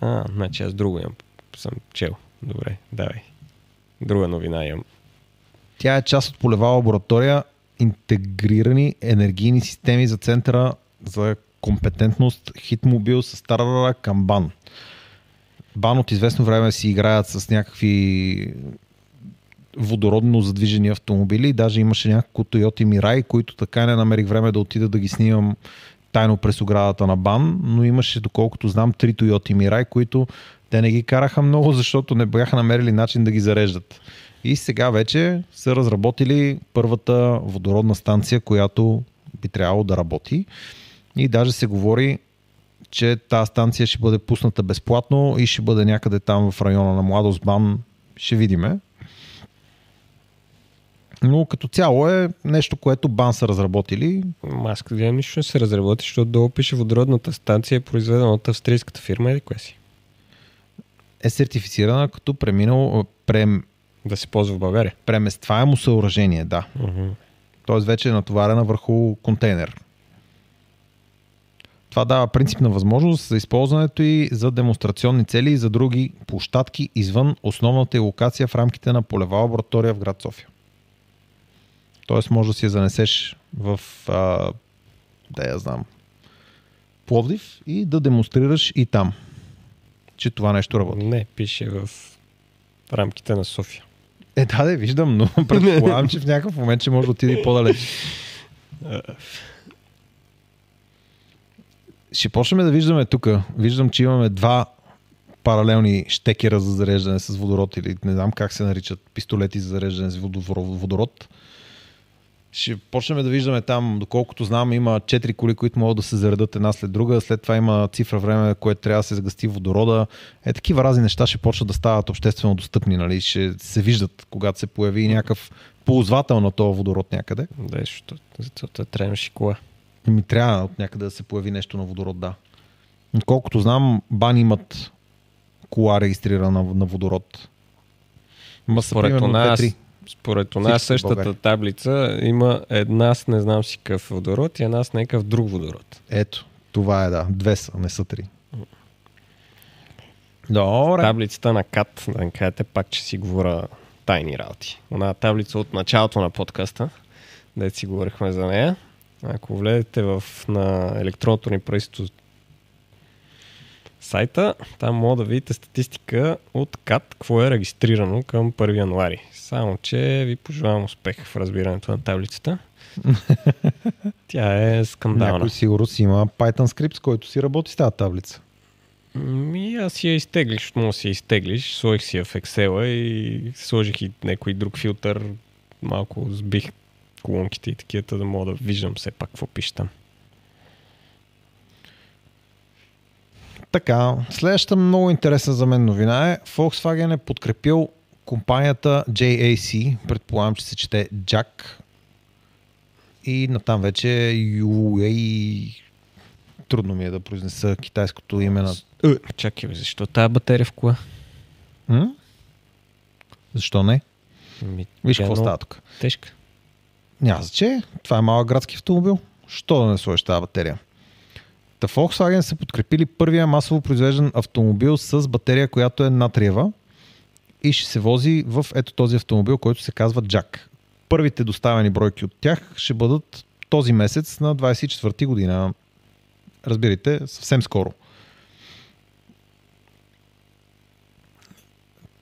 А, значи аз друго имам. Съм чел. Добре, давай. Друга новина имам. Тя е част от полева лаборатория интегрирани енергийни системи за центъра за компетентност Хитмобил с Тарара към БАН. БАН от известно време си играят с някакви водородно задвижени автомобили. Даже имаше няколко Toyota Mirai, които така не намерих време да отида да ги снимам тайно през оградата на БАН, но имаше, доколкото знам, три Toyota Mirai, които те не ги караха много, защото не бяха намерили начин да ги зареждат. И сега вече са разработили първата водородна станция, която би трябвало да работи. И даже се говори, че тази станция ще бъде пусната безплатно и ще бъде някъде там в района на Младост Бан. Ще видиме. Но като цяло е нещо, което БАН са разработили. Маска да нищо не се разработи, защото долу пише водородната станция е произведена от австрийската фирма или коя си? Е сертифицирана като преминал, прем, Да се ползва в България. преместваемо съоръжение, да. Uh-huh. Тоест вече е натоварена върху контейнер. Това дава принципна възможност за използването и за демонстрационни цели и за други площадки извън основната локация в рамките на полева лаборатория в град София. Тоест може да си я занесеш в, а, да я знам, Пловдив и да демонстрираш и там, че това нещо работи. Не, пише в рамките на София. Е, да, да, виждам, но предполагам, че в някакъв момент ще може да отиде и по-далеч. Ще почнем да виждаме тук. Виждам, че имаме два паралелни щекера за зареждане с водород или не знам как се наричат пистолети за зареждане с водород. Ще почнем да виждаме там, доколкото знам, има 4 коли, които могат да се заредат една след друга. След това има цифра време, което трябва да се загасти водорода. Е, такива разни неща ще почнат да стават обществено достъпни. Нали? Ще се виждат, когато се появи някакъв ползвател на този водород някъде. Да, защото за целта трябваше кола. Ми трябва от някъде да се появи нещо на водород, да. Колкото знам, бани имат кола регистрирана на, водород. Ма според нас, според нас същата таблица има една с не знам си какъв водород и една с някакъв друг водород. Ето, това е да. Две са, не са три. Добре. Таблицата на КАТ, да не кажете пак, че си говоря тайни работи. Она таблица от началото на подкаста, да си говорихме за нея. Ако влезете в, на електронното ни правителство сайта, там мога да видите статистика от КАТ, какво е регистрирано към 1 януари. Само, че ви пожелавам успех в разбирането на таблицата. Тя е скандална. Някой сигурно си има Python скрипт, с който си работи с тази таблица. Ми, аз си я изтеглиш, може да си я изтеглиш. Сложих си я в Excel и сложих и някой друг филтър. Малко сбих колонките и такива, да мога да виждам все пак какво пише там. Така, следващата много интересна за мен новина е Volkswagen е подкрепил компанията JAC, предполагам, че се чете Jack и натам вече UA трудно ми е да произнеса китайското име на... Е, чакай, защо тази батерия в кола? М? Защо не? Ми, Виж какво става тук. Тежка. Няма че. Това е малък градски автомобил. Що да не сложиш тази батерия? Та Volkswagen са подкрепили първия масово произвеждан автомобил с батерия, която е натриева и ще се вози в ето този автомобил, който се казва Jack. Първите доставени бройки от тях ще бъдат този месец на 24 година. Разбирайте, съвсем скоро.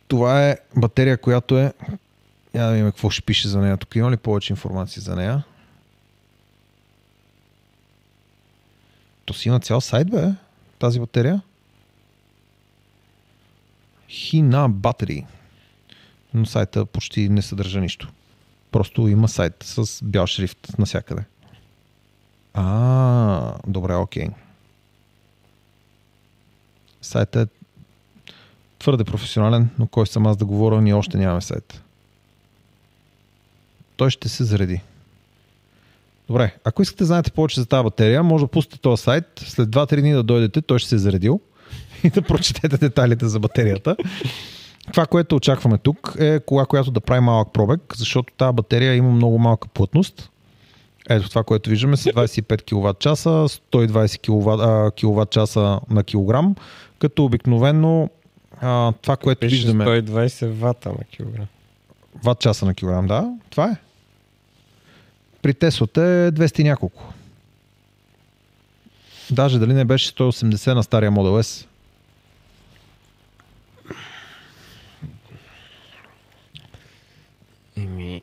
Това е батерия, която е... Я да видим какво ще пише за нея. Тук има ли повече информация за нея? То си има цял сайт, бе, тази батерия. Хина Battery. Но сайта почти не съдържа нищо. Просто има сайт с бял шрифт насякъде. А, добре, окей. Сайтът е твърде професионален, но кой съм аз да говоря, ние още нямаме сайт. Той ще се зареди. Добре, ако искате да знаете повече за тази батерия, може да пустите този сайт, след 2-3 дни да дойдете, той ще се е заредил и да прочетете детайлите за батерията. Това, което очакваме тук е кола, която да прави малък пробег, защото тази батерия има много малка плътност. Ето това, което виждаме са 25 кВт часа, 120 кВт часа на килограм, като обикновено а, това, което Пише виждаме... 120 вата на килограм. Ват часа на килограм, да. Това е. При Теслата е 200 и няколко. Даже дали не беше 180 на стария Model S. Еми,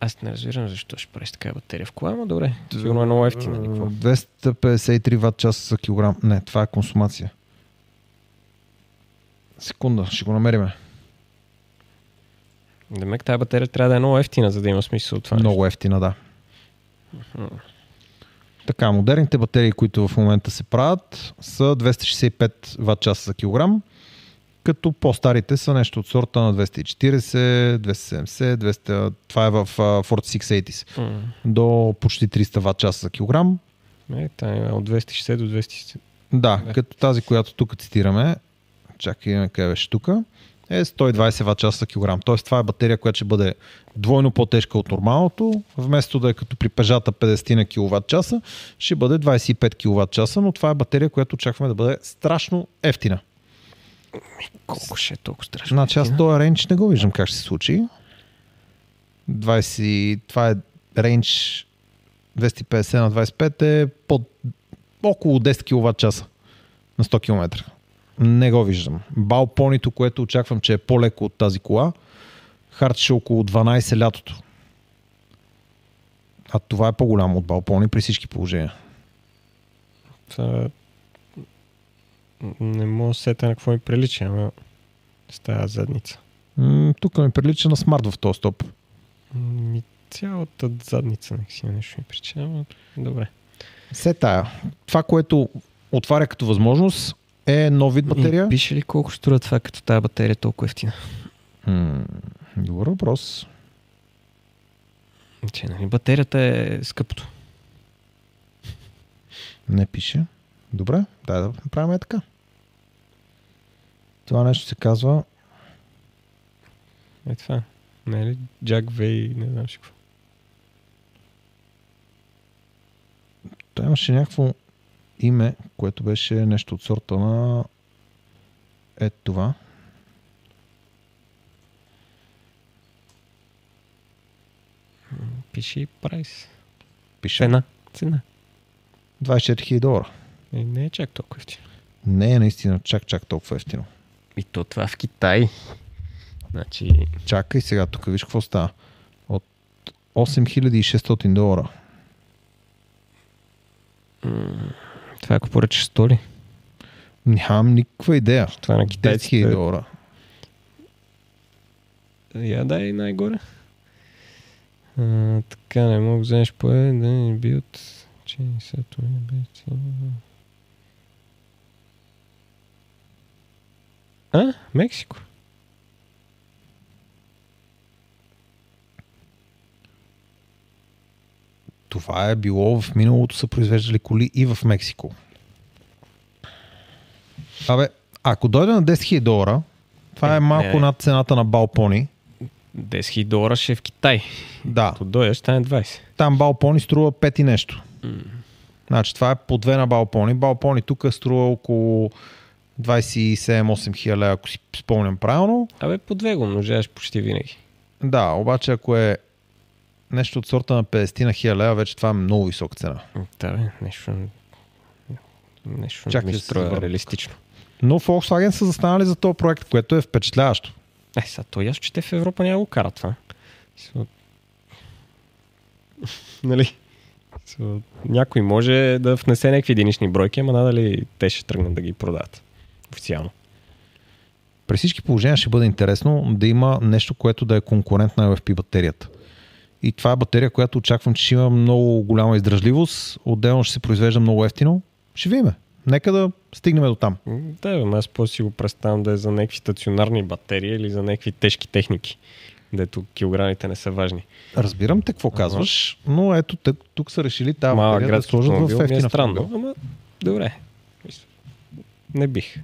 аз не разбирам защо ще правиш така батерия в кола, но добре. Сигурно е много ефтина. 253 ватт часа за килограм. Не, това е консумация. Секунда, ще го намериме. Демек тази батерия трябва да е много ефтина, за да има смисъл от това. Много ефтина, да. Uh-huh. Така, модерните батерии, които в момента се правят, са 265 ватт часа за килограм, като по-старите са нещо от сорта на 240, 270, 200, това е в uh, Ford 680 uh-huh. до почти 300 ватт часа за килограм. Е, е от 260 до 260. Да, да, като тази, която тук цитираме, чакай, къде беше тук, е 120 Вт часа килограм. Тоест това е батерия, която ще бъде двойно по-тежка от нормалното. Вместо да е като при пежата 50 на кВт часа, ще бъде 25 кВт часа, но това е батерия, която очакваме да бъде страшно ефтина. Колко ще е толкова страшно? Значи аз този рейндж не го виждам как ще се случи. 20, това е рейндж 250 на 25 е под около 10 кВт часа на 100 км. Не го виждам. Балпонито, което очаквам, че е по-леко от тази кола, харчеше около 12 лятото. А това е по-голямо от Балпони при всички положения. Това... Не мога да сета на какво ми прилича, ама с тази задница. М, тук ми прилича на смарт в този стоп. Ми цялата задница нека си нещо ми причина, ама добре. Се тая. Това, което отваря като възможност е нов вид батерия. И пише ли колко струва това, като тази батерия е толкова ефтина? М, добър въпрос. Че, нали, батерията е скъпото. Не пише. Добре, дай да направим е така. Това нещо се казва Е това. Не е ли Jack Вей, не знам си какво. Той имаше някакво име, което беше нещо от сорта на е това. Пише и прайс. Пише Цена. Цена. 24 000 долара. Е, не е чак толкова ефтино. Не е наистина чак, чак толкова ефтино. И то това в Китай. Значи, Чакай сега, тук виж какво става. От 8600 долара. Това ако поръчаш 100 ли? Нямам никаква идея. Това е на 10 китайците. 000 долара. Я дай най-горе. А, така, не мога да вземеш по е, да не би от... Че не са това не бе... цяло. А, Мексико. Това е било в миналото са произвеждали коли и в Мексико. Абе, ако дойде на 10 000 долара, това е, Е, малко не. над цената на Балпони. 10 000 долара ще е в Китай. Да, Ако дойдеш, стане 20. там Балпони струва 5 и нещо. Значи това е по две на Балпони. Балпони тук струва около 27-8 хиляди, ако си спомням правилно. Абе, по две го умножаваш почти винаги. Да, обаче ако е нещо от сорта на 50 на хиляди, вече това е много висока цена. Да, бе, нещо... Нещо Чакай ми да се реалистично. Но Volkswagen са застанали за този проект, което е впечатляващо. Е, сега то ясно, че те в Европа няма го карат това. Со- нали? Со- Някой може да внесе някакви единични бройки, ама надали те ще тръгнат да ги продават. Официално. При всички положения ще бъде интересно да има нещо, което да е конкурент на LFP батерията. И това е батерия, която очаквам, че ще има много голяма издръжливост. Отделно ще се произвежда много ефтино. Ще видим. Нека да стигнем до там. Да, бе, аз по си го представям да е за някакви стационарни батерии или за някакви тежки техники, дето килограмите не са важни. Разбирам те какво Ага. казваш, но ето тук, тук са решили тази Малък батерия да сложат в е ефтина странно, автомобил. ама добре. Не бих.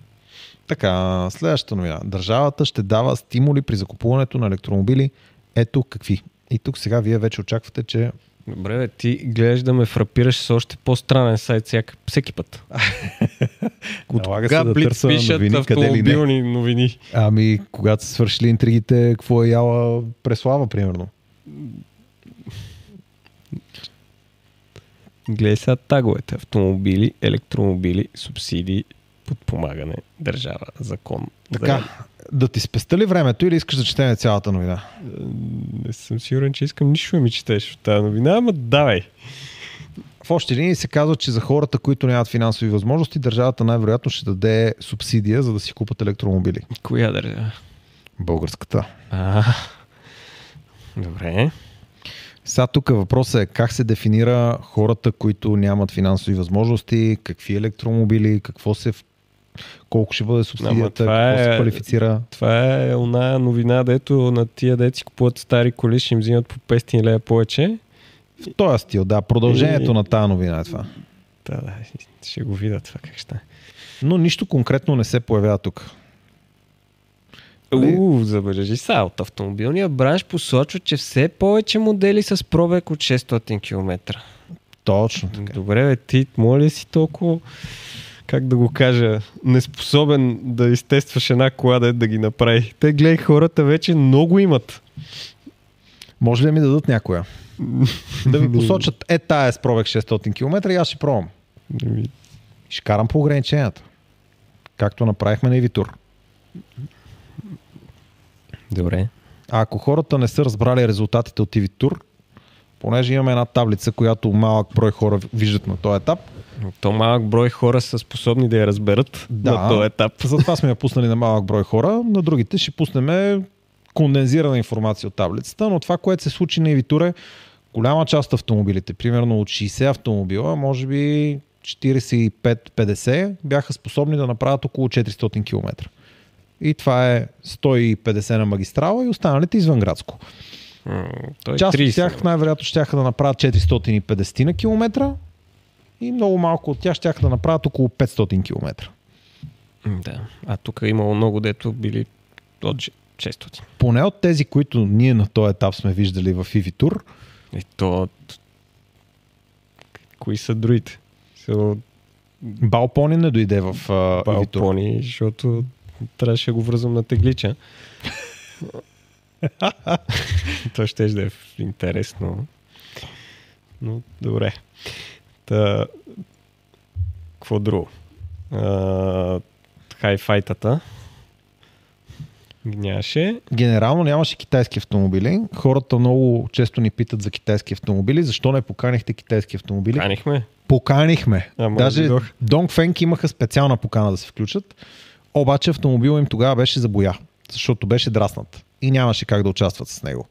Така, следващата новина. Държавата ще дава стимули при закупуването на електромобили. Ето какви. И тук сега вие вече очаквате, че Добре, бе, ти гледаш да ме фрапираш с още по-странен сайт всяка, всеки път. От Налага се кога да Блиц търся пишат новини, къде ли не. автомобилни новини? Ами, когато са свършили интригите, какво е яла Преслава, примерно? Гледай сега таговете. Автомобили, електромобили, субсидии, подпомагане, държава, закон. Така, да ти спеста ли времето или искаш да четем цялата новина? Не съм сигурен, че искам нищо да ми четеш от тази новина, ама давай. В общи линии се казва, че за хората, които нямат финансови възможности, държавата най-вероятно ще даде субсидия, за да си купат електромобили. Коя държава? Българската. А, добре. Сега тук въпросът е как се дефинира хората, които нямат финансови възможности, какви електромобили, какво се колко ще бъде субсидията, това какво се е- квалифицира. Това е она новина, дето на тия деци купуват стари коли, ще им взимат по 500 лея повече. В този стил, да. Продължението И- на тази новина е това. Да, да, ще го видя това как ще. Но нищо конкретно не се появява тук. Нали? Уу, забележи са, от автомобилния бранш посочва, че все повече модели с пробег от 600 км. Точно така. Добре, бе, ти моля си толкова, как да го кажа, неспособен да изтестваш една кола да, да ги направи. Те, гледай, хората вече много имат. Може ли да ми дадат някоя? Да ми посочат, е тая е с пробег 600 км и аз ще пробвам. Ще карам по ограниченията. Както направихме на Ивитур. Добре. А ако хората не са разбрали резултатите от Tour, понеже имаме една таблица, която малък брой хора виждат на този етап, То малък брой хора са способни да я разберат Да. на този етап. Затова сме я пуснали на малък брой хора. На другите ще пуснем кондензирана информация от таблицата, но това, което се случи на Ивитуре, голяма част от автомобилите, примерно от 60 автомобила, може би 45-50 бяха способни да направят около 400 км. И това е 150 на магистрала и останалите извънградско. Той е Част от 30. тях най-вероятно ще да направят 450 на километра и много малко от тях ще да направят около 500 км. Да. А тук е имало много, дето били от 600. Поне от тези, които ние на този етап сме виждали в EV Tour, И то... Кои са другите? Са Балпони не дойде в uh, балпони, защото трябваше да го връзвам на теглича. То ще да е интересно. Но добре. Та, какво друго? А, хайфайтата. Нямаше. Генерално нямаше китайски автомобили. Хората много често ни питат за китайски автомобили. Защо не поканихте китайски автомобили? Канихме. Поканихме. Ама Даже дойдох. Dongfeng имаха специална покана да се включат. Обаче автомобила им тогава беше за боя, защото беше драснат и нямаше как да участват с него.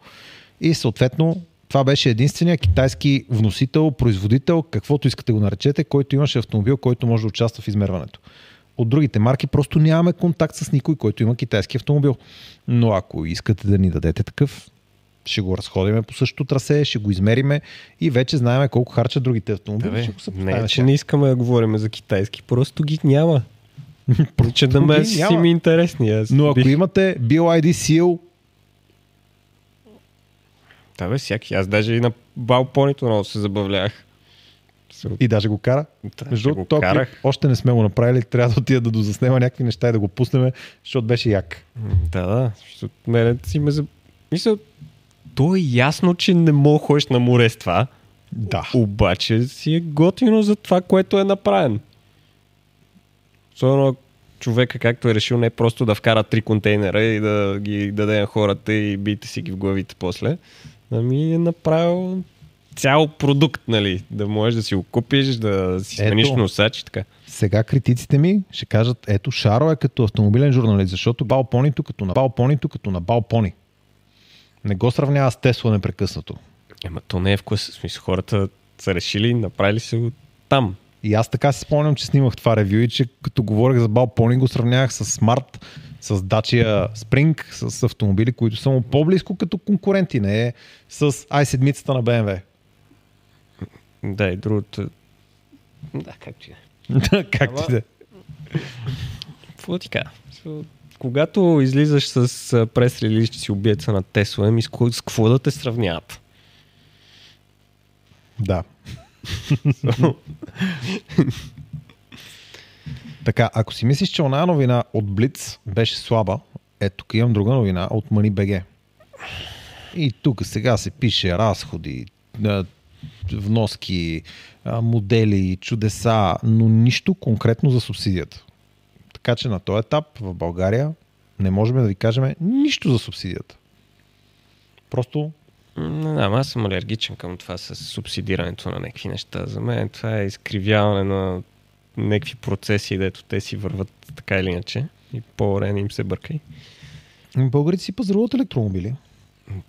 И съответно това беше единствения китайски вносител, производител, каквото искате го наречете, който имаше автомобил, който може да участва в измерването. От другите марки просто нямаме контакт с никой, който има китайски автомобил. Но ако искате да ни дадете такъв, ще го разходиме по същото трасе, ще го измериме и вече знаем колко харчат другите автомобили. Да, бе, ще го не, че не искаме да говорим за китайски, просто ги няма. че да ме си ми интересни. Аз Но ако бих- имате BioID Seal, Да, бе, всяки. Аз даже и на балпонито много се забавлявах. И даже го кара. Да, Между другото, този карах. клип още не сме го направили, трябва да отида да дозаснема някакви неща и да го пуснем, защото беше як. Да, да. Защото мене си ме за... Мисля, то е ясно, че не мога ходиш на море с това. Да. Обаче си е готино за това, което е направен. Особено човека, както е решил, не просто да вкара три контейнера и да ги даде на хората и бийте си ги в главите после. Ами е направил цял продукт, нали? Да можеш да си го купиш, да си Ето. смениш носач и така. Сега критиците ми ще кажат, ето Шаро е като автомобилен журналист, защото Балпонито като на Балпонито като на Балпони. Не го сравнява с Тесла непрекъснато. Ема то не е вкус. Смисъл, хората са решили, направили се го там. И аз така си спомням, че снимах това ревю и че като говорех за Балпони го сравнявах с Smart, с Dacia Spring, с автомобили, които са му по-близко като конкуренти, не е с i7 на BMW. Да, и другото. Да, как че. как Ама- ти да? е? Какво ти кажа? Когато излизаш с прес-релиз, че си убиеца на Тесла, ко- с какво да те сравняват? Да. така, ако си мислиш, че оная новина от Блиц беше слаба, ето тук имам друга новина от MoneyBG. И тук сега се пише разходи, вноски, модели, чудеса, но нищо конкретно за субсидията. Така че на този етап в България не можем да ви кажем нищо за субсидията. Просто Не знам, аз съм алергичен към това с субсидирането на някакви неща. За мен това е изкривяване на някакви процеси, дето те си върват така или иначе. И по-добре не им се бъркай. българите си пазаруват електромобили.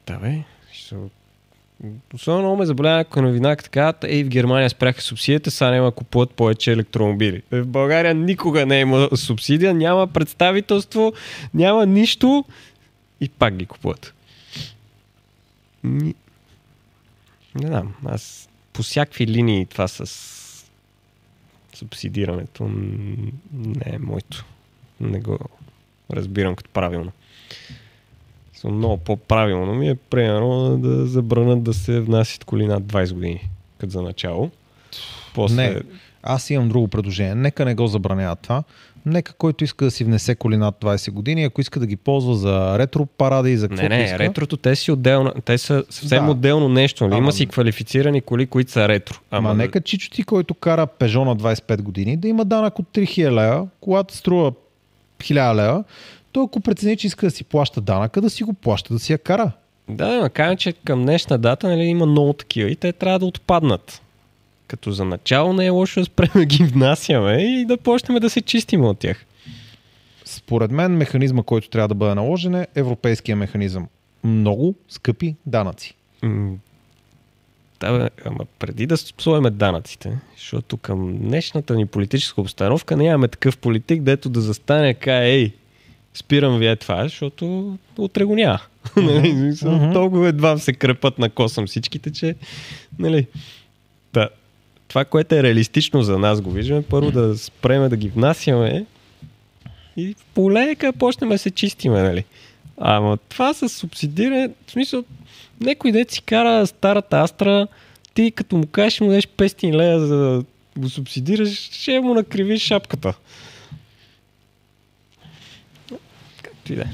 Да, бе. Що... Особено много ме заболява някоя новина, казват, ей, в Германия спряха субсидията, сега няма купуват повече електромобили. Е, В България никога не има субсидия, няма представителство, няма нищо и пак ги купуват. Ни... Не знам, аз по всякакви линии това с субсидирането не е моето. Не го разбирам като правилно. Съм много по-правилно ми е, примерно, да забранят да се внасят коли над 20 години, като за начало. После... Не, аз имам друго предложение. Нека не го забраняват това. Нека който иска да си внесе коли над 20 години, ако иска да ги ползва за ретро паради и за Не, каквото не, иска. ретрото, те си отделно, те са съвсем Да. отделно нещо. Нали? Ама- Има си квалифицирани коли, които са ретро. Ама, Ама нека Чичо ти, който кара Peugeot на 25 години, да има данък от 3000 лева, колата струва 1000 лева, то ако прецени, че иска да си плаща данъка, да си го плаща, да си я кара. Да, кажем, че към днешна дата нали, има много такива и те трябва да отпаднат. Като за начало не е лошо да спрем да ги внасяме и да почнем да се чистим от тях. Според мен механизма, който трябва да бъде наложен е европейския механизъм. Много скъпи данъци. Да, бе, ама преди да слоеме данъците, защото към днешната ни политическа обстановка нямаме такъв политик, дето да застане каже, ей, спирам ви е това, защото утре го няма. Мгм. Толкова едва се крепат на косъм всичките, че нали, да, това, което е реалистично за нас, го виждаме, първо да спреме да ги внасяме и полека почнем да се чистиме, нали. Ама това с субсидиране, в смисъл, някой дет си кара старата Астра, ти като му кажеш му дадеш 500 лея за да го субсидираш, ще му накривиш шапката. Както и да е.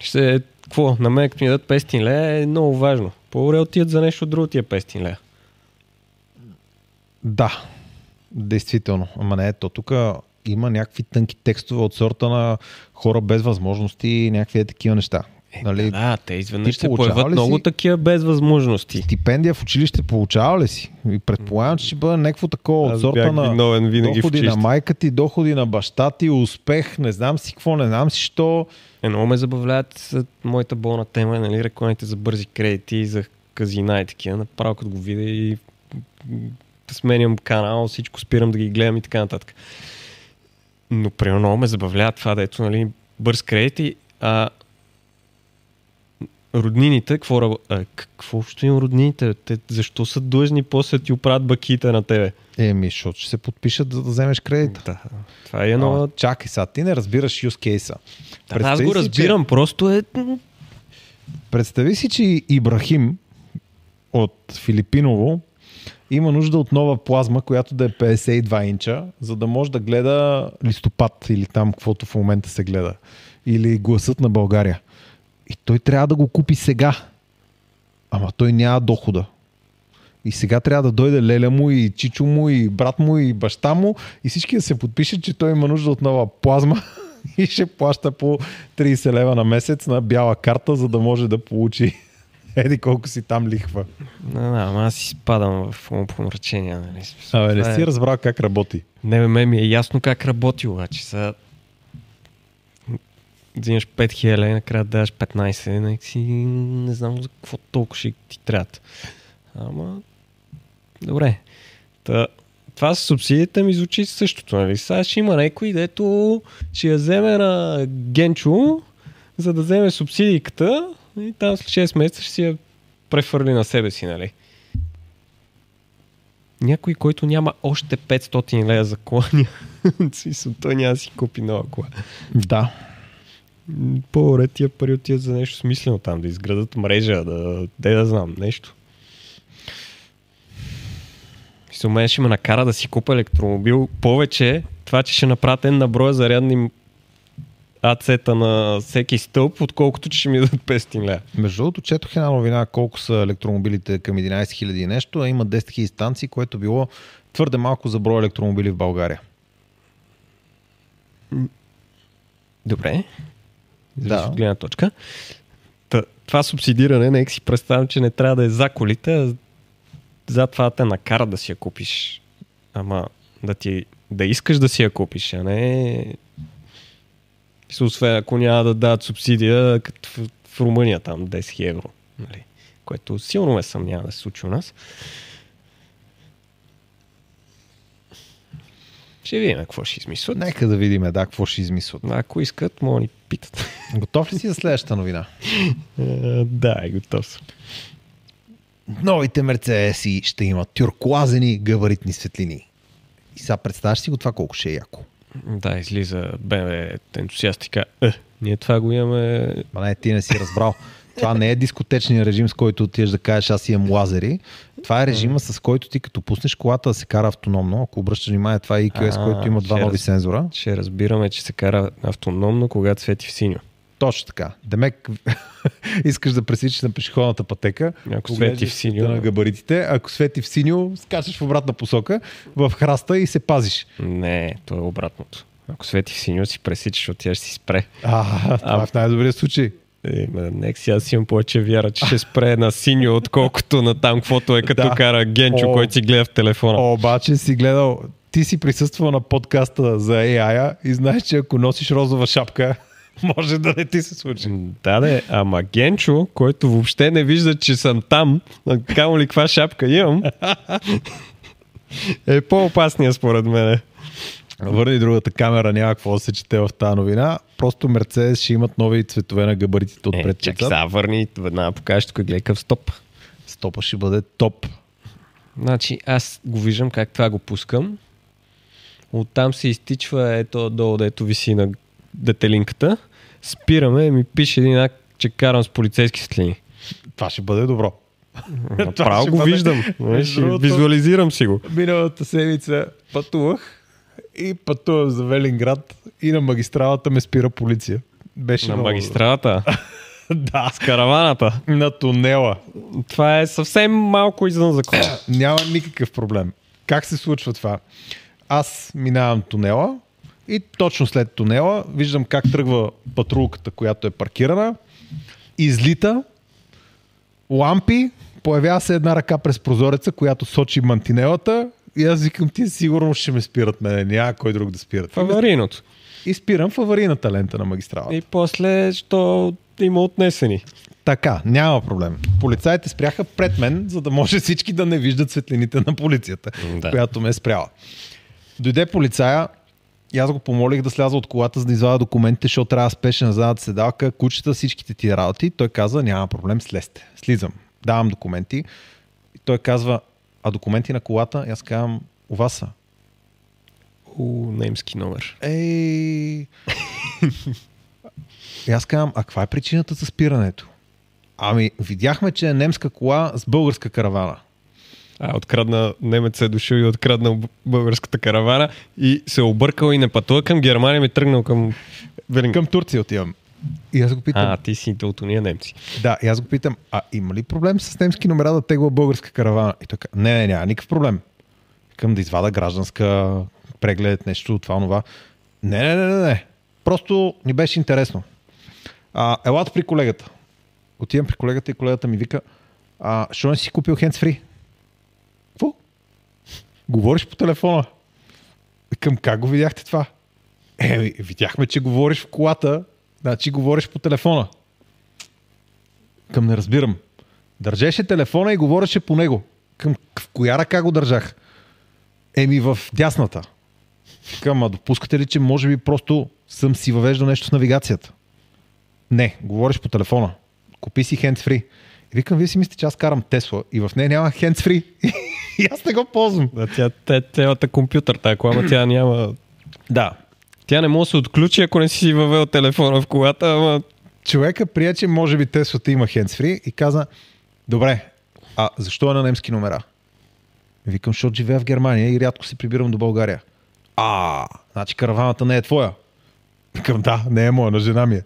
Ще, какво, на мен като ми дадат 500 лея е много важно. По-добре отидат за нещо друго тия 500 лея. Да, действително. Ама не, то тук има някакви тънки текстове от сорта на хора без възможности и някакви е такива неща. Нали, Да, те изведнъж ти се появят много си- такива без възможности. Стипендия в училище получава ли си? И предполагам, че ще бъде някакво такова от сорта на доходи на майка ти, доходи на баща ти, успех, не знам си какво, не знам си що. Е, много ме забавляват с моята болна тема, нали, рекламите за бързи кредити, и за казина и такива. Направо като го видя и сменям канал, всичко спирам да ги гледам и така нататък. Но примерно много ме забавлява това, дето, нали, бърз кредит и а, роднините, какво, а, какво ще им роднините? Те, защо са длъжни после да ти оправят баките на тебе? Еми, защото ще се подпишат, за да вземеш кредита. Да, това е едно... Чакай сега, ти не разбираш use case Да, аз го разбирам, просто е... Представи си, че Ибрахим от Филипиново има нужда от нова плазма, която да е 52 инча, за да може да гледа листопад или там каквото в момента се гледа. Или гласът на България. И той трябва да го купи сега. Ама той няма дохода. И сега трябва да дойде леля му и чичо му и брат му и баща му и всички да се подпишат, че той има нужда от нова плазма и ще плаща по 30 лева на месец на бяла карта, за да може да получи еди колко си там лихва. Да, да, ама аз си спадам в помрачения. Нали? Абе, не това е- си разбрал как работи. Не, бе, мен ми е ясно как работи, обаче. Сега взимаш 5000 лева и накрая да даваш 15, нека си не знам за какво толкова ще ти трябва. Ама, добре. Та, това с субсидията ми звучи същото, нали? Сега ще има някой, дето ще я вземе на Генчо, за да вземе субсидийката и там след 6 месеца ще си я префърли на себе си, нали? Някой, който няма още 500 лея за кола, ня- в смисъл, той няма да си купи нова кола. Да. По-добре тия пари отиват за нещо смислено там, да изградат мрежа, да, де да знам, нещо. Мисля, мен ще ме накара да си купа електромобил повече, това, че ще направят една броя зарядни АЦ-та на всеки стълб, отколкото че ще ми дадат 500 лея. Между другото, четох една новина колко са електромобилите към 11 000 и нещо, а има 10 000 станции, което било твърде малко за брой електромобили в България. Добре. Да. Да. От гледна точка. Та, това субсидиране, нека си представям, че не трябва да е за колите, а за това те накара да си я купиш. Ама да ти да искаш да си я купиш, а не освен ако няма да дадат субсидия като в, в Румъния там 10 000 евро. Нали? Което силно ме съмнява да се случи у нас. Ще видим какво ще измислят. Нека да видим, да, какво ще измислят. Ако искат, могат ни питат. Готов ли си за следващата новина? Е, да, готов съм. Новите мерцедеси ще имат тюркуазени габаритни светлини. И сега представяш си го това колко ще е яко. Да, излиза BMW ентусиаст и казва, е, ние това го имаме... Ма не, ти не си разбрал. Това не е дискотечният режим, с който отиваш да кажеш аз имам лазери. Това е режима, с който ти като пуснеш колата да се кара автономно. Ако обръщаш внимание, това е EQS, А, който има два нови раз- сензора. Ще разбираме, че се кара автономно, когато свети в синьо. Точно така. Демек, искаш да пресичаш на пешеходната пътека. Ако свети в синьо- На габаритите. Ако свети в синьо, скачаш в обратна посока, в храста и се пазиш. Не, то е обратното. Ако свети в синьо, си пресичаш, отиваш си спре. А, това А. е в най-добрия случай. Е, нека си аз имам повече вяра, че ще спре на синьо, отколкото на там, каквото е като Да. кара Генчо, О. който си гледа в телефона. Обаче си гледал, ти си присъствал на подкаста за AI и знаеш, че ако носиш розова шапка, може да не ти се случи. Да, да, ама Генчо, който въобще не вижда, че съм там, камо ли каква шапка имам, е по-опасния според мен. Върни другата камера, няма какво да се чете в тази новина. Просто Мерцедес ще имат нови цветове на габаритите Е, отпред. чакай, чакай, сега върни, веднага покажеш тук, гледай къв стоп. Стопа ще бъде топ. Значи аз го виждам как това го пускам. Оттам се изтичва ето долу, дето виси на детелинката. Спираме и ми пише един акт, че карам с полицейски светлини. Това ще бъде добро. Направо ще го бъде- виждам. Знаеш, другото- Визуализирам си го. Миналата седмица пътувах и пътувам за Велинград и на магистралата ме спира полиция. Беше На много- магистралата, да, с караваната. на тунела. Това е съвсем малко извън закона. Няма никакъв проблем. Как се случва това? Аз минавам тунела и точно след тунела виждам как тръгва патрулката, която е паркирана, излита, лампи, появява се една ръка през прозореца, която сочи мантинелата и аз викам, ти сигурно ще ме спират мене, няма кой друг да спират. В аварийното. И спирам в аварийната лента на магистралата. И после, що има отнесени. Така, няма проблем. Полицаите спряха пред мен, за да може всички да не виждат светлините на полицията, Да. която ме е спряла. Дойде полицая и аз го помолих да сляза от колата, за да извада документите, защото трябва спешна задната седалка, кучета, всичките ти работи. Той каза, няма проблем, слезте. Слизам. Давам документи. И той казва, а документи на колата? И аз казвам, у вас са. У, немски номер. Ей. И аз казвам, а каква е причината за спирането? Ами, видяхме, че е немска кола с българска каравана. А, открадна, немец е дошъл и откраднал българската каравана и се е объркал и не пътува към Германия, ми е тръгнал към Велинград. Към Турция отивам. И аз го питам, А, ти си от уния немци. да, и аз го питам, а има ли проблем с немски номера да тегла българска каравана? И каза, не, не, няма никакъв проблем. Към да извада гражданска преглед, нещо, това, това. Не, не, не, не, не. Просто ни беше интересно. А, елата при колегата. Отивам при колегата и колегата ми вика, а, що не си купил hands-free? Говориш по телефона. Към как го видяхте това? Е, видяхме, че говориш в колата, значи говориш по телефона. Към не разбирам. Държеше телефона и говореше по него. Към в коя ръка го държах? Еми в дясната. Към, а допускате ли, че може би просто съм си въвеждал нещо с навигацията? Не, говориш по телефона. Купи си hands-free. Викам, вие си мислите, че аз карам Тесла и в нея няма hands-free. и аз не го ползвам. Да, тя, тя, цялата компютър, тая кола, тя няма... Да. Тя не може да се отключи, ако не си въвел телефона в колата, ама... Човека прие, че може би Теслата има hands-free и каза, добре, а защо е на немски номера? Викам, защото живея в Германия и рядко се прибирам до България. А, значи караваната не е твоя. Викам, да, не е моя, на жена ми е.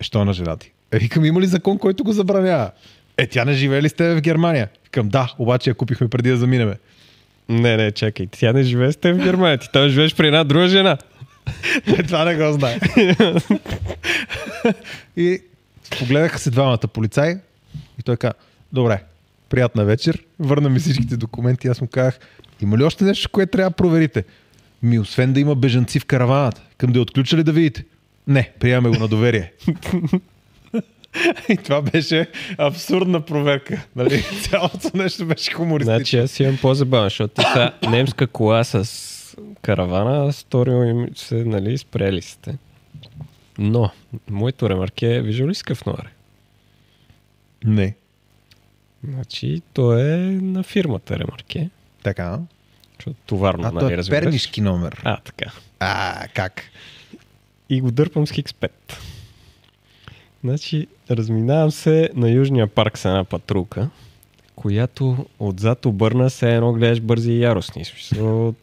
Е, Що е на жена ти? Е, викам, има ли закон, който го забранява? Е, тя не живее ли с теб в Германия? Викам, да, обаче я купихме преди да заминеме. Не, не, чакай, тя не живее с теб в Германия, ти там живееш при една друга жена. Е, това не го знае. и погледаха се двамата полицаи и той каза, добре, приятна вечер, върна ми всичките документи. Аз му казах, има ли още нещо, което трябва да проверите? Ми, освен да има бежанци в караваната, към да я отключали да видите. Не, приемаме го на доверие. И това беше абсурдна проверка. Нали? Цялото нещо беше хумористично. Значи аз имам по-забавно, защото ти са немска кола с каравана, сторил им се, нали, спрели сте. Но, моето ремарке е, виждал ли си номер? Не. Значи, то е на фирмата ремарке, Така. защото товарно, А нали, е разбираш? пернишки номер. А, така. А, как? И го дърпам с Хикс 5. Значи, разминавам се на Южния парк с една патрулка, която отзад обърна се едно гледаш бързи и яростни. В Смисъл,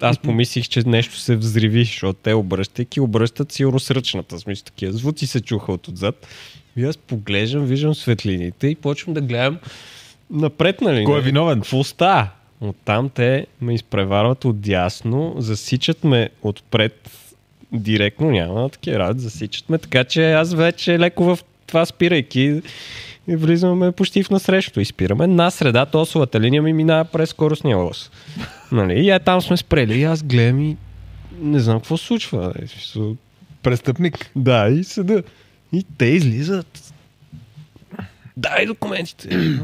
Аз помислих, че нещо се взриви, защото те обръщайки, обръщат сигурно с ръчната. В Смисъл, такива звуци се чуха от отзад. И аз поглеждам, виждам светлините и почвам да гледам напред, нали? Кой е виновен? Какво става? Оттам те ме изпреварват отдясно, засичат ме отпред директно няма такива работи, засичат ме, така че аз вече леко в това спирайки и влизаме почти в насрещето и спираме. На среда осовата линия ми минава през скоростния лос. Нали? И е, там сме спрели и аз гледам и не знам какво случва. Е, Престъпник. Да, и седа. И те излизат. Дай документите.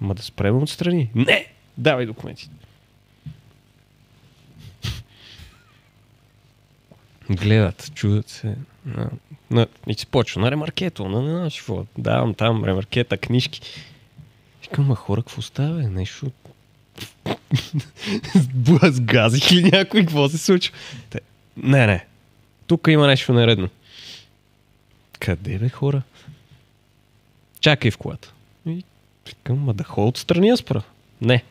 Ма да спрем отстрани. Не! Давай документите. Гледат, чудат се. На, на, и си почва на ремаркето, на, на, на какво. Давам там ремаркета, книжки. Викам, ма хора, какво става? Нещо... Сгазих ли някой? Какво се случва? Те, не, не. Тук има нещо нередно. Къде бе хора? Чакай в колата. И викам, ма да ходя отстрани аз спра. Не.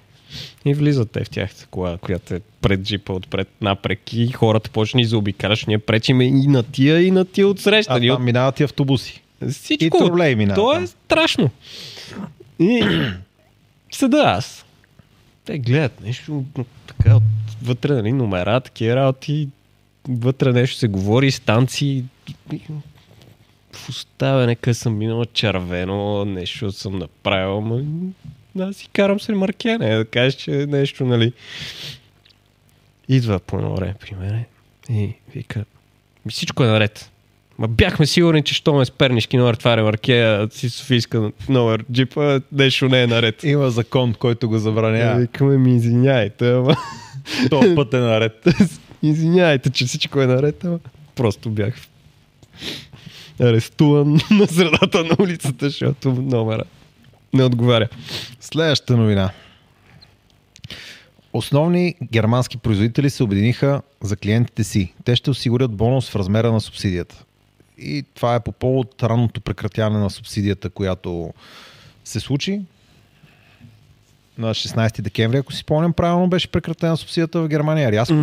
И влизат те в тяхната кола, която е пред джипа отпред напрек и хората почни заобикаляш. Ние пречиме и на тия, и на тия отсреща. А там минават и автобуси. всичко. И тролей минават То е страшно. И седа аз. Те гледат нещо така вътре, нали, номера, такива работи. Вътре нещо се говори, станции. В оставяне, къде съм минал червено, нещо съм направил, ма аз си карам с ремаркене, да кажеш, че е нещо, нали. Идва по едно време при мен и вика, ми всичко е наред. Ма бяхме сигурни, че що ме с пернишки номер, това ремарке, си Софийска номер джипа, нещо не е наред. Има закон, който го забранява. Викаме ми, извиняйте, ама... То път е наред. извиняйте, че всичко е наред, ама просто бях арестуван на средата на улицата, защото номера не отговаря. Следващата новина. Основни германски производители се обединиха за клиентите си. Те ще осигурят бонус в размера на субсидията. И това е по повод ранното прекратяване на субсидията, която се случи. На 16 декември, ако си спомням правилно, беше прекратена субсидията в Германия рязко.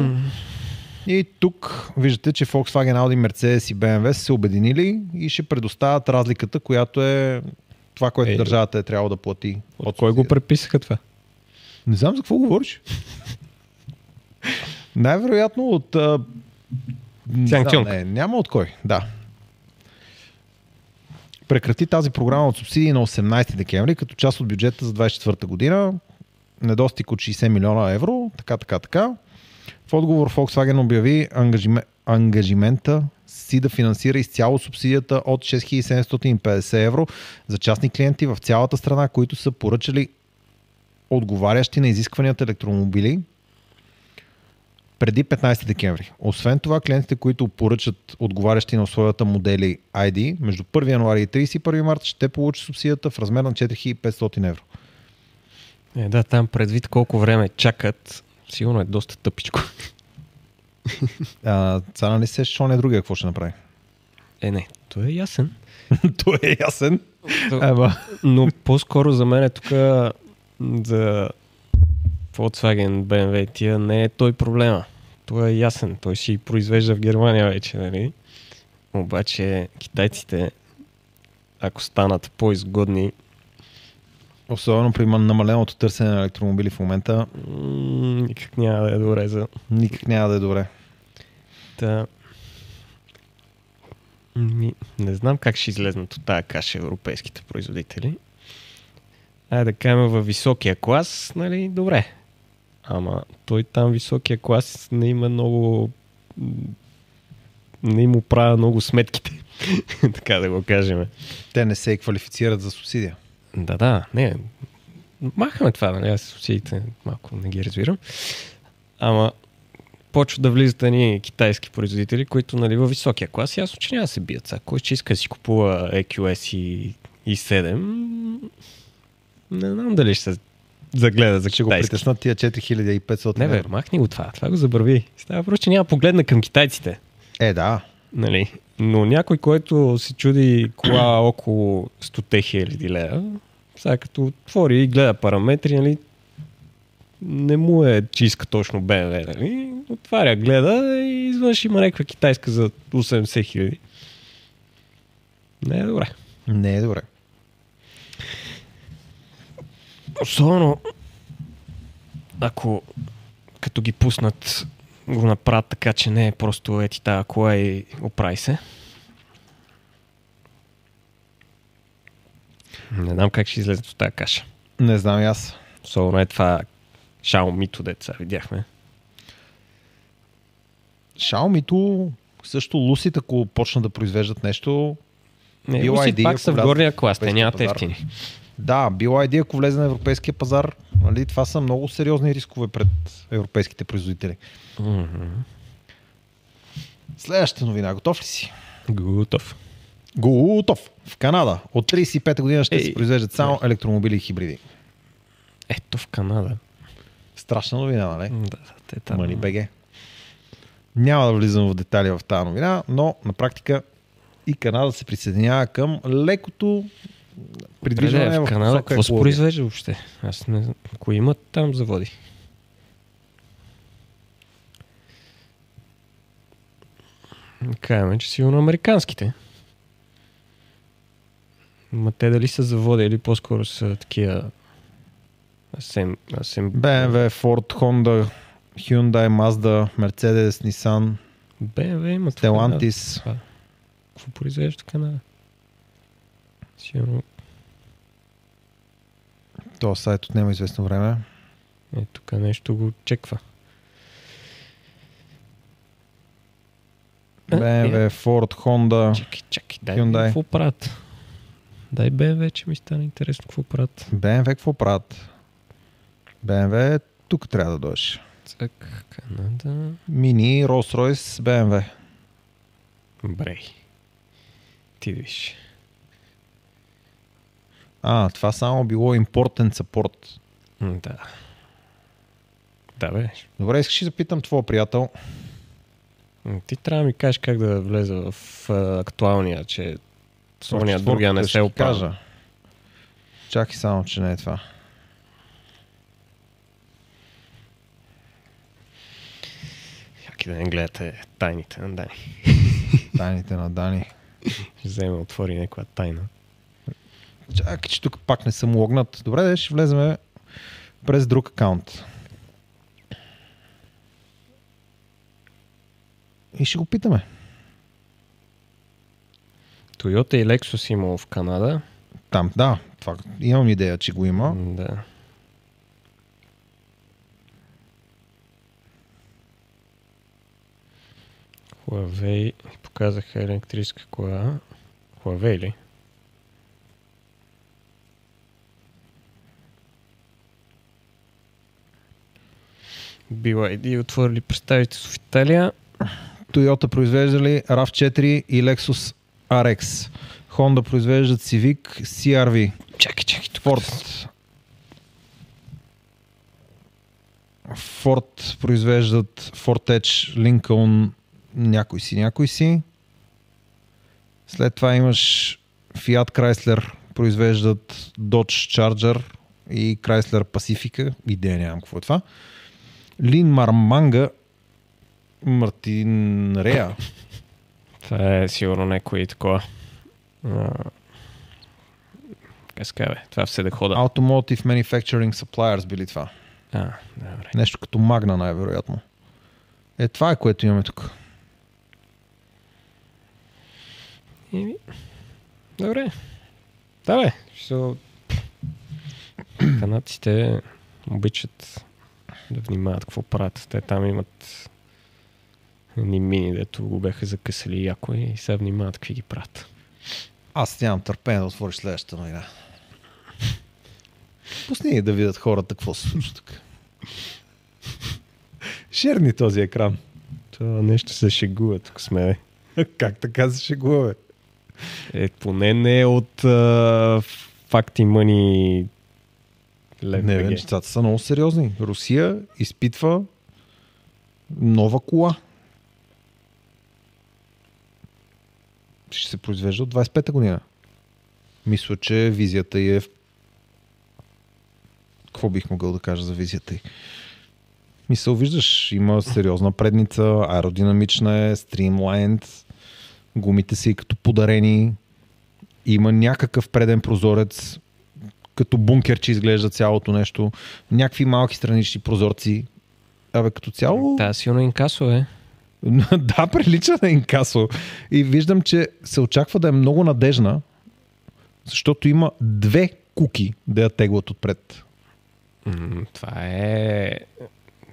И тук виждате, че Volkswagen, Audi, Mercedes и BMW са се обединили и ще предоставят разликата, която е това, което Е, държавата е трябвало да плати. От кой го преписаха това? Не знам за какво говориш. Най-вероятно от... А... Цюнг. не, няма от кой, да. Прекрати тази програма от субсидии на 18 декември, като част от бюджета за 24 година. Недостиг от 60 милиона евро, така, така, така. В отговор Volkswagen обяви ангажиме, ангажимента си да финансира изцяло субсидията от 6750 евро за частни клиенти в цялата страна, които са поръчали отговарящи на изискванията електромобили преди 15 декември. Освен това, клиентите, които поръчат отговарящи на условията модели ID между 1 януари и 31 марта ще получат субсидията в размер на 4500 евро. Е, да, там предвид колко време чакат, сигурно е доста тъпичко. А, сега нали се що не другия какво ще направи? Е, не, то е ясен. Той е ясен. Ама, Но по-скоро за мен е тук за Volkswagen, BMW, тия не е той проблема. Той е ясен. Той си произвежда в Германия вече, нали? Обаче китайците, ако станат по-изгодни, особено при намаленото търсене на електромобили в момента, никак няма да е добре за никак няма да е добре. Та... Ми, не знам как ще излезнат от тази каша европейските производители. Айде да кажем във високия клас, нали, добре. Ама той там високия клас не има много... Не му правя много сметките, така да го кажем. Те не се квалифицират за субсидия. Да, да, не. Махаме това, нали? Аз субсидиите малко не ги разбирам. Ама почва да влизат ни китайски производители, които нали, във високия клас ясно, че няма да се бият. Кой ще иска да си купува EQS и, и 7, не знам дали ще се загледа за Ще го китайски. притеснат тия 4500 Не бе, махни го това. Това го забрави. Става просто, че няма погледна към китайците. Е, да. Нали? Но някой, който се чуди кола около 100 хиляди лева, сега като отвори и гледа параметри, нали, не му е, че иска точно BMW, нали? Отваря, гледа и изведнъж има някаква китайска за 80 хиляди. Не е добре. Не е добре. Особено ако като ги пуснат го направят така, че не е просто ети тази кола и оправи се. Не знам как ще излезе от тази каша. Не знам и аз. Особено е това Xiaomi-то деца видяхме. Xiaomi-то също Lucid, ако почнат да произвеждат нещо, Не, BYD, BYD, пак ако са в горния клас, те нямат ефтини. Да, BYD, ако влезе на европейския пазар, нали, това са много сериозни рискове пред европейските производители. Мгм. Следващата новина, готов ли си? Готов. Готов! В Канада от 35 година ще Ей, се произвеждат само електромобили и хибриди. Ето в Канада. Страшна новина, нали? Да, да, там. Мани БГ. Няма да влизам в детали в тази новина, но на практика и Канада се присъединява към лекото придвижване в в Канада какво се произвежда въобще? Аз не знам. Кои имат там заводи? Каяме, че сигурно американските. Ма те дали са заводи или по-скоро са такива Асем, асем... BMW, Ford, Honda, Hyundai, Mazda, Mercedes, Nissan, BMW Канада. Stellantis. Това. Какво произвежда в Канада? Сигурно. Това сайт отнема известно време. Е, тук нещо го чеква. BMW, Ford, Honda, Чакай, чакай, дай. Hyundai. какво правят. Дай BMW, че ми стана интересно какво правят. BMW какво правят? BMW тук трябва да дойдеш. Цък, Канада. Мини, Rolls-Royce, BMW. Брей. Ти виж. А, това само било important support. Да. Да, бе. Добре, искаш да питам твоя приятел? Ти трябва да ми кажеш как да влеза в а, актуалния, че с ония В другия не се кажа. Чакай само, че не е това. Да не гледате тайните на Дани. Тайните на Дани. Ще вземе отвори някаква тайна. Чакай, че тук пак не съм логнат. Добре, де, ще влеземе през друг акаунт. И ще го питаме. Toyota и Lexus има в Канада. Там, да, това, имам идея, че го има. Да. Huawei показаха електрическа кола. Huawei ли? BYD отворили представителство в Италия. Toyota произвеждали RAV4 и Lexus RX. Honda произвеждат Civic, CRV. Чакай, чакай. Ford. Ford произвеждат Ford Edge, Lincoln, някой си, някой си. След това имаш Fiat Chrysler, произвеждат Dodge Charger и Chrysler Pacifica. Идея нямам какво е това. Лин Марманга, Мартин Реа. Това е сигурно някой такова. А, Как се казва, бе? Това все да хода. Automotive Manufacturing Suppliers били това. А, добре. Нещо като Магна най-вероятно. Е, това е което имаме тук. Еми, Добре. Да, бе. Канадците обичат да внимават какво правят. Те там имат едни мини, дето го бяха закъсали яко и сега внимават какви ги правят. Аз нямам търпение да отвориш следващата новина. Пусни да видят хората какво се случва тук. Шерни този екран. Това нещо се шегува тук сме. бе. как така се шегува, бе? Е, поне не е от а, факти мъни Не, бе, нещата са много сериозни. Русия изпитва нова кола. Ще се произвежда от 25-та година. Мисля, че визията е... в- Какво бих могъл да кажа за визията й? Мисъл, виждаш, има сериозна предница, аеродинамична е, стримлайнд, гумите са и като подарени, има някакъв преден прозорец, като бункер, че изглежда цялото нещо, някакви малки странични прозорци, Абе, като цяло... Та силно инкасо е. да, прилича на инкасо. И виждам, че се очаква да е много надежна, защото има две куки да я теглат отпред. М, това е...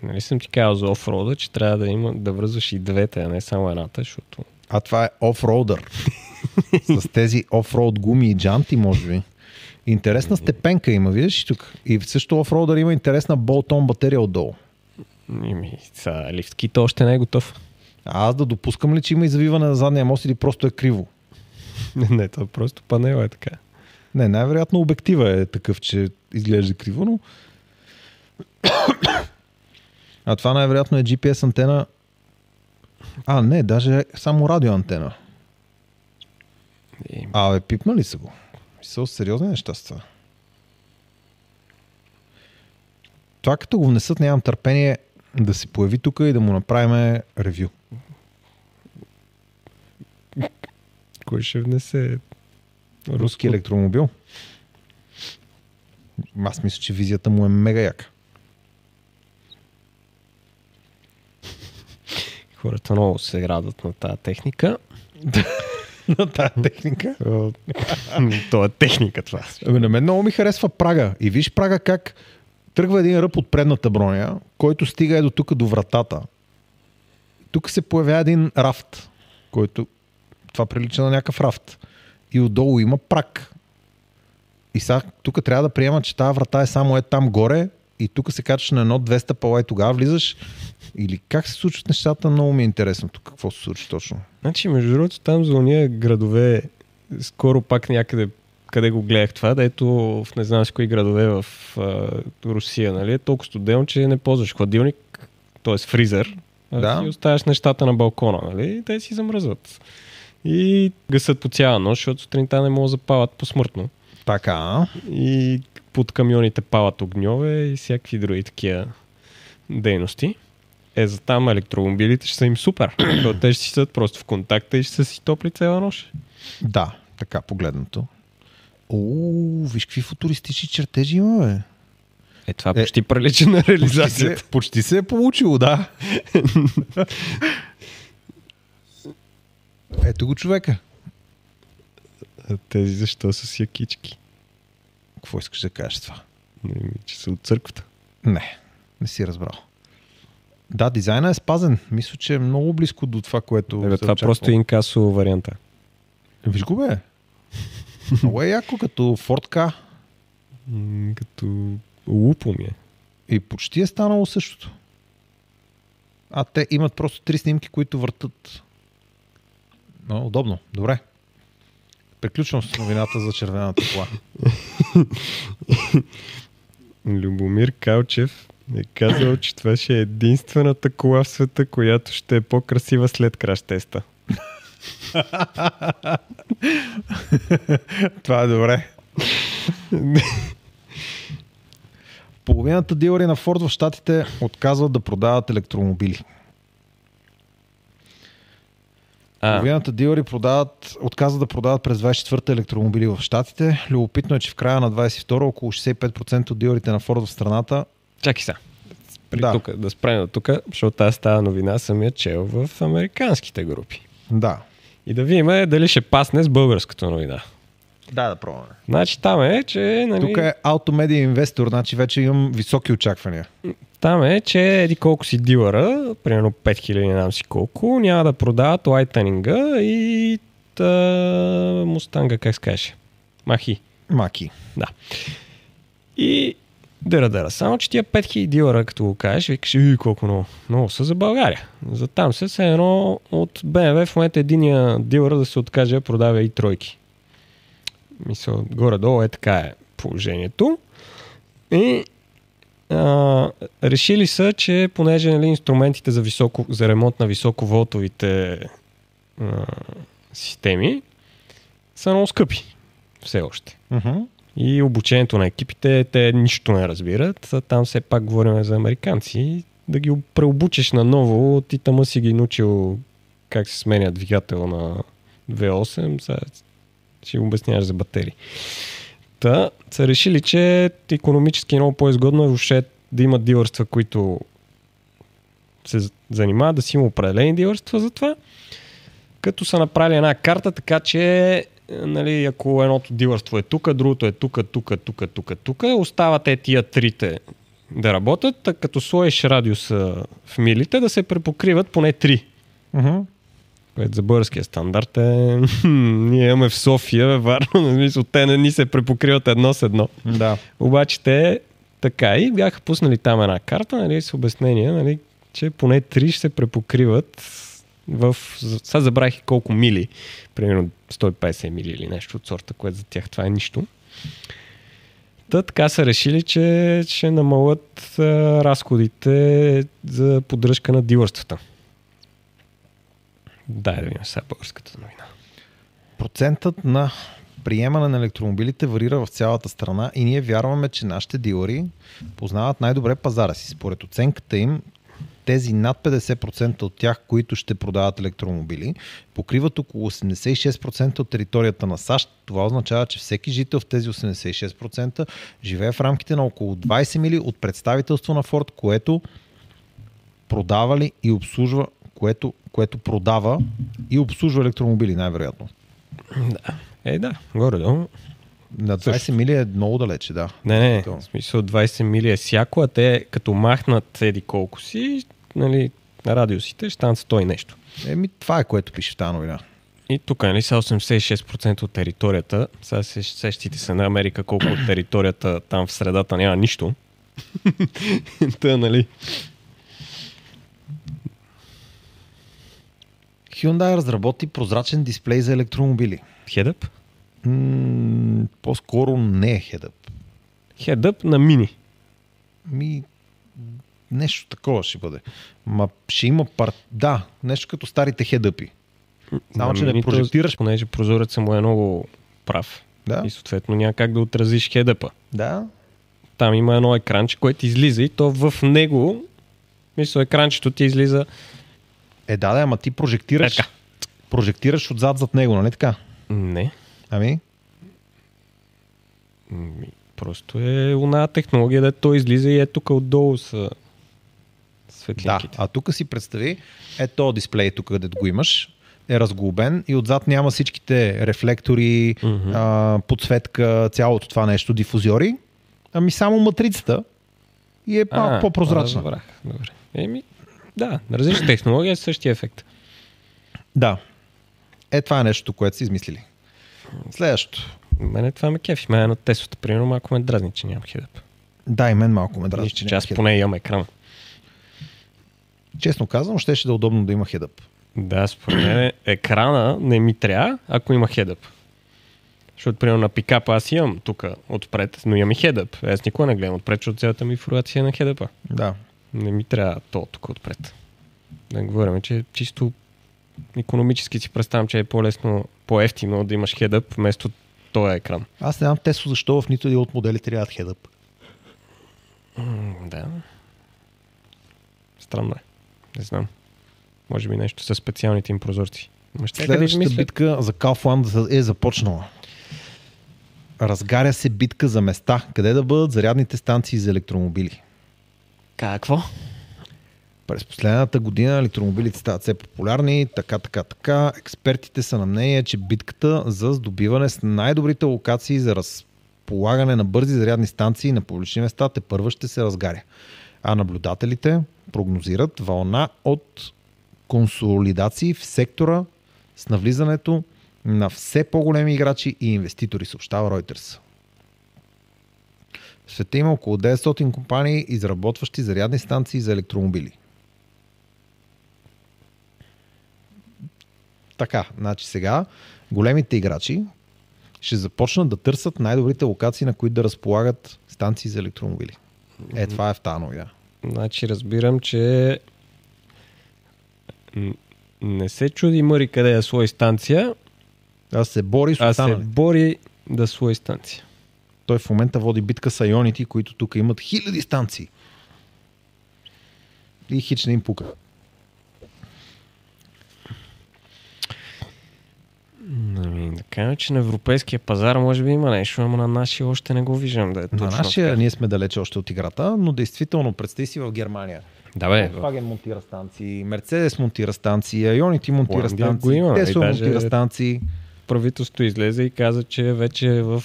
Нали съм ти казал за офрода, че трябва да има да връзваш и двете, а не само едната, защото... А това е офроудър. С тези офроуд гуми и джанти, може би. Интересна степенка има, виждаш и тук. И също офроудър има интересна болтон батерия отдолу. Ими, са, лифтките още не е готов. А аз да допускам ли, че има извиване на задния мост или просто е криво? не, това просто панела е така. Не, най-вероятно обектива е такъв, че изглежда криво, но... а това най-вероятно е GPS антена. А, не, даже е само радиоантена. И, А, бе, пипна ли са го? Са сериозни неща с това. Това като го внесат, нямам търпение да се появи тук и да му направим ревю. кой ще внесе Руски електромобил. Аз мисля, че визията му е мега яка. Хората много се радват на тази техника. На тази техника. То е техника това. На мен много ми харесва прага. И виж прага как тръгва един ръб от предната броня, който стига е до тук, до вратата. Тук се появява един рафт, който това прилича на някакъв рафт. И отдолу има прак. И сега тук трябва да приема, че тази врата е само е там горе и тук се качваш на едно 200 пала и тогава влизаш. Или как се случват нещата, много ми е интересно тук какво се случва точно. Значи, между другото, там за уния градове, скоро пак някъде, къде го гледах това, дето в не знам си кои градове в а, Русия, нали, е толкова студено, че не ползваш хладилник, т.е. фризер, а Да. си оставяш нещата на балкона, нали, и те си замръзват. И гасат по цяла нощ, защото сутринта не могат да запалят посмъртно. Така. И под камионите палат огньове и всякакви други такива дейности. Е, за там електромобилите ще са им супер. Те ще си седат просто в контакта и ще са си топли цяла нощ. Да, така погледнато. О, виж какви футуристични чертежи има, бе. Е, това Е, почти прилича на Почти реализацията. се, почти се е получило, да. Ето го човека. Тези защо са си якички? Какво искаш да кажеш това? Не, ми, че са от църквата. Не, не си разбрал. Да, дизайна е спазен. Мисля, че е много близко до това, което. Бе, това очаква. просто е инкасо варианта. Виж го, бе. Много е яко, като Ford K. М, Като лупо ми е. И почти е станало същото. А те имат просто три снимки, които въртат. Но удобно. Добре. Приключвам с новината за червената кола. Любомир Калчев е казал, че това ще е единствената кола в света, която ще е по-красива след краш теста. Това е добре. Половината дилъри на Ford в Штатите отказват да продават електромобили. А, Половината дилъри продават, отказват да продават през 24-та електромобили в Штатите. Любопитно е, че в края на 22-та около 65% от дилърите на Ford в страната чакай сега. При Да. да. Тук, да спрем до тук, защото аз тази новина съм я чел в американските групи. Да. И да видим дали ще пасне с българската новина. Да, да пробваме. Значи там е, че... Нали, Тук е Automedia инвестор, значи вече имам високи очаквания. Там е, че еди колко си дилъра, примерно 5000, не знам си колко, няма да продават лайтанинга и та, мустанга, как се каже? Махи. Маки. Да. И дъра дъра. Само, че тия 5000 дилъра, като го кажеш, викаш, и колко много. Много са за България. За там се се едно от BMW в момента единия дилър да се откаже да продава и тройки. Мисля, горе-долу е така е положението. И а, решили са, че понеже нали, инструментите за, високо, за ремонт на високоволтовите а, системи са много скъпи. Все още. Uh-huh. И обучението на екипите, те нищо не разбират. Там все пак говорим за американци. Да ги преобучиш наново, ти тама си ги научил как се сменя двигател на 2.8, сега ще обясняваш за батерии. Та са решили, че економически е много по-изгодно е въобще да имат дилърства, които се занимават да си има определени дилърства за това, като са направили една карта, така че нали, ако едното дилърство е тук, другото е тук, тук, тук, тук, тук, остават е тия трите да работят, като сложиш радиуса в милите, да се препокриват поне три. Uh-huh. Което за българския стандарт е... Ние имаме в София, Варна, на смисъл, те не ни се препокриват едно с едно. Да. Обаче те така и бяха пуснали там една карта, нали, с обяснение, нали, че поне три ще се препокриват в... Сега забравих колко мили, примерно 150 мили или нещо от сорта, което за тях това е нищо. Та така са решили, че ще намалят а, разходите за поддръжка на дилърствата. Дай да видим сега българската новина. Процентът на приемане на електромобилите варира в цялата страна и ние вярваме, че нашите дилъри познават най-добре пазара си. Според оценката им, тези над 50% от тях, които ще продават електромобили, покриват около 86% от територията на САЩ. Това означава, че всеки жител в тези 86% живее в рамките на около 20 мили от представителство на Форд, което продава ли и обслужва, което, което продава и обслужва електромобили, най-вероятно. Да. Е, да, горе-долу. На 20 Също. мили е много далече, да. Не, не, в смисъл 20 мили е всяко, а те като махнат еди колко си, нали, на радиусите ще станат 100 и нещо. Еми, това е което пише в тази новина. И тук, нали, са 86% от територията. Сега се сещите се на Америка колко от територията там в средата няма нищо. Та, нали, Hyundai разработи прозрачен дисплей за електромобили. хедъп? М- по-скоро не е хедъп. Хедъп на мини. Ми, нещо такова ще бъде. Ма ще има пар... Да, нещо като старите хедъпи. Само, че не прожектираш. Понеже прозорецът му е много прав. Да, И съответно няма как да отразиш хедъпа. да. Там има едно екранче, което излиза и то в него, мисля, екранчето ти излиза Е, да, да, ама ти прожектираш. Така. Прожектираш отзад зад него, нали така? Не. Ами? Ми, Просто е една технология, да той излиза и е тук отдолу са Да. светлинките. А тук си представи, е то дисплей тук, където го имаш, е разглобен и отзад няма всичките рефлектори, Мгм. а, подсветка, цялото това нещо, дифузиори, ами само матрицата и е малко по-прозрачна. Разбрах. Добре. Еми, да, различна технология, същия ефект. Да. Е, това е нещо, което са измислили. Следващото. Мене това ме кефи. Мене на Теслата, примерно, малко ме дразни, че нямам хедъп. Да, и мен малко ме дразни, че че аз поне имам екран. Честно казвам, щеше да е удобно да има хедъп. Да, според мен екрана не ми трябва, ако има хедъп. Защото, примерно, на пикапа аз имам тук отпред, но имам и хедъп. Аз никога не гледам отпред, защото цялата ми информация е на хедъпа. Да. Не ми трябва то тук отпред. Да говорим, че чисто економически си представям, че е по-лесно, по-ефтино да имаш хедъп вместо този екран. Аз не знам Тесло защо в нито един от моделите трябват хедъп. Да. Странно е. Не знам. Може би нещо с специалните им прозорци. Ще Следващата измислят. битка за Kaufland е започнала. Разгаря се битка за места, къде да бъдат зарядните станции за електромобили. Какво? През последната година електромобилите стават все популярни, така, така, така. Експертите са на мнение, че битката за здобиване с най-добрите локации за разполагане на бързи зарядни станции на публични места те първа ще се разгаря. А наблюдателите прогнозират вълна от консолидации в сектора с навлизането на все по-големи играчи и инвеститори, съобщава Reuters. В света има около 900 компании, изработващи зарядни станции за електромобили. Така, значи сега големите играчи ще започнат да търсят най-добрите локации, на които да разполагат станции за електромобили. Е, това е в тази новина. Значи разбирам, че не се чуди мъри къде е своя станция, А се бори с а се бори да своя станция. Той в момента води битка с Ionity, които тук имат хиляди станции. И хич не им пука. Ами, Да кажем, че на европейския пазар може би има нещо, ама на нашия още не го виждам да е На нашия така. ние сме далече още от играта, но действително представи си в Германия. Да бе, Volkswagen монтира станции, Мерцедес монтира станции, Ionity монтира Холандия го станции, даже- монтира станции. правителството излезе и каза, че вече в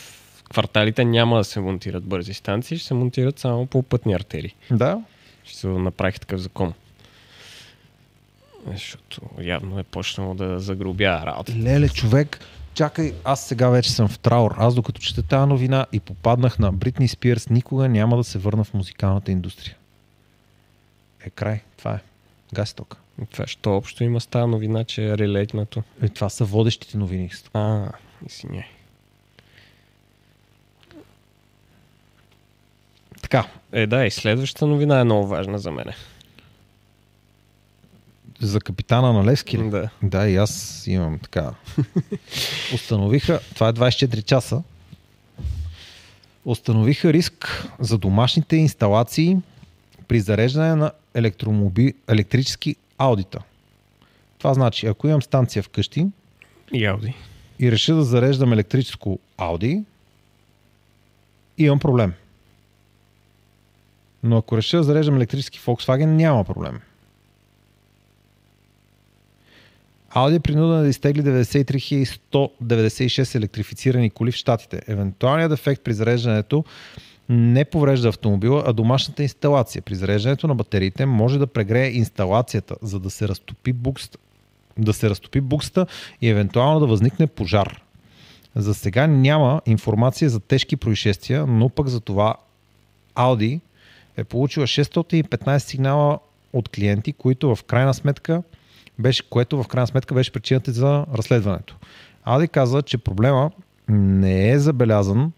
кварталите няма да се монтират бързи станции, ще се монтират само по пътни артерии. Да, Ще се направих такъв закон. Защото явно е почнало да загробя работа. Леле, човек, чакай, аз сега вече съм в траур. Аз докато чета тази новина и попаднах на Бритни Спирс, никога няма да се върна в музикалната индустрия. Е, край. Това е. Гаси тока. Това що общо има с тази новина, че е релейтнато. Е, това са водещите новини. А, извиняй. Така, Е, да, и следващата новина е много важна за мене. за капитана на Левски ли? Да. Да, и аз имам така. Установиха, това е 24 часа, установиха риск за домашните инсталации при зареждане на електромоби... електрически аудита. Това значи, ако имам станция вкъщи И Ауди. и реша да зареждам електрическо Audi, имам проблем. Но ако реша да зареждам електрически Volkswagen, няма проблем. Audi е принуден да изтегли 93 196 електрифицирани коли в Штатите. Евентуалният дефект при зареждането не поврежда автомобила, а домашната инсталация. При зареждането на батериите може да прегрее инсталацията, за да се разтопи букста, да се разтопи букста и евентуално да възникне пожар. За сега няма информация за тежки происшествия, но пък за това Audi е получила 615 сигнала от клиенти, които в крайна сметка беше, което в крайна сметка беше причината за разследването. Audi каза, че проблема не е забелязан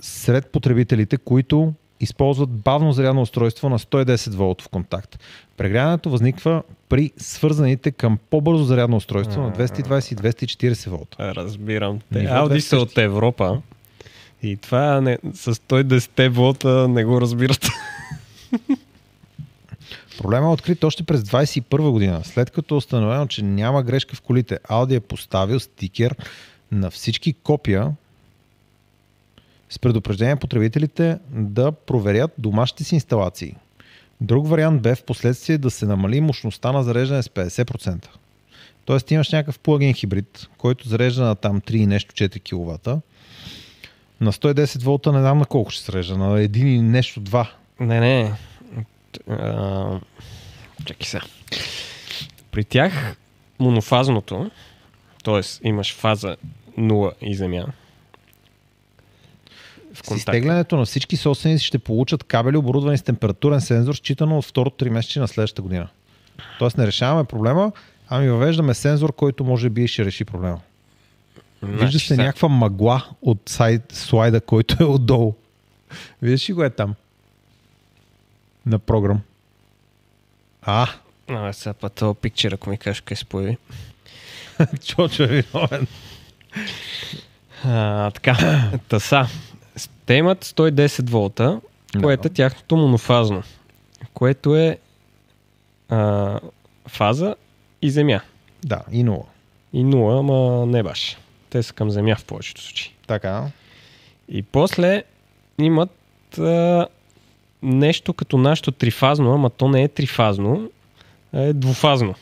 сред потребителите, които използват бавно зарядно устройство на 110 волтов контакт. Прегряването възниква при свързаните към по-бързо зарядно устройство на 220 и 240 волта. Разбирам. Те, Ауди 200. са от Европа. И това не, с 110 волта не го разбират. Проблема е открит още през 21 година, след като е установено, че няма грешка в колите. Audi е поставил стикер на всички копия с предупреждение потребителите да проверят домашните си инсталации. Друг вариант бе в последствие да се намали мощността на зареждане с 50%. Тоест имаш някакъв плагин хибрид, който зарежда на там 3 и нещо 4 кВт. На 110 волта не знам на колко ще се зарежда, на 1 и нещо 2. Не, не. А, чакай сега. При тях монофазното, т.е. имаш фаза 0 и земя. В С изтеглянето на всички собственици ще получат кабели, оборудвани с температурен сензор, считано от второто три месече на следващата година. Тоест не решаваме проблема, ами въвеждаме сензор, който може би ще реши проблема. Значи, Вижда се сега- някаква мъгла от сайт, слайда, който е отдолу. Виждаш ли го е там? На програм. А, А, сега па този пикчер, ако ми кажеш къде се появи. Чочо е виновен. А, така, таса. Те имат 110 волта, което е тяхното монофазно, което е а, фаза и земя. Да, и нула. И 0, ама не баш. Те са към земя в повечето случаи. Така. И после имат а, нещо като нашето трифазно, ама то не е трифазно, а е двуфазно.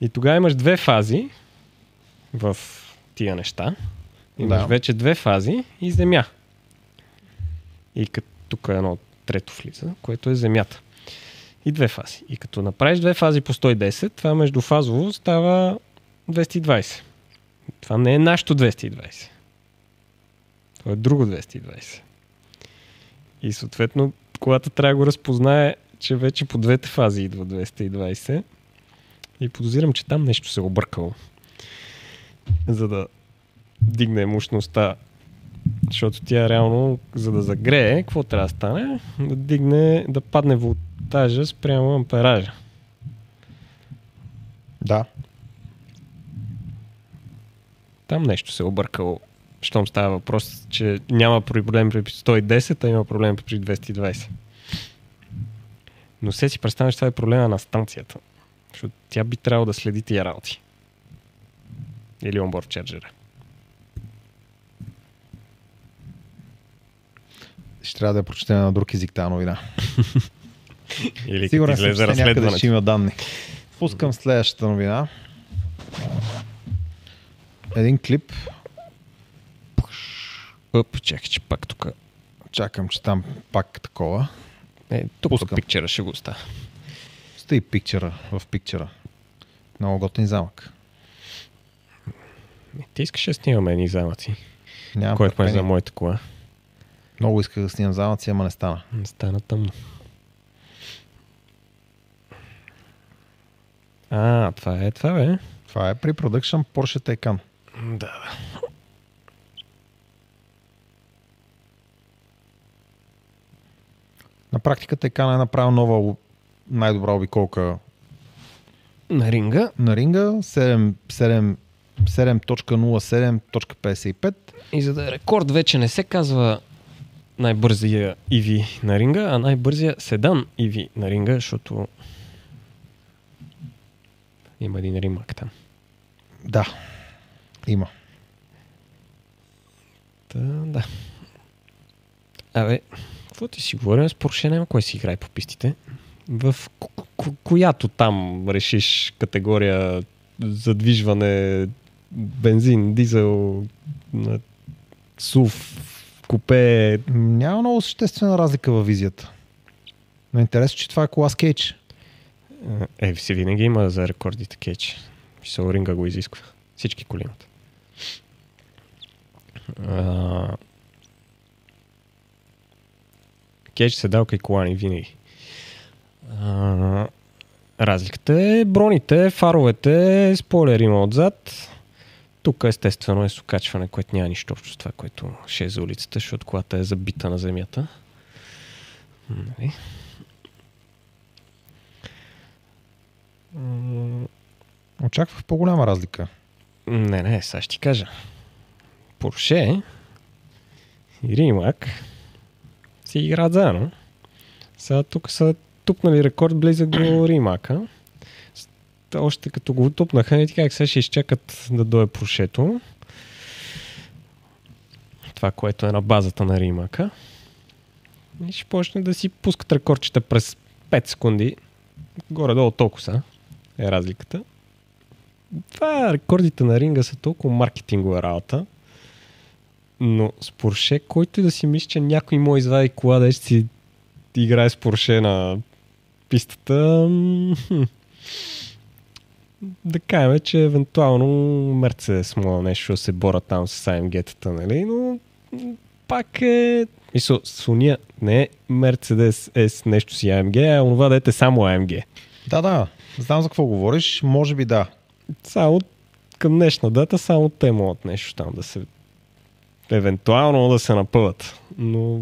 И тогава имаш две фази в тия неща. Имаш Да. вече две фази и земя. И като тук е едно трето влиза, което е земята. И две фази. И като направиш две фази по 110, това междуфазово става 220. Това не е нашето 220. Това е друго 220. И съответно, колата трябва да го разпознае, че вече по двете фази идва 220. И подозирам, че там нещо се е объркало. За да дигне мощността. Защото тя реално, за да загрее, какво трябва да стане? Да дигне, да падне волтажа спрямо ампеража. Да. Там нещо се е объркало. Щом става въпрос, че няма проблем при 110, а има проблем при 220. Но се си представяш, това е проблема на станцията. Защото тя би трябвало да следи тия работи. Или онборд чарджера. Ще трябва да я прочетем на друг език тази новина. Или Сигурен съм, че някъде ще има данни. Пускам следващата новина. Един клип. Оп, чакай, че пак тук. Чакам, че там пак такова. Е, тук Пускам. пикчера ще го оставя. Стои пикчера в пикчера. Много готин замък. Е, Ти искаш да снимаме едни замъци. Нямам Който търпение. за моята кола. Много исках да снимам замъци, ама не стана. Не Стана тъмно. А, това е това, бе. Това е при Production Porsche Taycan. Да. На практика Taycan е направил нова най-добра обиколка На ринга. на ринга 7, 7, 7.07.55 И за да е рекорд вече не се казва най-бързия EV на ринга, а най-бързия седан EV на ринга, защото има един римак там. Да, има. Та, да. Абе, какво ти си говорим с Порше, няма кой си играе по пистите. В ко- ко- която там решиш категория задвижване, бензин, дизел, СУВ, купе, Няма много съществена разлика във визията. Но е интересно, че това е кола с кейдж. Е, си винаги има за рекордите кейдж. Мисъл, ринга го изисква. Всички коли имат. А... Кейдж, седалка и колани винаги. А... Разликата е броните, фаровете, спойлер има отзад. Тук естествено е с окачване, което няма нищо общо с това, което ще е за улицата, защото колата е забита на земята. Нали? Очаквах по-голяма разлика. Не, не, сега ще ти кажа. Порше и Римак си играят заедно. Сега тук са тупнали рекорд близък до Римака. Още като го тупнаха, ти как сега ще изчакат да дойде Поршето. Това, което е на базата на Римака. И ще почне да си пускат рекордчета през 5 секунди. Горе-долу толкова са е разликата. Това рекордите на ринга са толкова маркетингова работа. Но с Порше, който и да си мисли, че някой му извади кола да ще си играе с Порше на пистата, да кажем, че евентуално Мерцедес му нещо да се борят там с AMG-тата, нали? Но пак е... Мисъл, с уния не е Мерцедес е с нещо си AMG, а онова дете само AMG. Да, да. Знам за какво говориш. Може би да. Само към днешна дата само те могат нещо там да се евентуално да се напъват. Но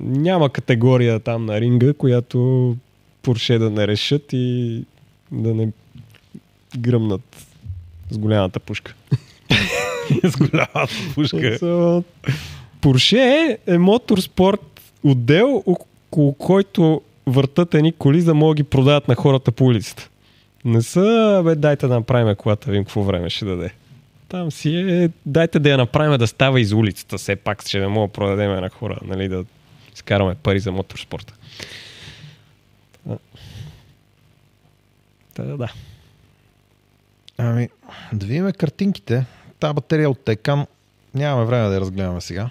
няма категория там на ринга, която Порше да не решат и да не гръмнат с голямата пушка. с голямата пушка. So, Порше е моторспорт отдел, около който въртат едни коли, за да могат ги продават на хората по улицата. Не са, бе, дайте да направим колата, видим какво време ще даде. Там си е, дайте да я направим да става из улицата, все пак ще не мога да продадем на хора, нали, да изкараме пари за моторспорта. Та, Та, да. Ами, да видим картинките. Та батерия от Taycan нямаме време да я разгледаме сега.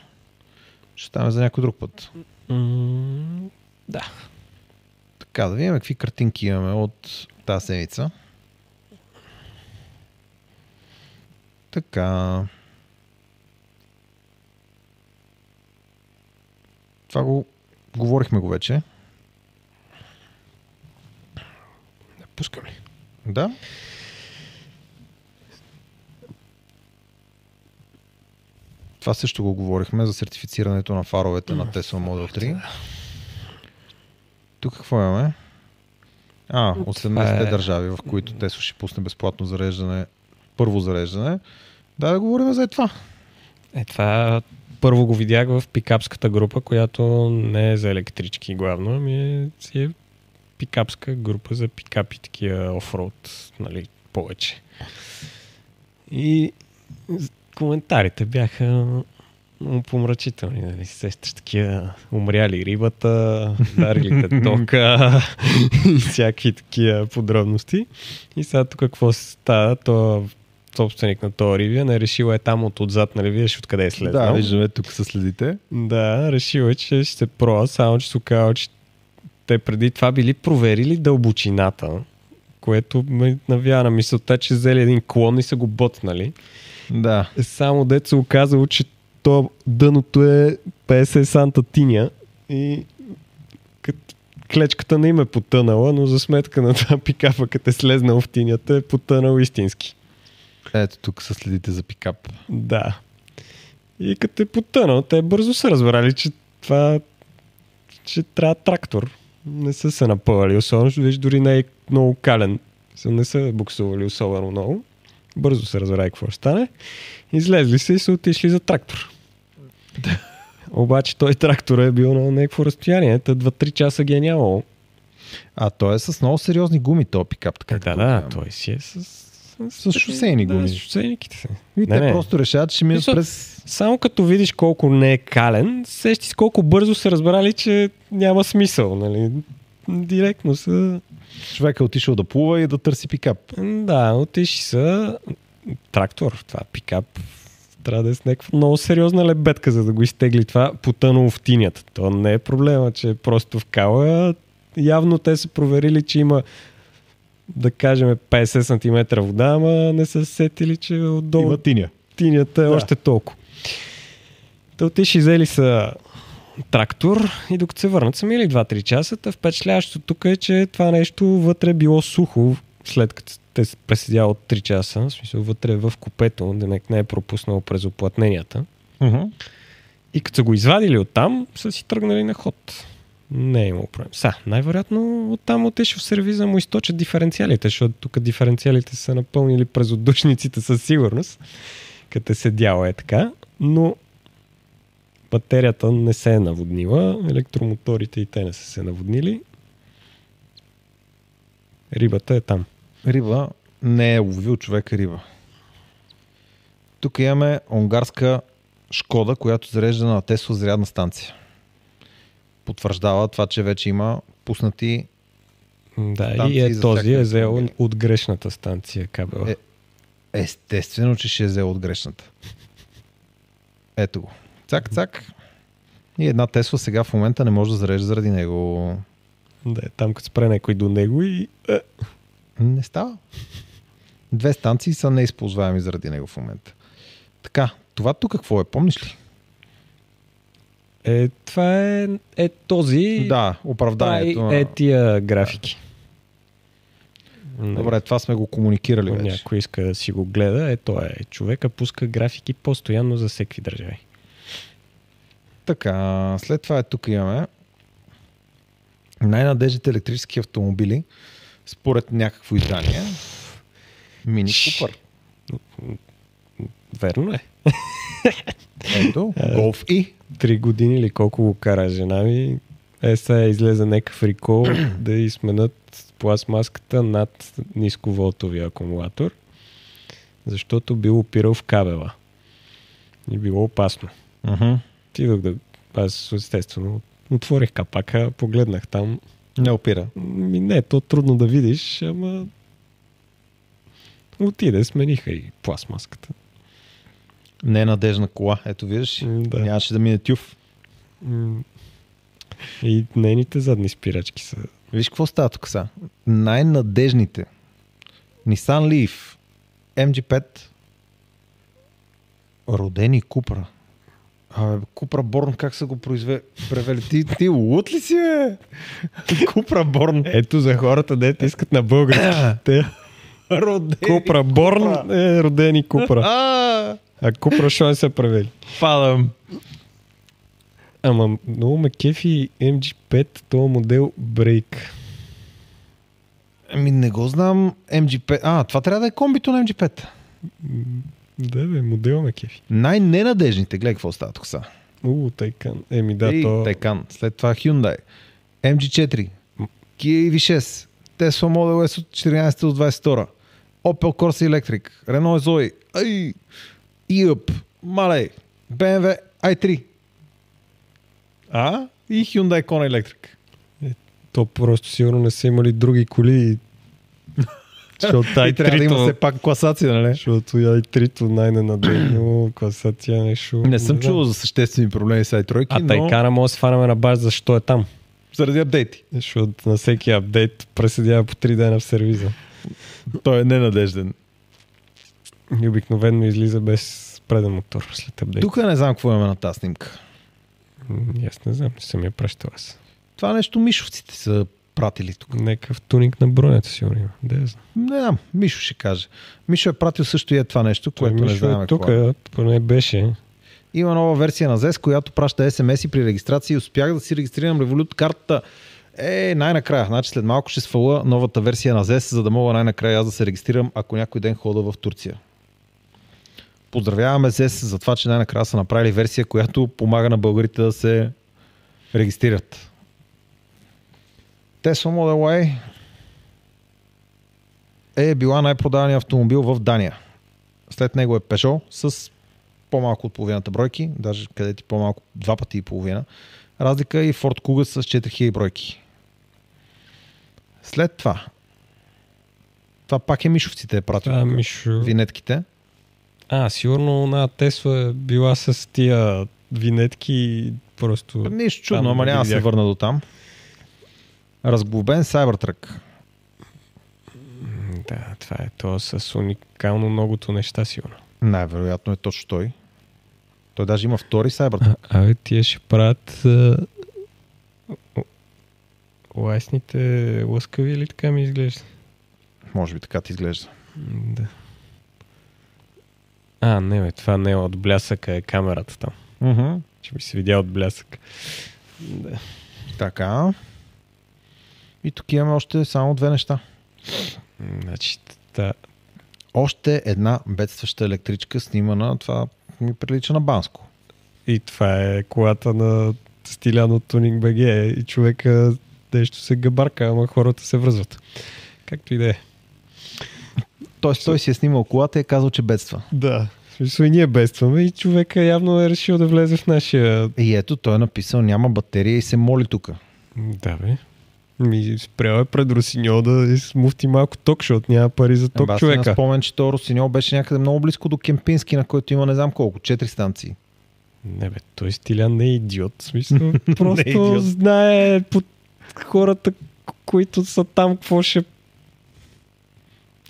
Ще стане за някой друг път. М, да. Така, да видим какви картинки имаме от тази седмица. Така. Това го говорихме го вече. Да пускам ли? Да. Това също го говорихме за сертифицирането на фаровете на Tesla Model 3. Тук какво имаме? А, 18 е- държави, в които Tesla ще пусне безплатно зареждане, първо зареждане. Да, да говорим за това. Е, това първо го видях в пикапската група, която не е за електрички главно, ами е, си е пикапска група за пикапи, такива офроуд, нали, повече. И коментарите бяха помрачителни. Нали? Сещаш такива умряли рибата, дарилите тока и всякакви такива подробности. И сега тук какво се става? То собственик на този рибия не решил е там от отзад, нали виждаш откъде е слезнал. Да, виждаме тук са следите. Да, решил е, че ще се проа, само че се оказва, че те преди това били проверили дълбочината, което ме навява на мисълта, че взели един клон и са го ботнали. Да. Само дет се оказало, че то дъното е 50 санта тиня и клечката не им е потънала, но за сметка на това пикапа, като е слезнал в тинята, е потънал истински. Ето тук са следите за пикап. Да. И като е потънал, те бързо са разбрали, че това че трябва трактор. Не са се напъвали, особено, виж, дори не е много кален. Не са буксували особено много. Бързо се разбрали какво ще стане. Излезли се и са отишли за трактор. Обаче той трактор е бил на някакво разстояние. Та 2-3 часа ги е нямало. А той е с много сериозни гуми, то пикап. Така Е, да, да, той си е с... С шосейни да, гуми. с шосейниките си. И Не, те не. просто решават, че ще минат през... Само като видиш колко не е кален, сещи си колко бързо са разбрали, че няма смисъл. Нали? Директно са... Човек е отишъл да плува и да търси пикап. Да, отиши са трактор, това пикап. Трябва да е с някаква много сериозна лебедка, за да го изтегли това потънало в тинята. То не е проблема, че е просто в кала. Явно те са проверили, че има да кажем 50 см вода, ама не са се сетили, че отдолу Има тиня. тинята е Да. още толкова. Те отишли и взели са трактор и докато се върнат са мили 2-3 часа, та впечатляващото тук е, че това нещо вътре било сухо, след като те са преседяли от 3 часа, в смисъл вътре в купето, да не, е пропуснало през оплътненията. И като са го извадили оттам, са си тръгнали на ход. Не е имало проблем. Са, най-вероятно оттам отишъл в сервиза му източат диференциалите, защото тук диференциалите са напълнили през отдушниците със сигурност, като е седяла е така, но батерията не се е наводнила, електромоторите и те не са се наводнили. Рибата е там. Риба не е ловил човека риба. Тук имаме унгарска Шкода, която зарежда на Тесла зарядна станция. Потвърждава това, че вече има пуснати Да, и е този е взел от грешната станция кабела. Е, Естествено, че ще е взел от грешната. Ето го. Цак, цак. И една Тесла сега в момента не може да зарежда заради него. Да, е там като спре някой до него и... Е, Не става. Две станции са неизползваеми заради него в момента. Така, това тук какво е? Помниш ли? Е, това е, е този. Да, е, оправданието. е на- тия графики. Добре, това сме го комуникирали вече. някой иска да си го гледа, е той е. Човека пуска графики постоянно за всеки държави. Така, след това е тук имаме най-надежните електрически автомобили според някакво издание. Мини Купър. Верно е. Ето, Golf E. Три години или колко го кара жена ми, е сега излезе някакъв рекол да й сменят пластмаската над нисковолтовия акумулатор, защото бил опирал в кабела. И било опасно. Uh-huh. Отидох да... Аз естествено отворих капака, погледнах там. Не опира. Ми не, то трудно да видиш, ама отиде, смениха и пластмаската. Не е надежна кола. Ето виждаш. Да. Нямаше да мине тюф. И нейните задни спирачки са Виж какво става тук сега. Най-надежните. Nissan Leaf, MG5, родени Купра. Абе, Купра Борн, как са го произве... превели? Ти, ти лут ли си, бе? Купра Борн. Ето за хората, дете искат на български. Те Родени Купра Борн е родени Купра. А, А Купра що не са правили? падам. Ама много ме кефи MG5, този модел Break. Ами не го знам MG5. А, това трябва да е комбито на MG5. М, Да, бе, модел ме кефи. Най-ненадежните. Гледай какво става тук сега. У, Тайкан. Еми да, и то... Taycan. След това Hyundai. MG4. Kia EV6. Tesla Model S от 14 до 22. Opel Corsa Electric. Renault Zoe. ай, ИъП, малей, BMW i3. А? И Hyundai Kona Electric. То просто сигурно не са имали други коли. Защото И трябва да има все i3-то, пак класация, нали? защото i3-то най-ненадежно класация нещо. Не съм знам. чувал за съществени проблеми с i3, А но Тайкана може да се фанаме на база, защо е там. заради апдейти. Защото на всеки апдейт преседява по 3 дена в сервиза. Той е ненадежден. И обикновено излиза без преден мотор след апдейт. Тук не знам какво имаме на тази снимка. М, Аз не знам, не съм я пращал аз. Това нещо мишовците са пратили тук. Някакъв тунинг на бронята сигурно има. Да, я знам. Не знам, Мишо ще каже. Мишо е пратил също и е това нещо, което не Мишо знаем е тук, какво е. поне беше. Има нова версия на ZES, която праща SMS и при регистрация и успях да си регистрирам Revolut картата. Е, най-накрая. Значи след малко ще сваля новата версия на ZES, за да мога най-накрая аз да се регистрирам, ако някой ден хода в Турция. Поздравяваме ZES за това, че най-накрая са направили версия, която помага на българите да се регистрират. Tesla Model Y е била най-продавания автомобил в Дания. След него е Peugeot с по-малко от половината бройки, даже къде ти по-малко, два пъти и половина. Разлика и Ford Kuga с 4000 бройки. След това, това пак е Мишовците е пратил. Мишо. Винетките. А, сигурно на Тесла е била с тия винетки просто... Нищо чудно, Там ама няма да се върна до там. Разглобен Cybertruck. Да, това е то с уникално многото неща сигурно. Най-вероятно е точно той. Той даже има втори Cybertruck. А, абе, тия ще правят а, лъскави или така ми изглежда? Може би така ти изглежда. Да. А, не, бе, това не е от блясъка, е камерата там. Мгм. Че ми се видя от блясък. Да. Така. И тук имаме още само две неща. Значи, та, Още една бедстваща електричка снимана. Това ми прилича на Банско. и това е колата на Стилян от Tuning BG и човека нещо се габарка, ама хората се връзват. Както и да е. Тоест той си е снимал колата и е казал, че бедства. Да. Смисъл и ние бедстваме и човека явно е решил да влезе в нашия... И ето той е написал няма батерия и се моли тук. Да, бе. Ми спрял е пред Русиньол да смуфти малко ток, защото няма пари за ток Еба, аз човека. спомен, че този Росиньол беше някъде много близко до Кемпински, на който има не знам колко, четири станции. Не бе, той Стилян не е идиот. В смисъл, е просто идиот. знае по хората, които са там, какво ще...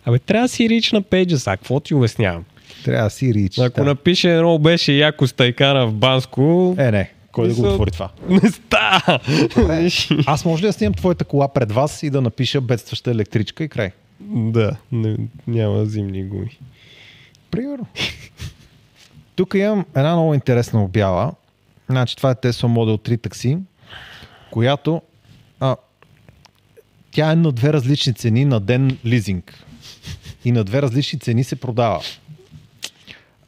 Абе, трябва да си рич на пейджа, сега, какво ти обяснявам? Трябва да си рич. Ако да. напише едно беше яко с тайкана в Банско, Е, не. Кой да го отвори това? не ста! Аз може ли да снимам твоята кола пред вас и да напиша бедстваща електричка и край? да, не, няма зимни гуми. Примерно. Тук имам една много интересна обява. Значи това е Tesla Model 3 такси, която а, тя е на две различни цени на ден лизинг. И на две различни цени се продава.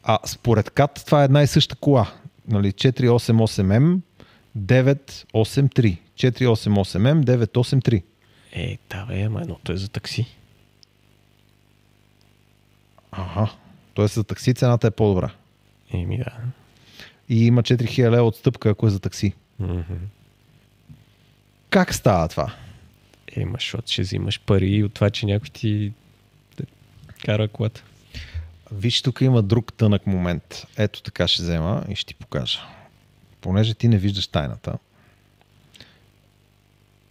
А според КАТ това е една и съща кола. Нали, 488M 983. 488M 983. Е, да бе, ама едното е за такси. Ага. Тоест за такси цената е по-добра. Еми да. И има 4000 лева отстъпка, ако е за такси. Мгм. Как става това? Ема, защото ще взимаш пари от това, че някой ти кара колата. Виж, тук има друг тънък момент. Ето така ще взема и ще ти покажа. Понеже ти не виждаш тайната.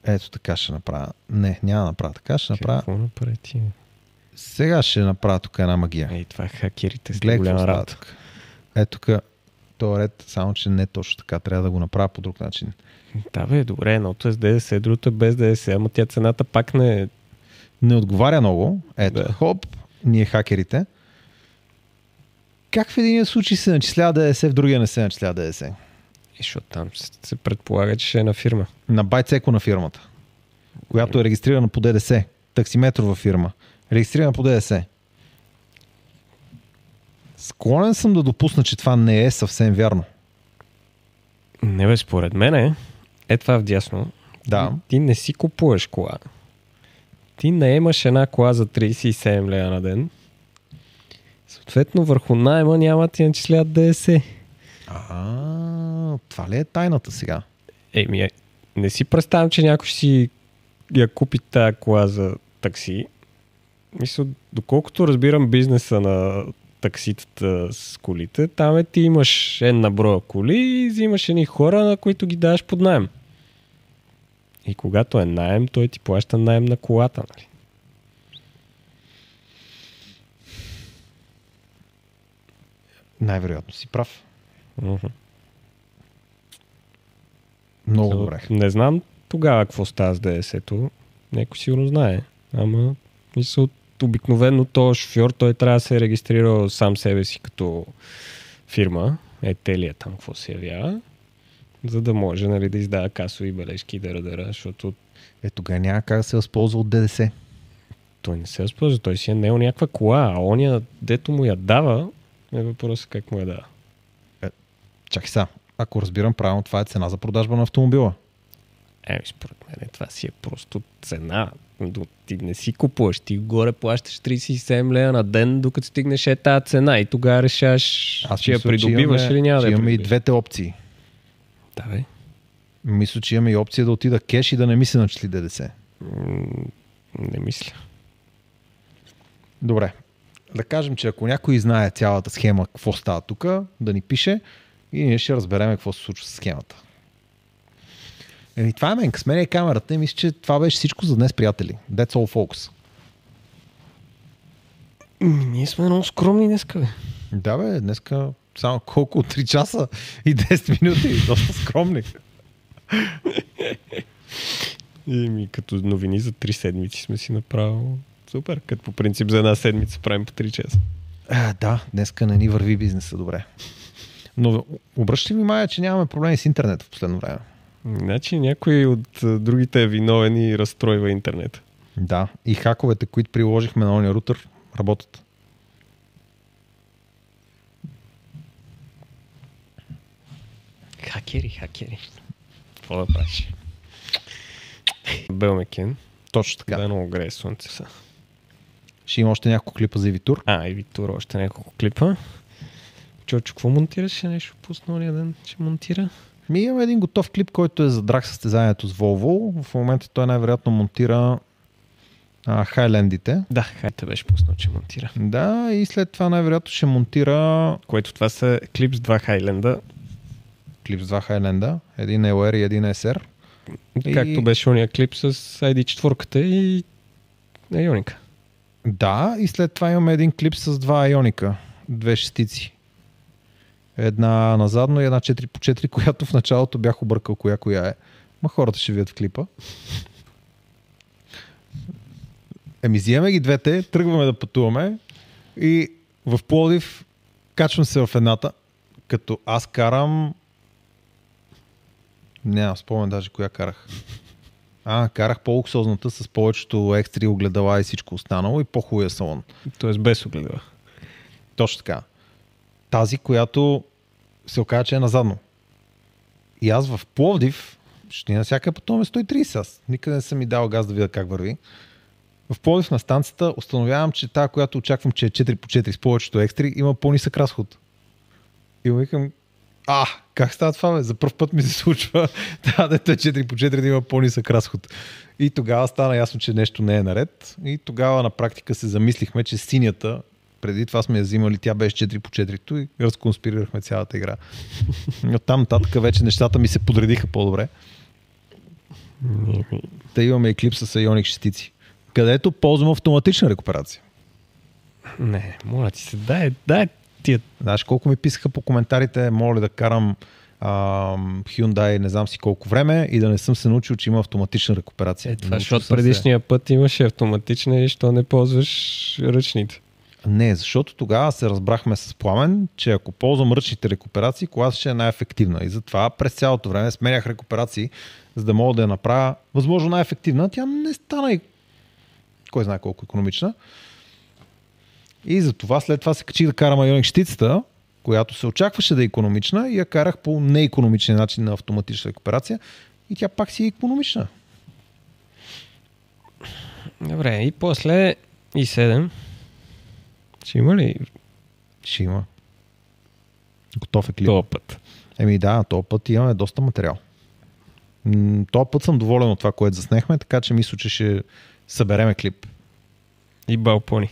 Ето така ще направя. Не, няма да направя така. Ще направя. Какво направи ти? Сега ще направя тук една магия. Ей, това хакерите с работа. тук. Ето тук. този ред, само че не точно така. Трябва да го направя по друг начин. Да бе, добре, едното е с ДДС, другото е без ДДС, ама тя цената пак не е... Не отговаря много. Ето, Да. хоп, ние хакерите. Как в един случай се начислява ДДС, в другия не се начислява ДДС? Е, Защото там се- се предполага, че ще е на фирма. на Байцеко на фирмата, която е регистрирана по ДДС, таксиметрова фирма, регистрирана по ДДС. Склонен съм да допусна, че това не е съвсем вярно. Не бе, според мен е, е това вдясно. Да. Ти не си купуваш кола. Ти наемаш една кола за 37 лева на ден. съответно върху найма няма ти начислят ДС. А, това ли е тайната сега? Еми, е, не си представям, че някой ще си я купи тая кола за такси. Мисля, доколкото разбирам бизнеса на такситата с колите, там е ти имаш една броя коли и взимаш едни хора, на които ги даваш под найем. И когато е найем, той ти плаща найем на колата, нали? Най-вероятно си прав. Мгм. Много добре. Не знам тогава какво става с ДС-то. Някой сигурно знае. Ама, мисля, обикновено то шофьор, той трябва да се е регистрирал сам себе си като фирма. Е, телия там, какво се явява. За да може нали, да издава касови бележки и да дъра, защото Е, тогава няма как да се възползва от ДДС. той не се възползва. Той си е нел някаква кола, а оня, дето му я дава, е въпросът как му я дава. Чакай сега. Ако разбирам правилно, това е цена за продажба на автомобила. Еми, според мен това си е просто цена. Ти не си купуваш, ти горе плащаш 37 лея на ден, докато стигнеш е тази цена и тогава решаваш, Аз че я придобиваш имаме, или няма да я имаме и двете опции. Да, бе. Мисля, че имаме и опция да отида кеш и да не ми се начисли ДДС. Не мисля. Добре. Да кажем, че ако някой знае цялата схема, какво става тук, да ни пише и ние ще разберем какво се случва с схемата. Еми, това е мен. Сменя камерата и мисля, че това беше всичко за днес, приятели. That's all, folks. Ние сме много скромни днеска, бе. Да, бе, днеска само колко? 3 часа и 10 минути. Доста скромни. Еми, като новини за 3 седмици сме си направил супер, като по принцип за една седмица правим по 3 часа. А, да, днеска не ни върви бизнеса добре. Но обръщай внимание, че нямаме проблеми с интернет в последно време. Значи някой от другите е виновен и разстройва интернет. Да, и хаковете, които приложихме на ония рутер, работят. Хакери, хакери. Какво да правиш? Белмекен. Точно така. Да, много грее слънце са. Ще има още няколко клипа за Витур. А, и Витур още няколко клипа. Чочо, какво монтираше? Нещо пусна ония ден, че монтира? Ми имаме един готов клип, който е за драг състезанието с Volvo. В момента той най-вероятно монтира а, Хайлендите. Да, хайте беше пуснал, че монтира. Да, и след това най-вероятно ще монтира Което това са клип с два Хайленда. Клип с два Хайленда. Един LR и един SR. И- Както беше ония клип с ID4 и Ионика. Да, и след това имаме един клип с два Ионика. Две шестици. Една назадно и една 4 по 4, която в началото бях объркал коя коя е. Ма хората ще видят в клипа. Еми, взимаме ги двете, тръгваме да пътуваме и в Плодив качвам се в едната, като аз карам... Нямам спомен даже коя карах. А, карах по-луксозната с повечето екстри огледала и всичко останало и по-хубавия салон. Тоест без огледала. Точно така. Тази, която се оказа, че е назадно. И аз в Пловдив, ще ни навсякъде пътуваме 130 аз. Никъде не съм ми дал газ да видя как върви. В Пловдив на станцията установявам, че тази, която очаквам, че е 4 по 4 с повечето екстри, има по-нисък разход. И му викам, а, как става това, бе? За първ път ми се случва да, дето е 4 по 4 да има по-нисък разход. И тогава стана ясно, че нещо не е наред. И тогава на практика се замислихме, че синята, преди това сме я взимали, тя беше 4 по 4 и разконспирирахме цялата игра. Но там нататък вече нещата ми се подредиха по-добре. Та имаме и клип с Ioniq шестици, където ползвам автоматична рекуперация. Не, моля ти се, дай, дай тия. Знаеш колко ми писаха по коментарите, моля ли да карам ам, Hyundai не знам си колко време и да не съм се научил, че има автоматична рекуперация. Е, това, защото съм се. предишния път имаше автоматична и що не ползваш ръчните. Не, защото тогава се разбрахме с Пламен, че ако ползвам ръчните рекуперации, колата ще е най-ефективна. И затова през цялото време сменях рекуперации, за да мога да я направя възможно най-ефективна. Тя не стана и кой знае колко економична. И затова след това се качих да карам Ioniq щицата, която се очакваше да е економична и я карах по неекономичен начин на автоматична рекуперация и тя пак си е економична. Добре, и после и 7. Ще има ли Ще има. Готов е клип. този път. Еми да, този път имаме доста материал. Този път съм доволен от това, което заснехме, така че мисля, че ще събереме клип. И балпони.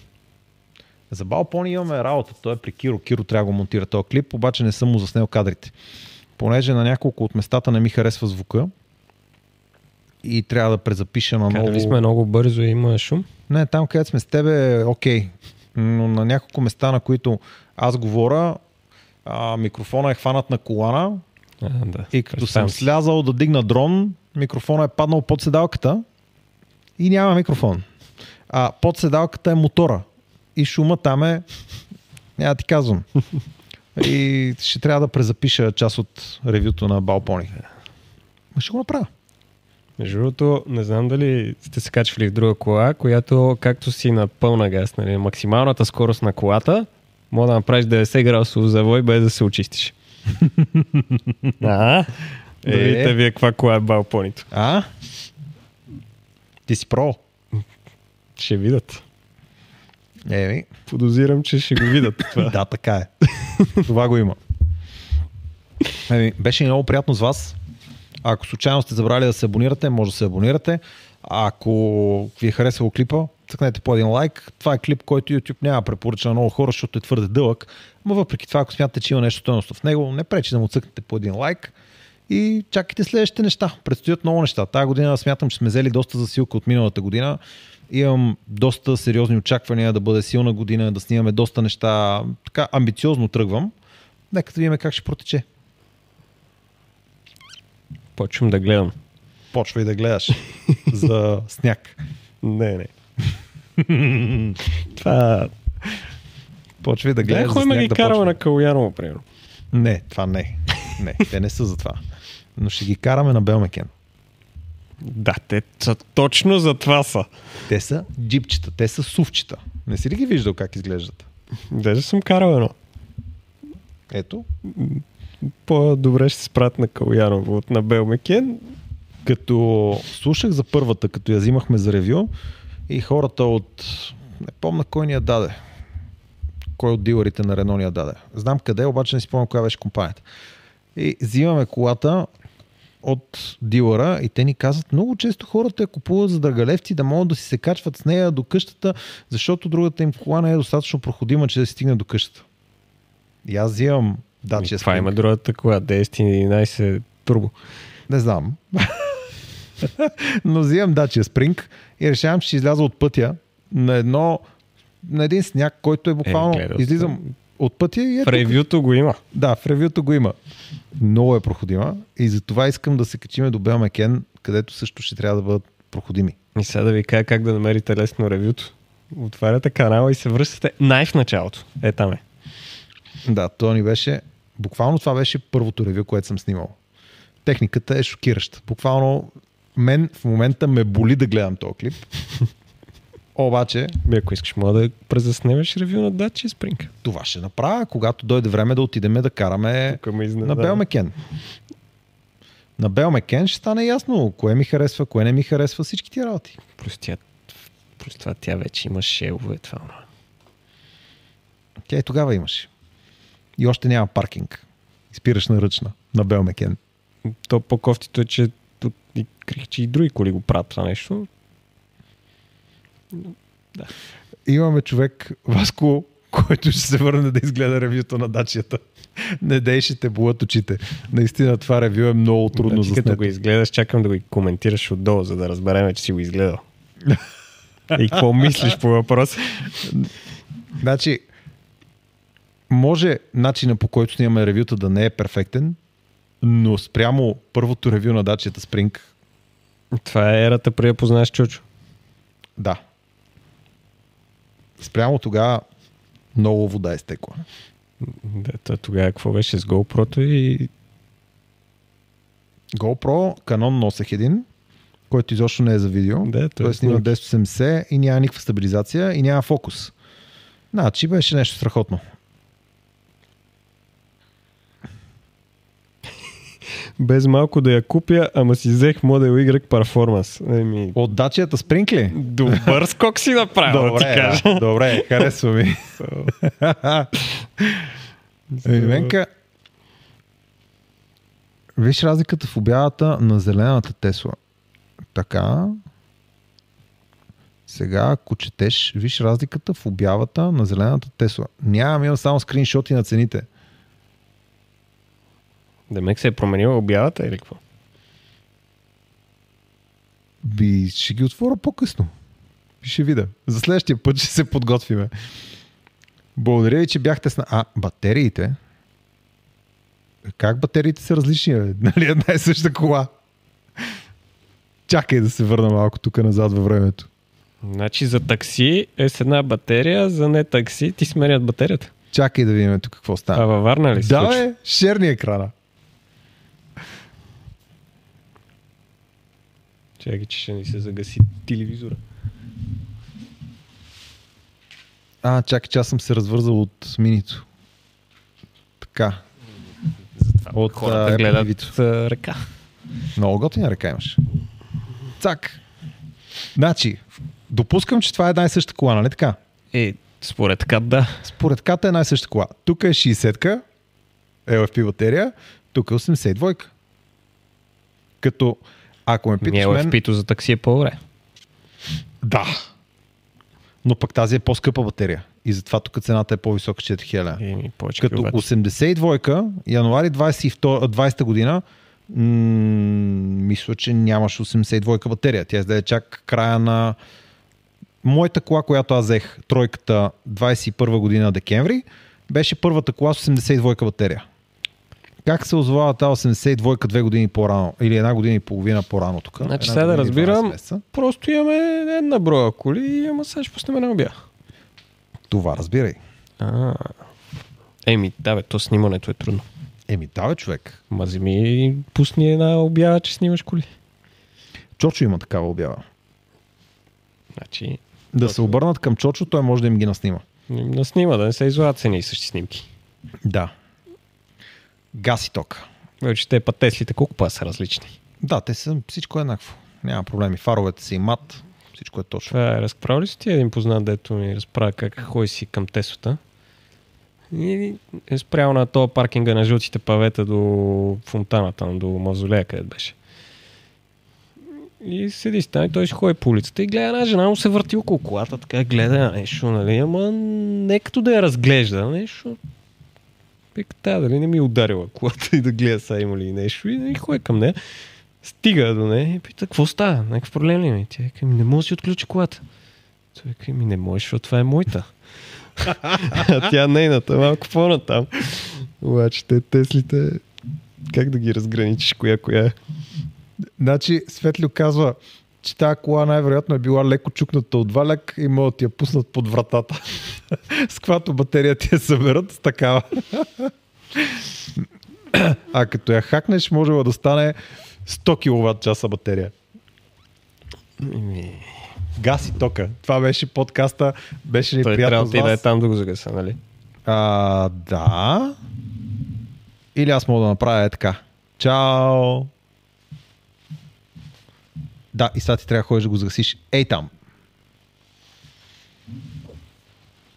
За Балпони имаме работа. Той е при Киро. Киро трябва да го монтира този клип, обаче не съм му заснел кадрите. Понеже на няколко от местата не ми харесва звука и трябва да презапиша на Карали ново. сме много бързо и има шум. Не, там където сме с тебе е окей. Но на няколко места, на които аз говоря, а, микрофона е хванат на колана А, да. и като Представям съм слязал да дигна дрон, микрофона е паднал под седалката и няма микрофон. А под седалката е мотора. И шума там е... Няма ти казвам. И ще трябва да презапиша част от ревюто на Балпони. Ма ще го направя. Между другото, не знам дали сте се качвали в друга кола, която както си на пълна газ, нали, максималната скорост на колата, може да направиш 90 градусов завой без да се очистиш. а? Е. Да видите вие каква кола е балпонито. А? Ти си про. Ще видят. Еми, Подозирам, че ще го видят това. да, така е. Това го има. Еми, беше много приятно с вас. Ако случайно сте забрали да се абонирате, може да се абонирате. Ако ви е харесало клипа, цъкнете по един лайк. Това е клип, който YouTube няма препоръча на много хора, защото е твърде дълъг. Но въпреки това, ако смятате, че има нещо стойностно в него, не пречи да му цъкнете по един лайк. И чакайте следващите неща. Предстоят много неща. Тая година смятам, че сме взели доста засилка от миналата година. Имам доста сериозни очаквания да бъде силна година, да снимаме доста неща. Така амбициозно тръгвам. Нека да видим как ще протече. Почвам да гледам. Почвай да гледаш за сняг. Не, не. това... Почвай да гледаш ходим сняг ги да караме на Калуяново, примерно. Не, това не. Не, те не са за това. Но ще ги караме на Белмекен. Да, те са точно за това са. Те са джипчета, те са сувчета. Не си ли ги виждал как изглеждат? Даже съм карал едно. Ето, По-добре ще се спрат на Калуяново от на Белмекен. като слушах за първата, като я взимахме за ревю и хората от... Не помня кой ни я даде. Кой от дилърите на Рено ни я даде. Знам къде, обаче не си помня коя беше компанията. И взимаме колата от дилъра и те ни казват, много често хората я купуват за драгалевци да могат да си се качват с нея до къщата, защото другата им кола не е достатъчно проходима, че да се стигне до къщата. И аз взимам Dacia Това има другата кола, 10-11 турбо. Не знам. Но взимам Dacia Spring и решавам, че ще изляза от пътя на едно на един сняг, който е буквално... гледал съм. излизам от пътя и В ето... ревюто го има. Да, в ревюто го има. Много е проходима и затова искам да се качиме до Белмекен, където също ще трябва да бъдат проходими. И сега да ви кажа как да намерите лесно ревюто. Отваряте канала и се връщате най в началото. Е, там е. Да, то ни беше... Буквално това беше първото ревю, което съм снимал. Техниката е шокираща. Буквално мен в момента ме боли да гледам този клип. Обаче, Ми, ако искаш, мога да презаснемеш ревю на Dacia Spring. това ще направя, когато дойде време да отидем да караме на. Белмекен. На Белмекен ще стане ясно кое ми харесва, кое не ми харесва, всички тия работи. Просто, тя, просто това тя вече има шелове. Това, онова. Тя и тогава имаше. И още няма паркинг. Спираш на ръчна на Белмекен. То по-кофтито е, че тук и крих, че и други коли го правят това нещо. Имаме човек, Васко, който ще се върне да изгледа ревюто на дачията. Не дей ще те болят очите. Наистина това ревю е много трудно за като го изгледаш, чакам да го коментираш отдолу, за да разберем, че си го изгледал. и какво мислиш по въпроса? Значи, може начина по който снимаме ревюта да не е перфектен, но спрямо първото ревю на дачията Spring, Това е ерата при да познаеш Чучо. да. Спрямо тогава много вода е стекла. Да, то тогава какво беше с GoPro и GoPro, Canon носех един, който изобщо не е за видео. Да, той е той снима снимки. 1080 и няма никаква стабилизация и няма фокус. Значи беше нещо страхотно. Без малко да я купя, ама си взех Model Y Performance. Еми, От дачията Spring ли? добър скок си направил, да ти Добре, кажа. да, добре, харесва ми. Еми, Венка, виж разликата в обявата на зелената Тесла. Така. Сега, ако четеш, виж разликата в обявата на зелената Тесла. Нямам, имам само скриншоти на цените. Демек се е променила обявата или какво? Би, ще ги отворя по-късно. Ще видя. За следващия път ще се подготвиме. Благодаря ви, че бяхте с... на- А, батериите? Как батериите са различни? Бе? Нали една и съща кола? Чакай да се върна малко тук назад във времето. Значи за такси е с една батерия, за не такси ти сменят батерията. Чакай да видим тук какво А става. във Варна ли се да, случва? бе, шерни екрана. Чакай, че ще ни се загаси телевизора. А, чакай, че аз съм се развързал от минито. Така. Затова От, хората а, гледат а, ръка. Много готина ръка имаш. Цак. Значи, допускам, че това е една и съща кола, нали така? Е, според така да. Според ката е една и съща кола. Тук е 60-ка, LFP батерия, тук е 82-ка. Като, ако ме питаш мен... FP-то за такси е по-добре. Да. Но пък тази е по-скъпа батерия. И затова тук цената е по-висока 4000. Еми, повече Като киловати. 82-ка, януари 22, 20 година, м- мисля, че нямаш 82-ка батерия. Тя издаде чак края на моята кола, която аз взех, тройката 21 година декември, беше първата кола с 82-ка батерия. Как се озовава тази 82-ка две години по-рано? Или една година и половина по-рано тук? Значи сега да година и 12 разбирам, просто имаме една броя коли и ама сега ще пуснем една обява. Това разбирай. А. Еми, да бе, то снимането е трудно. Еми, да, бе, човек. Ма вземи, пусни една обява, че снимаш коли. Чочо има такава обява. Значи, Да се обърнат към Чочо, той може да им ги наснима. да снима, да не се излагат цени и същи снимки. Да. Газ и ток. Вече те па Теслите колко па са различни. Да, те са, всичко е еднакво. Няма проблеми. Фаровете са и мат. Всичко е точно. Това е, разправил ли си ти един познат, дето ми разправя как ходи си към Теслата? И е спрял на този паркинга на жълтите павета до фонтаната, до мавзолея, където беше. И седи стане, и той ще ходи по улицата и гледа една жена му се върти около колата, така гледа нещо, нали, ама не като да я разглежда, нещо. Вика, тя дали не ми е ударила колата и да гледа сега има ли нещо и, и ходи към нея. Стига до нея и пита, какво става? Някакъв проблем ли ми? Тя вика, не може да си отключи колата. Той вика, ми не можеш, защото това е моята. а тя нейната, малко по-натам. Обаче те Теслите, как да ги разграничиш коя коя е? Значи Светлио казва, че тази кола най-вероятно е била леко чукната от валяк и могат да ти я пуснат под вратата. с каквато батерия ти я съберат с такава. а като я хакнеш, може да стане 100 кВт часа батерия. Еми, Газ и тока. Това беше подкаста. Беше ни Той приятно трябва ти да е там да го загаса, нали? А, да. Или аз мога да направя е така. Чао! Да, и сега ти трябва да ходиш да го загасиш. Ей там.